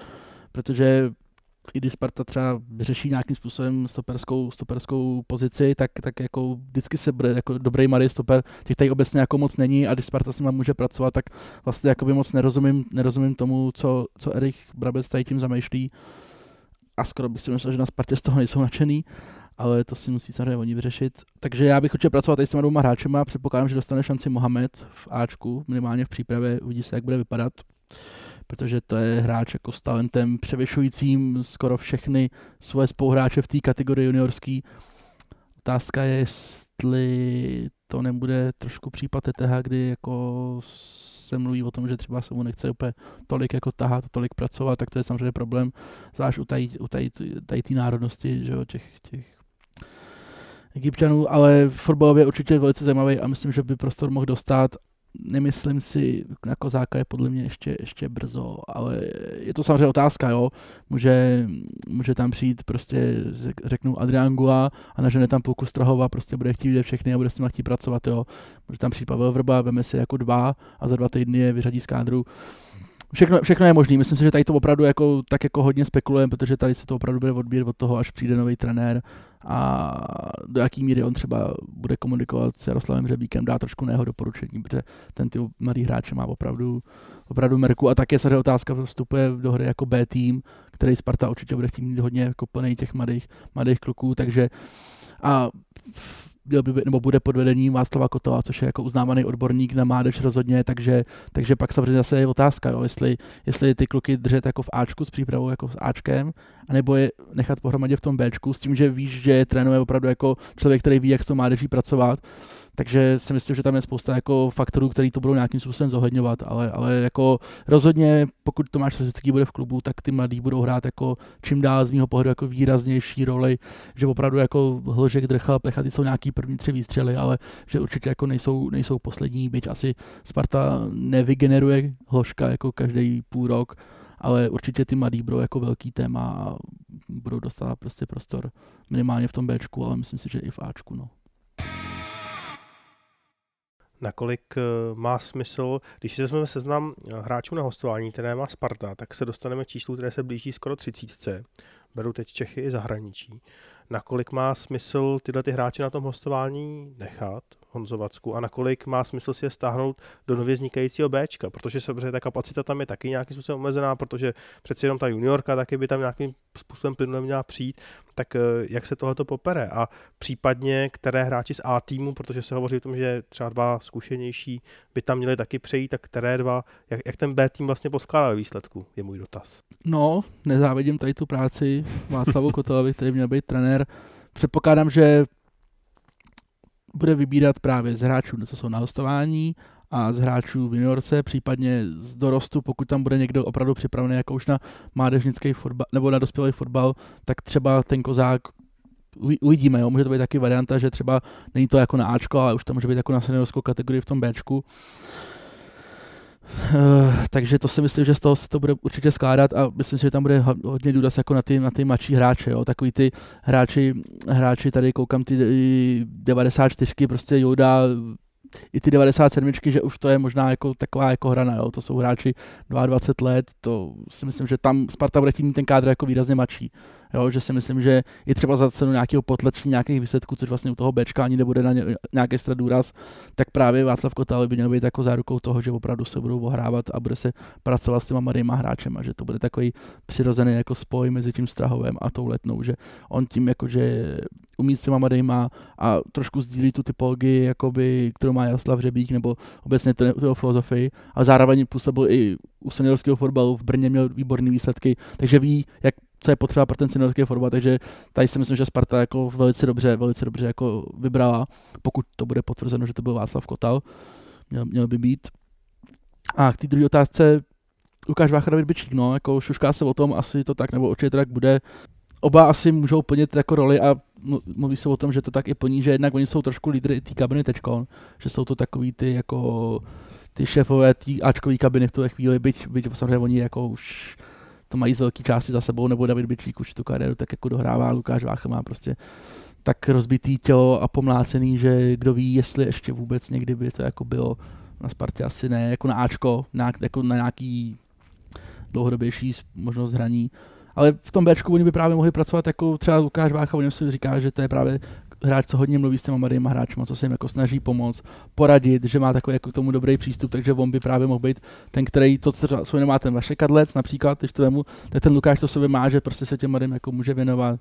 protože i když Sparta třeba řeší nějakým způsobem stoperskou, stoperskou pozici, tak, tak jako vždycky se bude jako dobrý malý stoper, těch tady obecně jako moc není a když Sparta s ním může pracovat, tak vlastně jako by moc nerozumím, nerozumím tomu, co, co Erich Brabec tady tím zamýšlí. A skoro bych si myslel, že na Spartě z toho nejsou nadšený, ale to si musí samozřejmě oni vyřešit. Takže já bych chtěl pracovat tady s těma dvěma hráčema, předpokládám, že dostane šanci Mohamed v Ačku, minimálně v přípravě, uvidí se, jak bude vypadat protože to je hráč jako s talentem převyšujícím skoro všechny svoje spoluhráče v té kategorii juniorský. Otázka je, jestli to nebude trošku případ ETH, kdy jako se mluví o tom, že třeba se mu nechce úplně tolik jako tahat, tolik pracovat, tak to je samozřejmě problém, zvlášť u tady, u tady, tady té národnosti, že jo, těch, těch egyptianů, ale fotbalově určitě velice zajímavý a myslím, že by prostor mohl dostat nemyslím si, na Kozáka je podle mě ještě, ještě brzo, ale je to samozřejmě otázka, jo. Může, může tam přijít prostě, řeknu Adrian Gula a nažene tam půlku Strahova, prostě bude chtít vidět všechny a bude s nimi chtít pracovat, jo. Může tam přijít Pavel Vrba, veme si jako dva a za dva týdny je vyřadí z kádru. Všechno, všechno je možné. Myslím si, že tady to opravdu jako, tak jako hodně spekulujeme, protože tady se to opravdu bude odbírat od toho, až přijde nový trenér a do jaký míry on třeba bude komunikovat s Jaroslavem Řebíkem, dá trošku jeho doporučení, protože ten ty mladý hráč má opravdu, opravdu merku a také se otázka vstupuje do hry jako B tým, který Sparta určitě bude chtít mít hodně jako plný těch mladých, mladých kluků, takže a byl by, nebo bude pod vedením Václava Kotova, což je jako uznávaný odborník na mládež rozhodně, takže, takže pak samozřejmě zase je otázka, jo, jestli, jestli ty kluky držet jako v Ačku s přípravou jako s Ačkem, anebo je nechat pohromadě v tom Bčku s tím, že víš, že je trénuje opravdu jako člověk, který ví, jak s tou mládeží pracovat, takže si myslím, že tam je spousta jako faktorů, který to budou nějakým způsobem zohledňovat, ale, ale jako rozhodně, pokud Tomáš Rosický bude v klubu, tak ty mladí budou hrát jako čím dál z mého pohledu jako výraznější roli, že opravdu jako Hložek, Drchal, Plechaty jsou nějaký první tři výstřely, ale že určitě jako nejsou, nejsou poslední, byť asi Sparta nevygeneruje Hložka jako každý půl rok, ale určitě ty mladí budou jako velký téma a budou dostat prostě prostor minimálně v tom Bčku, ale myslím si, že i v Ačku. No nakolik eh, má smysl, když si vezmeme seznam eh, hráčů na hostování, které má Sparta, tak se dostaneme číslu, které se blíží skoro 30. Beru teď Čechy i zahraničí. Nakolik má smysl tyhle ty hráče na tom hostování nechat, Honzovacku a nakolik má smysl si je stáhnout do nově vznikajícího Bčka, protože samozřejmě ta kapacita tam je taky nějakým způsobem omezená, protože přeci jenom ta juniorka taky by tam nějakým způsobem plynule měla přijít, tak eh, jak se tohleto popere a případně které hráči z A týmu, protože se hovoří o tom, že třeba dva zkušenější by tam měli taky přejít, tak které dva, jak, jak ten B tým vlastně poskládá ve výsledku, je můj dotaz. No, nezávidím tady tu práci Václavu Kotelovi, který měl být trenér. Předpokládám, že bude vybírat právě z hráčů, co jsou na hostování a z hráčů v juniorce, případně z dorostu, pokud tam bude někdo opravdu připravený jako už na mládežnický fotbal, nebo na dospělý fotbal, tak třeba ten kozák uvidíme, jo. může to být taky varianta, že třeba není to jako na Ačko, ale už to může být jako na seniorskou kategorii v tom Bčku. Uh, takže to si myslím, že z toho se to bude určitě skládat a myslím si, že tam bude hodně důraz jako na ty, na ty mladší hráče, jo. takový ty hráči, hráči tady koukám ty 94, prostě Joda, i ty 97, že už to je možná jako taková jako hrana, jo. to jsou hráči 22 let, to si myslím, že tam Sparta bude mít ten kádr jako výrazně mladší. Jo, že si myslím, že i třeba za cenu nějakého potlačení nějakých výsledků, což vlastně u toho Bčka ani nebude na ně, nějaký strad důraz, tak právě Václav Kotal by měl být jako zárukou toho, že opravdu se budou ohrávat a bude se pracovat s těma mladýma hráčema, že to bude takový přirozený jako spoj mezi tím Strahovem a tou letnou, že on tím jako, že umí s těma mladýma a trošku sdílí tu typologii, jakoby, kterou má Jaroslav Řebík, nebo obecně tu filozofii, a zároveň působil i u seniorského fotbalu v Brně měl výborné výsledky, takže ví, jak co je potřeba pro ten seniorský fotbal, takže tady si myslím, že Sparta jako velice dobře, velice dobře jako vybrala, pokud to bude potvrzeno, že to byl Václav Kotal, měl, měl by být. A k té druhé otázce, Lukáš Vácha David Bičík, no, jako šušká se o tom, asi to tak, nebo určitě tak bude. Oba asi můžou plnit jako roli a mluví se o tom, že to tak i plní, že jednak oni jsou trošku lídry té kabiny tečko, že jsou to takový ty jako ty šéfové té Ačkové kabiny v tuhle chvíli, byť, byť samozřejmě oni jako už to mají z velké části za sebou, nebo David Bičík už tu kariéru tak jako dohrává, Lukáš Vácha má prostě tak rozbitý tělo a pomlácený, že kdo ví, jestli ještě vůbec někdy by to jako bylo na Spartě asi ne, jako na Ačko, na, jako na nějaký dlouhodobější možnost hraní. Ale v tom Bčku oni by právě mohli pracovat jako třeba Lukáš Vácha, on si říká, že to je právě hráč, co hodně mluví s těma mladýma hráči, co se jim jako snaží pomoct, poradit, že má takový jako k tomu dobrý přístup, takže on by právě mohl být ten, který to, co svůj nemá ten vaše kadlec například, když to vemu, tak ten Lukáš to sobě má, že prostě se těm mladým jako může věnovat,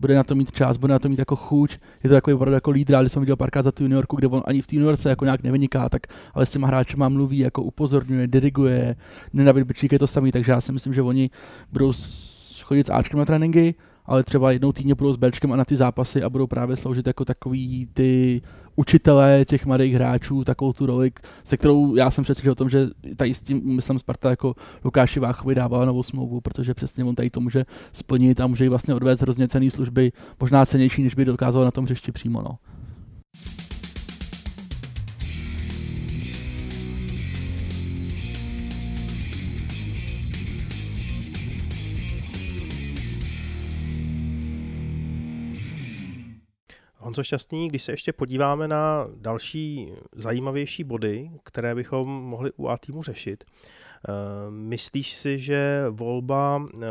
bude na to mít čas, bude na to mít jako chuť, je to takový opravdu jako lídr, když jsem viděl párkrát za tu juniorku, kde on ani v té juniorce jako nějak nevyniká, tak ale s těma hráči má mluví, jako upozorňuje, diriguje, Nenavid Bičík je to samý, takže já si myslím, že oni budou chodit s Ačkem na tréninky, ale třeba jednou týdně budou s Bčkem a na ty zápasy a budou právě sloužit jako takový ty učitelé těch mladých hráčů, takovou tu roli, se kterou já jsem přesvědčen o tom, že tady s tím, myslím, Sparta jako Lukáši Váchovi dávala novou smlouvu, protože přesně on tady to může splnit a může vlastně odvést hrozně cený služby, možná cenější, než by dokázal na tom hřišti přímo. No. Honzo Šťastný, když se ještě podíváme na další zajímavější body, které bychom mohli u A týmu řešit, eh, myslíš si, že volba eh,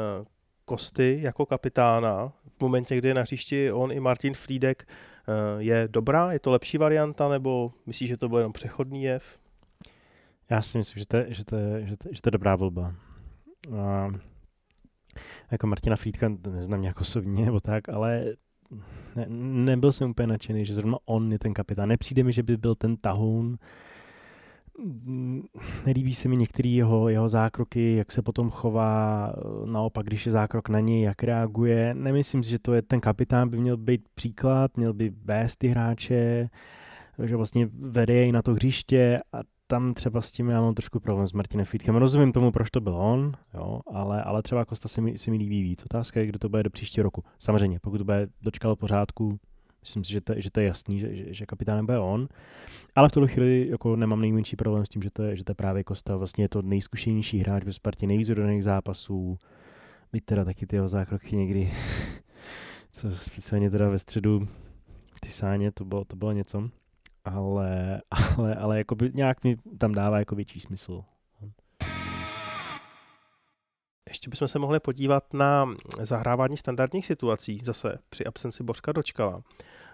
Kosty jako kapitána v momentě, kdy je na hřišti on i Martin Friedek eh, je dobrá? Je to lepší varianta, nebo myslíš, že to byl jenom přechodný jev? Já si myslím, že to je, že to je, že to, že to je dobrá volba. A jako Martina Friedka neznám nějak osobně nebo tak, ale ne, nebyl jsem úplně nadšený, že zrovna on je ten kapitán. Nepřijde mi, že by byl ten tahoun. Nelíbí se mi některé jeho, jeho zákroky, jak se potom chová, naopak, když je zákrok na něj, jak reaguje. Nemyslím si, že to je ten kapitán, by měl být příklad, měl by vést ty hráče, že vlastně vede jej na to hřiště a tam třeba s tím já mám trošku problém s Martinem Fitkem. Rozumím tomu, proč to byl on, jo, ale, ale třeba Kosta se mi, se mi líbí víc. Otázka je, kdo to bude do příštího roku. Samozřejmě, pokud to bude dočkalo pořádku, myslím si, že to, že to je jasný, že, že, že kapitánem bude on. Ale v tuhle chvíli jako nemám nejmenší problém s tím, že to je, že to je právě Kosta. Vlastně je to nejzkušenější hráč ve Spartě, nejvíc oddaných zápasů. Byť teda taky ty jeho zákroky někdy, co spíše teda ve středu, ty sáně, to bylo, to bylo něco ale, ale, ale jako by nějak mi tam dává jako větší smysl. Ještě bychom se mohli podívat na zahrávání standardních situací, zase při absenci Bořka Dočkala.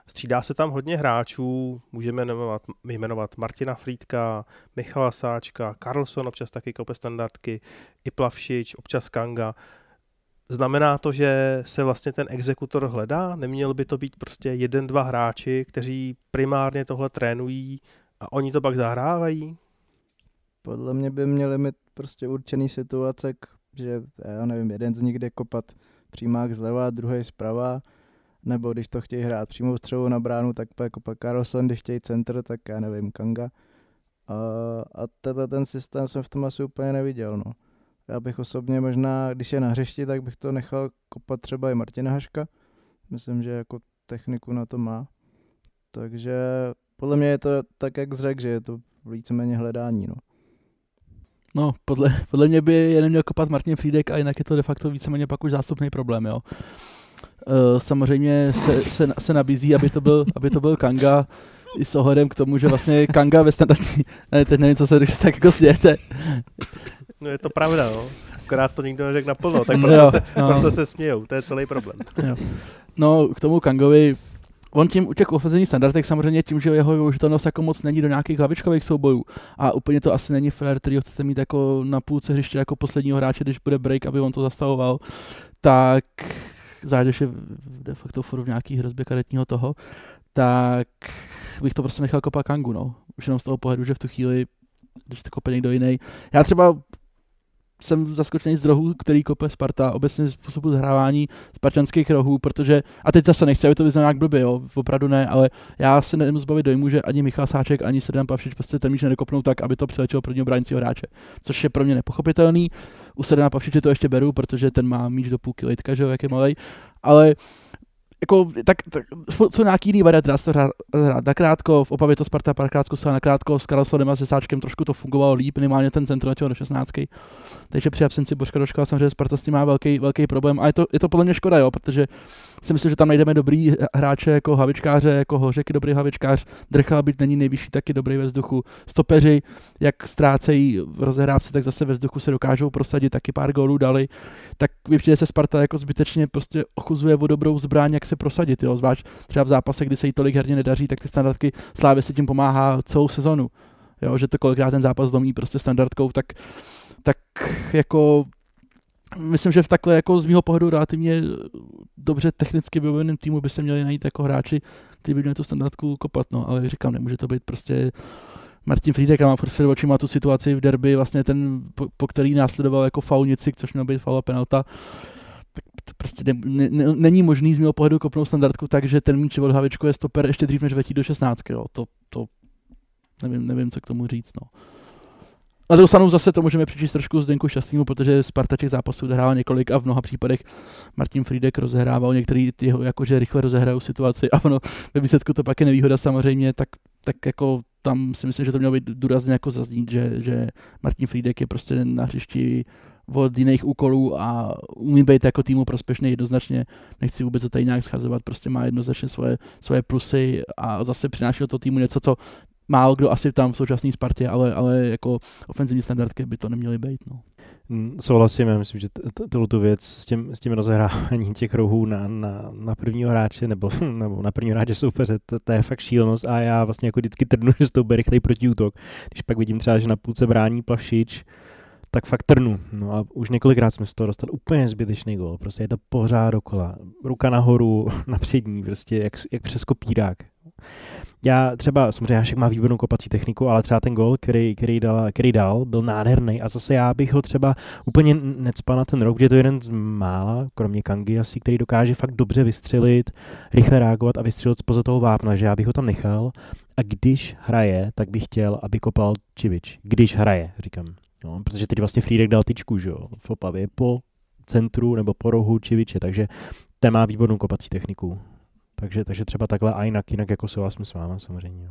Střídá se tam hodně hráčů, můžeme jmenovat, jmenovat Martina Frýdka, Michala Sáčka, Carlson občas taky kope standardky, i Plavšič, občas Kanga. Znamená to, že se vlastně ten exekutor hledá? Neměl by to být prostě jeden, dva hráči, kteří primárně tohle trénují a oni to pak zahrávají? Podle mě by měli mít prostě určený situace, že já nevím, jeden z nich jde kopat přímák zleva, druhý zprava, nebo když to chtějí hrát přímo střelu na bránu, tak jako pak Carlson, když chtějí centr, tak já nevím, Kanga. A, a tenhle ten systém jsem v tom asi úplně neviděl. No. Já bych osobně možná, když je na hřišti, tak bych to nechal kopat třeba i Martina Haška. Myslím, že jako techniku na to má. Takže podle mě je to tak, jak řekl, že je to víceméně hledání. No. No, podle, podle mě by je neměl kopat Martin Friedek a jinak je to de facto víceméně pak už zástupný problém, jo. Uh, samozřejmě se, se, se, nabízí, aby to byl, aby to byl Kanga, i s ohledem k tomu, že vlastně Kanga ve standardní, ne, teď nevím, co se když tak jako smějete. No je to pravda, no. Akorát to nikdo neřekl naplno, tak proto, jo, se, no. proto se smějou, to je celý problém. Jo. No, k tomu Kangovi, on tím u těch ofenzivních standardech samozřejmě tím, že jeho využitelnost jako moc není do nějakých hlavičkových soubojů a úplně to asi není fair, který chcete mít jako na půlce hřiště jako posledního hráče, když bude break, aby on to zastavoval, tak zvlášť, je de facto furt v nějaký hrozbě karetního toho, tak bych to prostě nechal kopat Kangu, no. Už jenom z toho pohledu, že v tu chvíli, když to kope někdo jiný. Já třeba jsem zaskočený z rohů, který kope Sparta, obecně způsobu zhrávání spartanských rohů, protože, a teď zase nechci, aby to vyznal nějak blbě, jo, opravdu ne, ale já se nemůžu zbavit dojmu, že ani Michal Sáček, ani Sredan Pavšič prostě ten míč nedokopnou tak, aby to přiletělo prvního bránícího hráče, což je pro mě nepochopitelný. U Sredana Pavšiče to ještě beru, protože ten má míč do půlky litka, že jo, jak je malej, ale jako, tak, tak jsou nějaký jiný varianty, dá se to hrát nakrátko, v Opavě to Sparta párkrát zkusila nakrátko, s Karlsonem a se Sáčkem trošku to fungovalo líp, minimálně ten centr do 16. Takže při absenci Božka Doška samozřejmě Sparta s tím má velký, velký problém a je to, je to podle mě škoda, jo, protože si myslím, že tam najdeme dobrý hráče jako Havičkáře, jako Hořeky dobrý Havičkář, Drcha byť není nejvyšší, taky dobrý ve vzduchu. Stopeři, jak ztrácejí v rozehrávce, tak zase ve vzduchu se dokážou prosadit, taky pár gólů dali. Tak vypřijde se Sparta jako zbytečně prostě ochuzuje o dobrou zbraň, jak se prosadit, jo, zvlášť třeba v zápase, kdy se jí tolik herně nedaří, tak ty standardky Slávě se tím pomáhá celou sezonu. Jo, že to kolikrát ten zápas zlomí prostě standardkou, tak, tak jako myslím, že v takhle jako z mého pohledu relativně dobře technicky vybaveném týmu by se měli najít jako hráči, kteří by měli tu standardku kopat, no, ale říkám, nemůže to být prostě Martin Friedek má prostě očima tu situaci v derby, vlastně ten, po, po který následoval jako faulnici, což měl být faul a penalta, prostě ne, ne, není možný z mého pohledu kopnout standardku tak, že ten míč od Havičko je stoper ještě dřív, než vetí do 16. Jo. To, to nevím, nevím, co k tomu říct. No. Na druhou stranu zase to můžeme přečíst trošku Zdenku Šťastnému, protože Sparta těch zápasů odehrává několik a v mnoha případech Martin Friedek rozehrával, některý jeho jakože rychle rozehrajou situaci a ono ve výsledku to pak je nevýhoda samozřejmě, tak, tak jako tam si myslím, že to mělo být důrazně jako zaznít, že, že Martin Friedek je prostě na hřišti od jiných úkolů a umí být jako týmu prospěšný jednoznačně, nechci vůbec to tady nějak schazovat, prostě má jednoznačně svoje, svoje plusy a zase přináší do toho týmu něco, co málo kdo asi tam v současné Spartě, ale, ale jako ofenzivní standardky by to neměly být. No. Mm, souhlasím, já myslím, že tohle tu věc s tím, s tím rozehráváním těch rohů na, na, na prvního hráče nebo, nebo na prvního hráče soupeře, to, to, je fakt šílenost a já vlastně jako vždycky trnu, že to bude rychlej protiútok. Když pak vidím třeba, že na půlce brání Plavšič, tak fakt trnu. No a už několikrát jsme z toho dostali úplně zbytečný gol. Prostě je to pořád dokola. Ruka nahoru, na přední, prostě jak, jak přes kopírák. Já třeba, samozřejmě Hašek má výbornou kopací techniku, ale třeba ten gol, který, který, dal, který dal, byl nádherný a zase já bych ho třeba úplně necpal na ten rok, je to jeden z mála, kromě Kangy asi, který dokáže fakt dobře vystřelit, rychle reagovat a vystřelit spoza toho vápna, že já bych ho tam nechal a když hraje, tak bych chtěl, aby kopal Čivič. Když hraje, říkám. No, protože teď vlastně Friedek dal tyčku, že jo, v Opavě po centru nebo po rohu Čiviče, takže ten má výbornou kopací techniku. Takže, takže třeba takhle a jinak, jinak jako souhlasím s váma samozřejmě.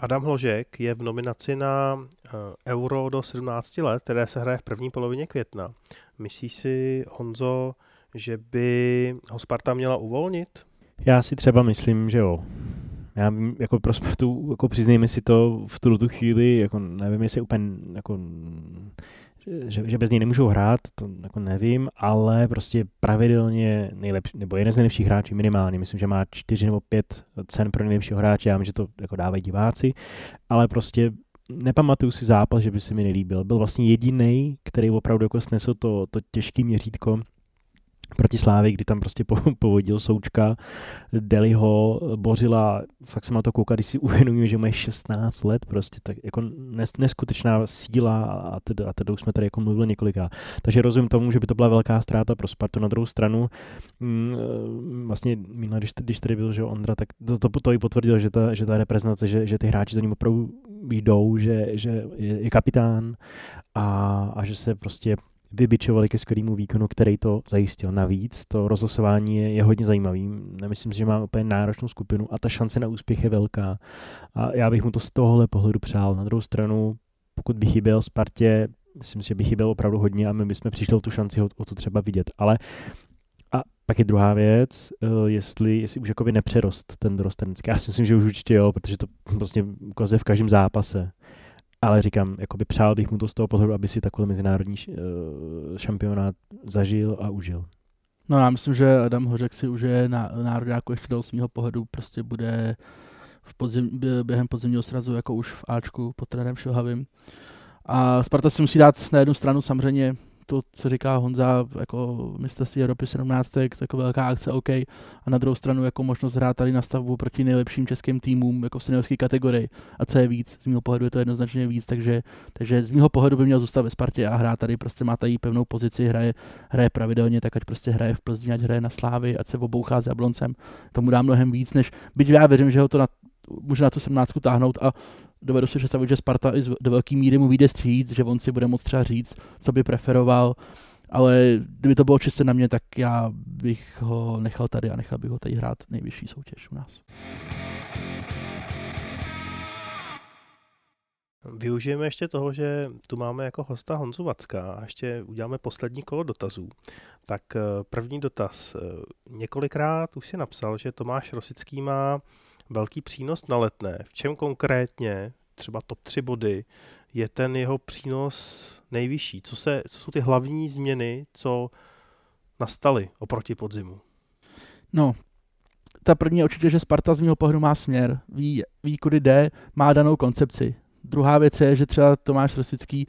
Adam Hložek je v nominaci na eh, Euro do 17 let, které se hraje v první polovině května. Myslíš si, Honzo, že by ho Sparta měla uvolnit? Já si třeba myslím, že jo. Já jako pro Spartu, jako přiznejme si to v tuto chvíli, jako nevím, jestli úplně jako že, že bez něj nemůžou hrát, to jako nevím, ale prostě pravidelně nejlepší, nebo jeden z nejlepších hráčů minimálně, myslím, že má čtyři nebo pět cen pro nejlepšího hráče, já vím, že to jako dávají diváci, ale prostě nepamatuju si zápas, že by se mi nelíbil. Byl vlastně jediný, který opravdu jako snesl to, to těžký měřítko proti Slávy, kdy tam prostě povodil Součka, Deliho, Bořila, fakt jsem na to koukal, když si uvědomím, že mají 16 let, prostě tak jako nes, neskutečná síla a teda, a teda už jsme tady jako mluvili několikrát. Takže rozumím tomu, že by to byla velká ztráta pro Spartu. Na druhou stranu, mm, vlastně minule, když, když tady byl že Ondra, tak to, to, to i potvrdil, že ta, že ta reprezentace, že, že ty hráči za ním opravdu jdou, že, že je, je kapitán a, a že se prostě vybičovali ke skvělému výkonu, který to zajistil. Navíc to rozhlasování je, je hodně zajímavý. Nemyslím si, že má úplně náročnou skupinu a ta šance na úspěch je velká. A já bych mu to z tohohle pohledu přál. Na druhou stranu, pokud by chyběl Spartě, myslím si, že by chyběl opravdu hodně a my bychom přišli o tu šanci o, o to třeba vidět. Ale a pak je druhá věc, eh, jestli, jestli už jakoby nepřerost ten dorostenský. Já si myslím, že už určitě jo, protože to prostě ukazuje v každém zápase ale říkám, jakoby přál bych mu to z toho pohledu, aby si takový mezinárodní uh, šampionát zažil a užil. No já myslím, že Adam Hořek si užije na, nároďáku ještě do 8. pohledu, prostě bude v podzim, během podzimního srazu jako už v Ačku pod trenérem Šilhavým. A Sparta si musí dát na jednu stranu samozřejmě to, co říká Honza, jako mistrovství Evropy 17, jako velká akce, OK. A na druhou stranu jako možnost hrát tady na stavbu proti nejlepším českým týmům jako v seniorské kategorii. A co je víc, z mého pohledu je to jednoznačně víc, takže, takže z mého pohledu by měl zůstat ve Spartě a hrát tady, prostě má tady pevnou pozici, hraje, hraje pravidelně, tak ať prostě hraje v Plzni, ať hraje na Slávy, ať se obouchá s Jabloncem. Tomu dá mnohem víc, než byť já věřím, že ho to na, může na tu 17 táhnout a dovedu si představit, že Sparta i do velké míry mu vyjde stříc, že on si bude moct třeba říct, co by preferoval, ale kdyby to bylo čistě na mě, tak já bych ho nechal tady a nechal bych ho tady hrát nejvyšší soutěž u nás. Využijeme ještě toho, že tu máme jako hosta Honzu Vacka a ještě uděláme poslední kolo dotazů. Tak eh, první dotaz. Eh, několikrát už si napsal, že Tomáš Rosický má velký přínos na letné. V čem konkrétně, třeba top 3 body, je ten jeho přínos nejvyšší? Co, se, co jsou ty hlavní změny, co nastaly oproti podzimu? No, ta první je určitě, že Sparta z mého pohledu má směr, ví, ví, kudy jde, má danou koncepci. Druhá věc je, že třeba Tomáš Rosický,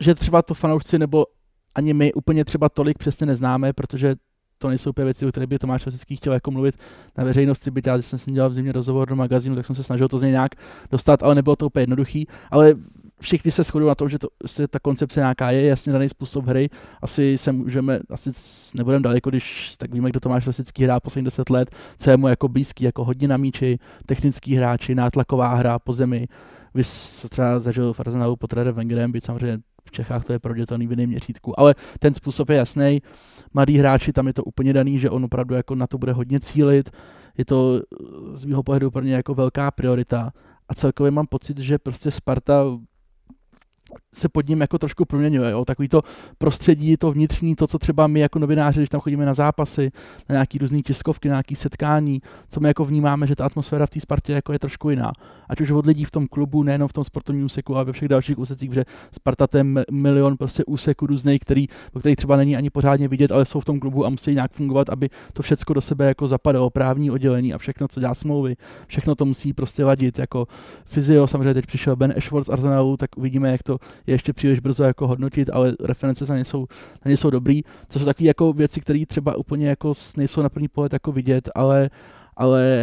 že třeba to fanoušci nebo ani my úplně třeba tolik přesně neznáme, protože to nejsou úplně věci, o kterých by Tomáš Vasický chtěl jako mluvit na veřejnosti, byť já, když jsem si dělal v zimě rozhovor do magazínu, tak jsem se snažil to z něj nějak dostat, ale nebylo to úplně jednoduchý, ale všichni se shodují na tom, že, to, že ta koncepce nějaká je, jasně daný způsob hry. Asi se můžeme, asi nebudeme daleko, když tak víme, kdo Tomáš Lasický hrá poslední 10 let, co je mu jako blízký, jako hodně na míči, technický hráči, nátlaková hra po zemi. Vy třeba zažil v Arsenalu pod Redem Wengerem, byť samozřejmě v Čechách to je prodětaný v jiném měřítku. Ale ten způsob je jasný. Mladí hráči, tam je to úplně daný, že on opravdu jako na to bude hodně cílit. Je to z mého pohledu pro ně jako velká priorita. A celkově mám pocit, že prostě Sparta se pod ním jako trošku proměňuje. Jo? Takový to prostředí, to vnitřní, to, co třeba my jako novináři, když tam chodíme na zápasy, na nějaký různé tiskovky, na nějaké setkání, co my jako vnímáme, že ta atmosféra v té Spartě jako je trošku jiná. Ať už od lidí v tom klubu, nejenom v tom sportovním úseku, ale ve všech dalších úsecích, že Sparta to je milion prostě úseků různých, který, o kterých třeba není ani pořádně vidět, ale jsou v tom klubu a musí nějak fungovat, aby to všechno do sebe jako zapadalo, právní oddělení a všechno, co dělá smlouvy, všechno to musí prostě vadit. Jako fyzio, samozřejmě teď přišel Ben Ashworth z Arsenalu, tak uvidíme, jak to je ještě příliš brzo jako hodnotit, ale reference na ně jsou, na ně jsou dobrý. To jsou takové jako věci, které třeba úplně jako nejsou na první pohled jako vidět, ale, ale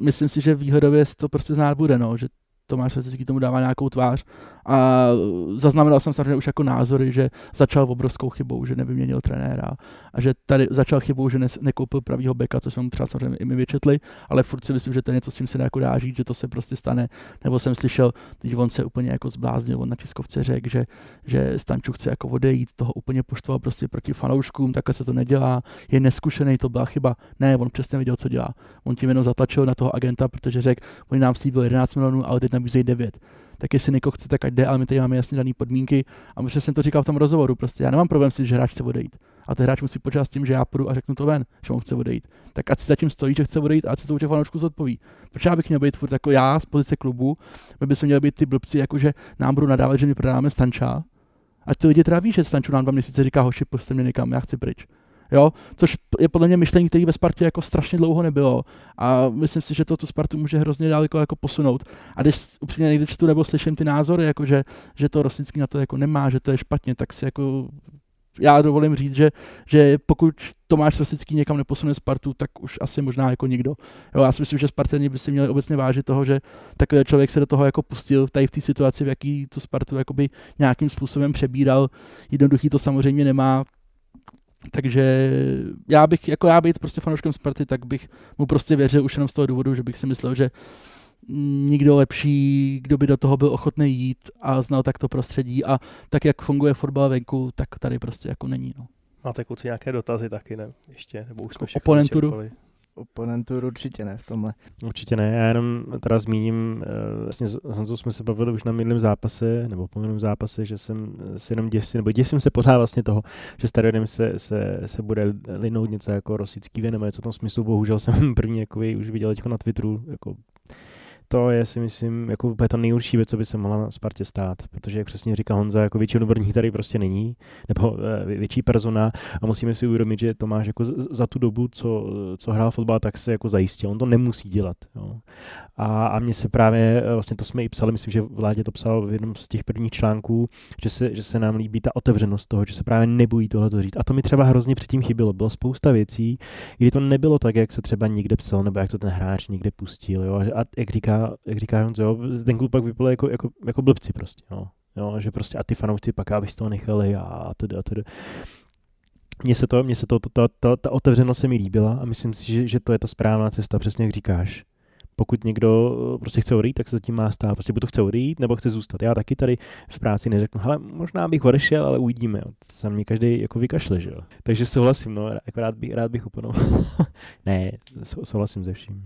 myslím si, že výhodově to prostě znát bude, no, že Tomáš Rasický tomu dává nějakou tvář a zaznamenal jsem samozřejmě už jako názory, že začal obrovskou chybou, že nevyměnil trenéra a že tady začal chybou, že ne, nekoupil pravýho beka, co jsme třeba samozřejmě i my vyčetli, ale furt si myslím, že to je něco, s čím se dá jako dá žít, že to se prostě stane. Nebo jsem slyšel, když on se úplně jako zbláznil, on na tiskovce řekl, že, že Stanču chce jako odejít, toho úplně poštval prostě proti fanouškům, takhle se to nedělá, je neskušený, to byla chyba. Ne, on přesně viděl, co dělá. On tím jenom zatlačil na toho agenta, protože řekl, oni nám slíbil 11 milionů, ale teď nabízejí 9 tak jestli někoho chce, tak ať jde, ale my tady máme jasně dané podmínky. A možná jsem to říkal v tom rozhovoru, prostě já nemám problém s tím, že hráč chce odejít. A ten hráč musí počítat s tím, že já půjdu a řeknu to ven, že on chce odejít. Tak ať si zatím stojí, že chce odejít a ať si to u těch fanoušků zodpoví. Proč já bych měl být furt jako já z pozice klubu, my bychom měli být ty blbci, jakože nám budou nadávat, že my prodáváme stanča. A ty lidi teda ví, že stanču nám dva měsíce říká, hoši, puste mě někam, já chci pryč. Jo, což je podle mě myšlení, které ve Spartě jako strašně dlouho nebylo. A myslím si, že to tu Spartu může hrozně daleko jako posunout. A když upřímně někdy čtu nebo slyším ty názory, jako že, že to Rosnický na to jako nemá, že to je špatně, tak si jako já dovolím říct, že, že pokud Tomáš Rosický někam neposune Spartu, tak už asi možná jako nikdo. Jo, já si myslím, že Spartani by si měli obecně vážit toho, že takový člověk se do toho jako pustil tady v té situaci, v jaký tu Spartu nějakým způsobem přebíral. Jednoduchý to samozřejmě nemá, takže já bych, jako já být prostě fanouškem Sparty, tak bych mu prostě věřil už jenom z toho důvodu, že bych si myslel, že nikdo lepší, kdo by do toho byl ochotný jít a znal tak to prostředí a tak, jak funguje fotbal venku, tak tady prostě jako není. No. Máte kluci nějaké dotazy taky, ne? Ještě, nebo už jsme všechno Oponenturu? Oponenturu určitě ne v tomhle. Určitě ne, já jenom teda zmíním, eh, vlastně s Honzou jsme se bavili už na minulém zápase, nebo po minulém zápase, že jsem si jenom děsím, nebo děsím se pořád vlastně toho, že stadionem se, se, se bude linout něco jako rosický vě, nebo něco v tom smyslu, bohužel jsem první jako už viděl teďko na Twitteru, jako to je si myslím jako úplně to nejhorší věc, co by se mohla na Spartě stát, protože jak přesně říká Honza, jako větší odborník tady prostě není, nebo eh, větší persona a musíme si uvědomit, že Tomáš jako za tu dobu, co, co hrál fotbal, tak se jako zajistil. On to nemusí dělat. Jo. A, a mně se právě, eh, vlastně to jsme i psali, myslím, že Vládě to psal v jednom z těch prvních článků, že se, že se nám líbí ta otevřenost toho, že se právě nebojí tohle to říct. A to mi třeba hrozně předtím chybělo. Bylo spousta věcí, kdy to nebylo tak, jak se třeba někde psal, nebo jak to ten hráč někde pustil. Jo. A jak říká jak říká Honzo, jo, ten klub pak vypadal jako, jako, jako blbci prostě, jo. jo. že prostě a ty fanoušci pak aby toho nechali a tedy a tedy. Mně se to, mně se to, to, to, to, ta otevřenost se mi líbila a myslím si, že, že to je ta správná cesta, přesně jak říkáš. Pokud někdo prostě chce odejít, tak se zatím má stát. Prostě buď to chce odejít, nebo chce zůstat. Já taky tady v práci neřeknu, ale možná bych odešel, ale uvidíme. Jo. Se mě každý jako vykašle, že jo. Takže souhlasím, no, jako rád bych, rád bych úplně. ne, souhlasím se vším.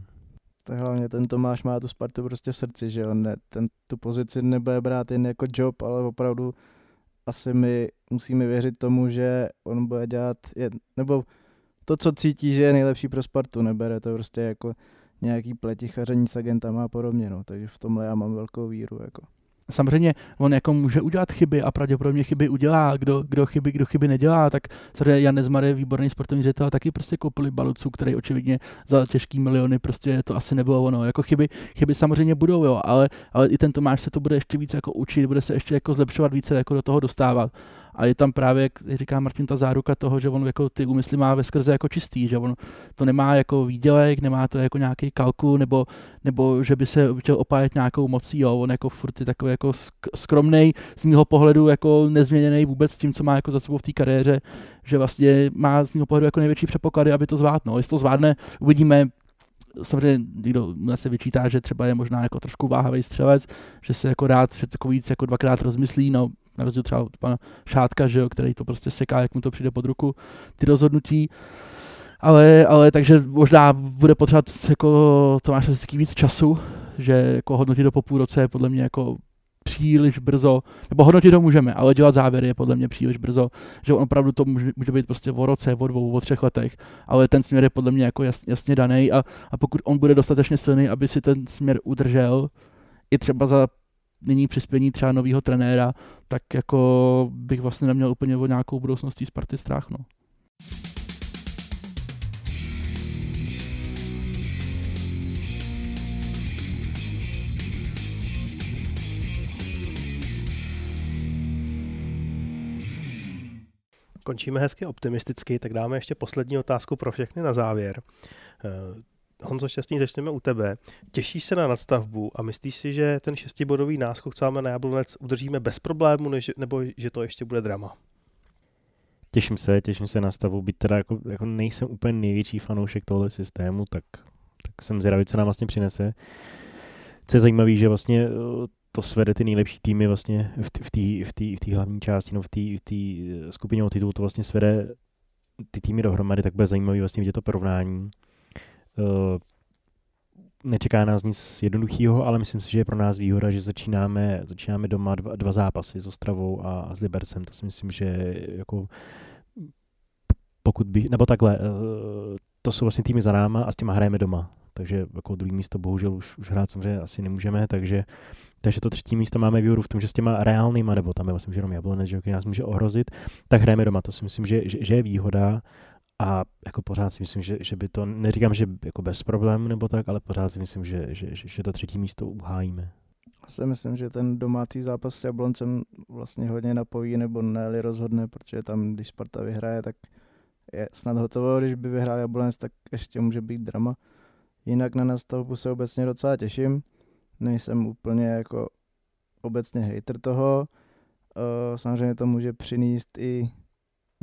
Je hlavně ten Tomáš má tu Spartu prostě v srdci, že on ne, ten, tu pozici nebude brát jen jako job, ale opravdu asi my musíme věřit tomu, že on bude dělat, je, nebo to, co cítí, že je nejlepší pro Spartu, nebere to prostě jako nějaký pletichaření s agentama a podobně, no. takže v tomhle já mám velkou víru. Jako. Samozřejmě on jako může udělat chyby a pravděpodobně chyby udělá, kdo, kdo chyby, kdo chyby nedělá, tak samozřejmě Jan Nezmar je výborný sportovní ředitel, taky prostě koupili Balucu, který očividně za těžký miliony prostě to asi nebylo ono. Jako chyby, chyby samozřejmě budou, jo, ale, ale i ten Tomáš se to bude ještě víc jako učit, bude se ještě jako zlepšovat více, jako do toho dostávat a je tam právě, jak říká Martin, ta záruka toho, že on jako ty úmysly má ve skrze jako čistý, že on to nemá jako výdělek, nemá to jako nějaký kalku, nebo, nebo že by se chtěl opájet nějakou mocí, jo, on jako furt je takový jako skromný, z mého pohledu jako nezměněný vůbec s tím, co má jako za sebou v té kariéře, že vlastně má z mého pohledu jako největší předpoklady, aby to zvládl. No. Jestli to zvládne, uvidíme, samozřejmě někdo se vyčítá, že třeba je možná jako trošku váhavý střelec, že se jako rád, že takový jako dvakrát rozmyslí, no na rozdíl třeba od pana Šátka, že jo, který to prostě seká, jak mu to přijde pod ruku, ty rozhodnutí. Ale, ale takže možná bude potřebovat jako Tomáš vždycky víc času, že jako hodnotit do po půl roce je podle mě jako příliš brzo, nebo hodnotit to můžeme, ale dělat závěry je podle mě příliš brzo, že on opravdu to může, může být prostě o roce, o dvou, o třech letech, ale ten směr je podle mě jako jas, jasně daný a, a pokud on bude dostatečně silný, aby si ten směr udržel, i třeba za nyní přispění třeba nového trenéra, tak jako bych vlastně neměl úplně o nějakou budoucností Sparty strach. No. Končíme hezky optimisticky, tak dáme ještě poslední otázku pro všechny na závěr. Honzo Šťastný, začneme u tebe. Těšíš se na nadstavbu a myslíš si, že ten šestibodový náskok, co máme na Jablonec, udržíme bez problému, než, nebo že to ještě bude drama? Těším se, těším se na stavu, byť teda jako, jako nejsem úplně největší fanoušek tohle systému, tak, tak jsem zvědavý, co nám vlastně přinese. Co je zajímavé, že vlastně eh, to svede ty nejlepší týmy vlastně v té v v v hlavní části, no v té v eh, skupině o titul, to vlastně svede ty týmy dohromady, tak bude zajímavý vlastně vidět to porovnání. Uh, nečeká nás nic jednoduchého, ale myslím si, že je pro nás výhoda, že začínáme, začínáme doma dva, dva zápasy s Ostravou a, a s Libercem. To si myslím, že jako pokud by, nebo takhle, uh, to jsou vlastně týmy za náma a s těma hrajeme doma. Takže jako druhý místo bohužel už, už hrát samozřejmě asi nemůžeme, takže, takže to třetí místo máme výhodu v tom, že s těma reálnýma, nebo tam je vlastně jenom Jablonec, že nás může ohrozit, tak hrajeme doma. To si myslím, že, že, že je výhoda a jako pořád si myslím, že, že by to, neříkám, že jako bez problémů nebo tak, ale pořád si myslím, že, že, že, že to třetí místo uhájíme. Já si myslím, že ten domácí zápas s Jabloncem vlastně hodně napojí nebo ne rozhodne, protože tam, když Sparta vyhraje, tak je snad hotovo, když by vyhrál Jablonec, tak ještě může být drama. Jinak na nastavbu se obecně docela těším. Nejsem úplně jako obecně hater toho. Uh, samozřejmě to může přinést i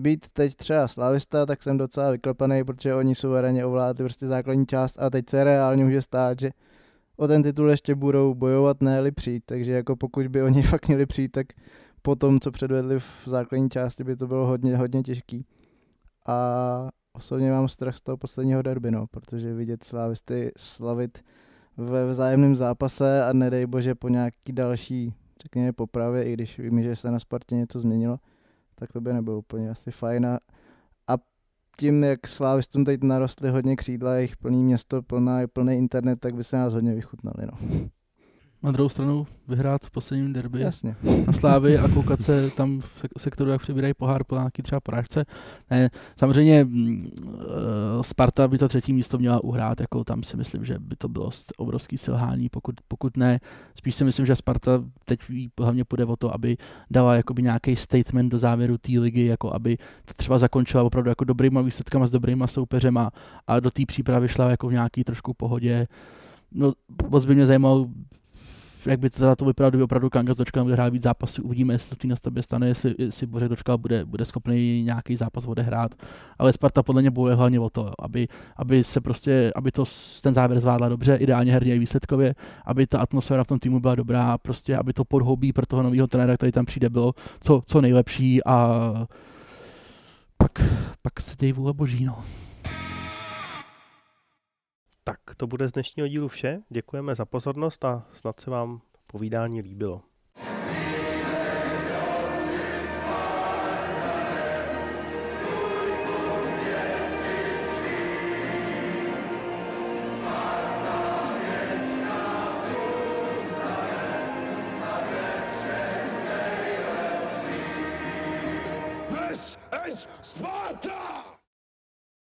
být teď třeba slavista, tak jsem docela vyklepaný, protože oni suverénně ovládli prostě základní část a teď se reálně může stát, že o ten titul ještě budou bojovat, ne přijít, takže jako pokud by oni fakt měli přijít, tak po tom, co předvedli v základní části, by to bylo hodně, hodně těžký. A osobně mám strach z toho posledního derby, no, protože vidět slávisty slavit ve vzájemném zápase a nedej bože po nějaký další, řekněme, popravě, i když vím, že se na Spartě něco změnilo, tak to by nebylo úplně asi fajn. A, tím, jak Slávistům teď narostly hodně křídla, jejich plný město, plná, plný internet, tak by se nás hodně vychutnali. No na druhou stranu vyhrát v posledním derby Jasně. na Slávy a koukat se tam v sektoru, jak přebírají pohár po nějaký třeba porážce. Ne, samozřejmě uh, Sparta by to třetí místo měla uhrát, jako tam si myslím, že by to bylo obrovský selhání, pokud, pokud ne. Spíš si myslím, že Sparta teď hlavně půjde o to, aby dala jakoby nějaký statement do závěru té ligy, jako aby to třeba zakončila opravdu jako dobrýma výsledkama s dobrýma soupeřema a do té přípravy šla jako v nějaký trošku pohodě. No, moc by mě zajímalo, jak by to, to vypadalo, kdyby opravdu Kanga Točka bude hrát víc zápasů, uvidíme, jestli to tý na stavbě stane, jestli, jestli Bořek Točka bude, bude schopný nějaký zápas odehrát, ale Sparta podle mě bude hlavně o to, aby, aby se prostě, aby to ten závěr zvládla dobře, ideálně herně i výsledkově, aby ta atmosféra v tom týmu byla dobrá, prostě aby to podhoubí pro toho nového trenéra, který tam přijde, bylo co, co nejlepší a pak, pak se dějí vůle boží, no. Tak to bude z dnešního dílu vše. Děkujeme za pozornost a snad se vám povídání líbilo.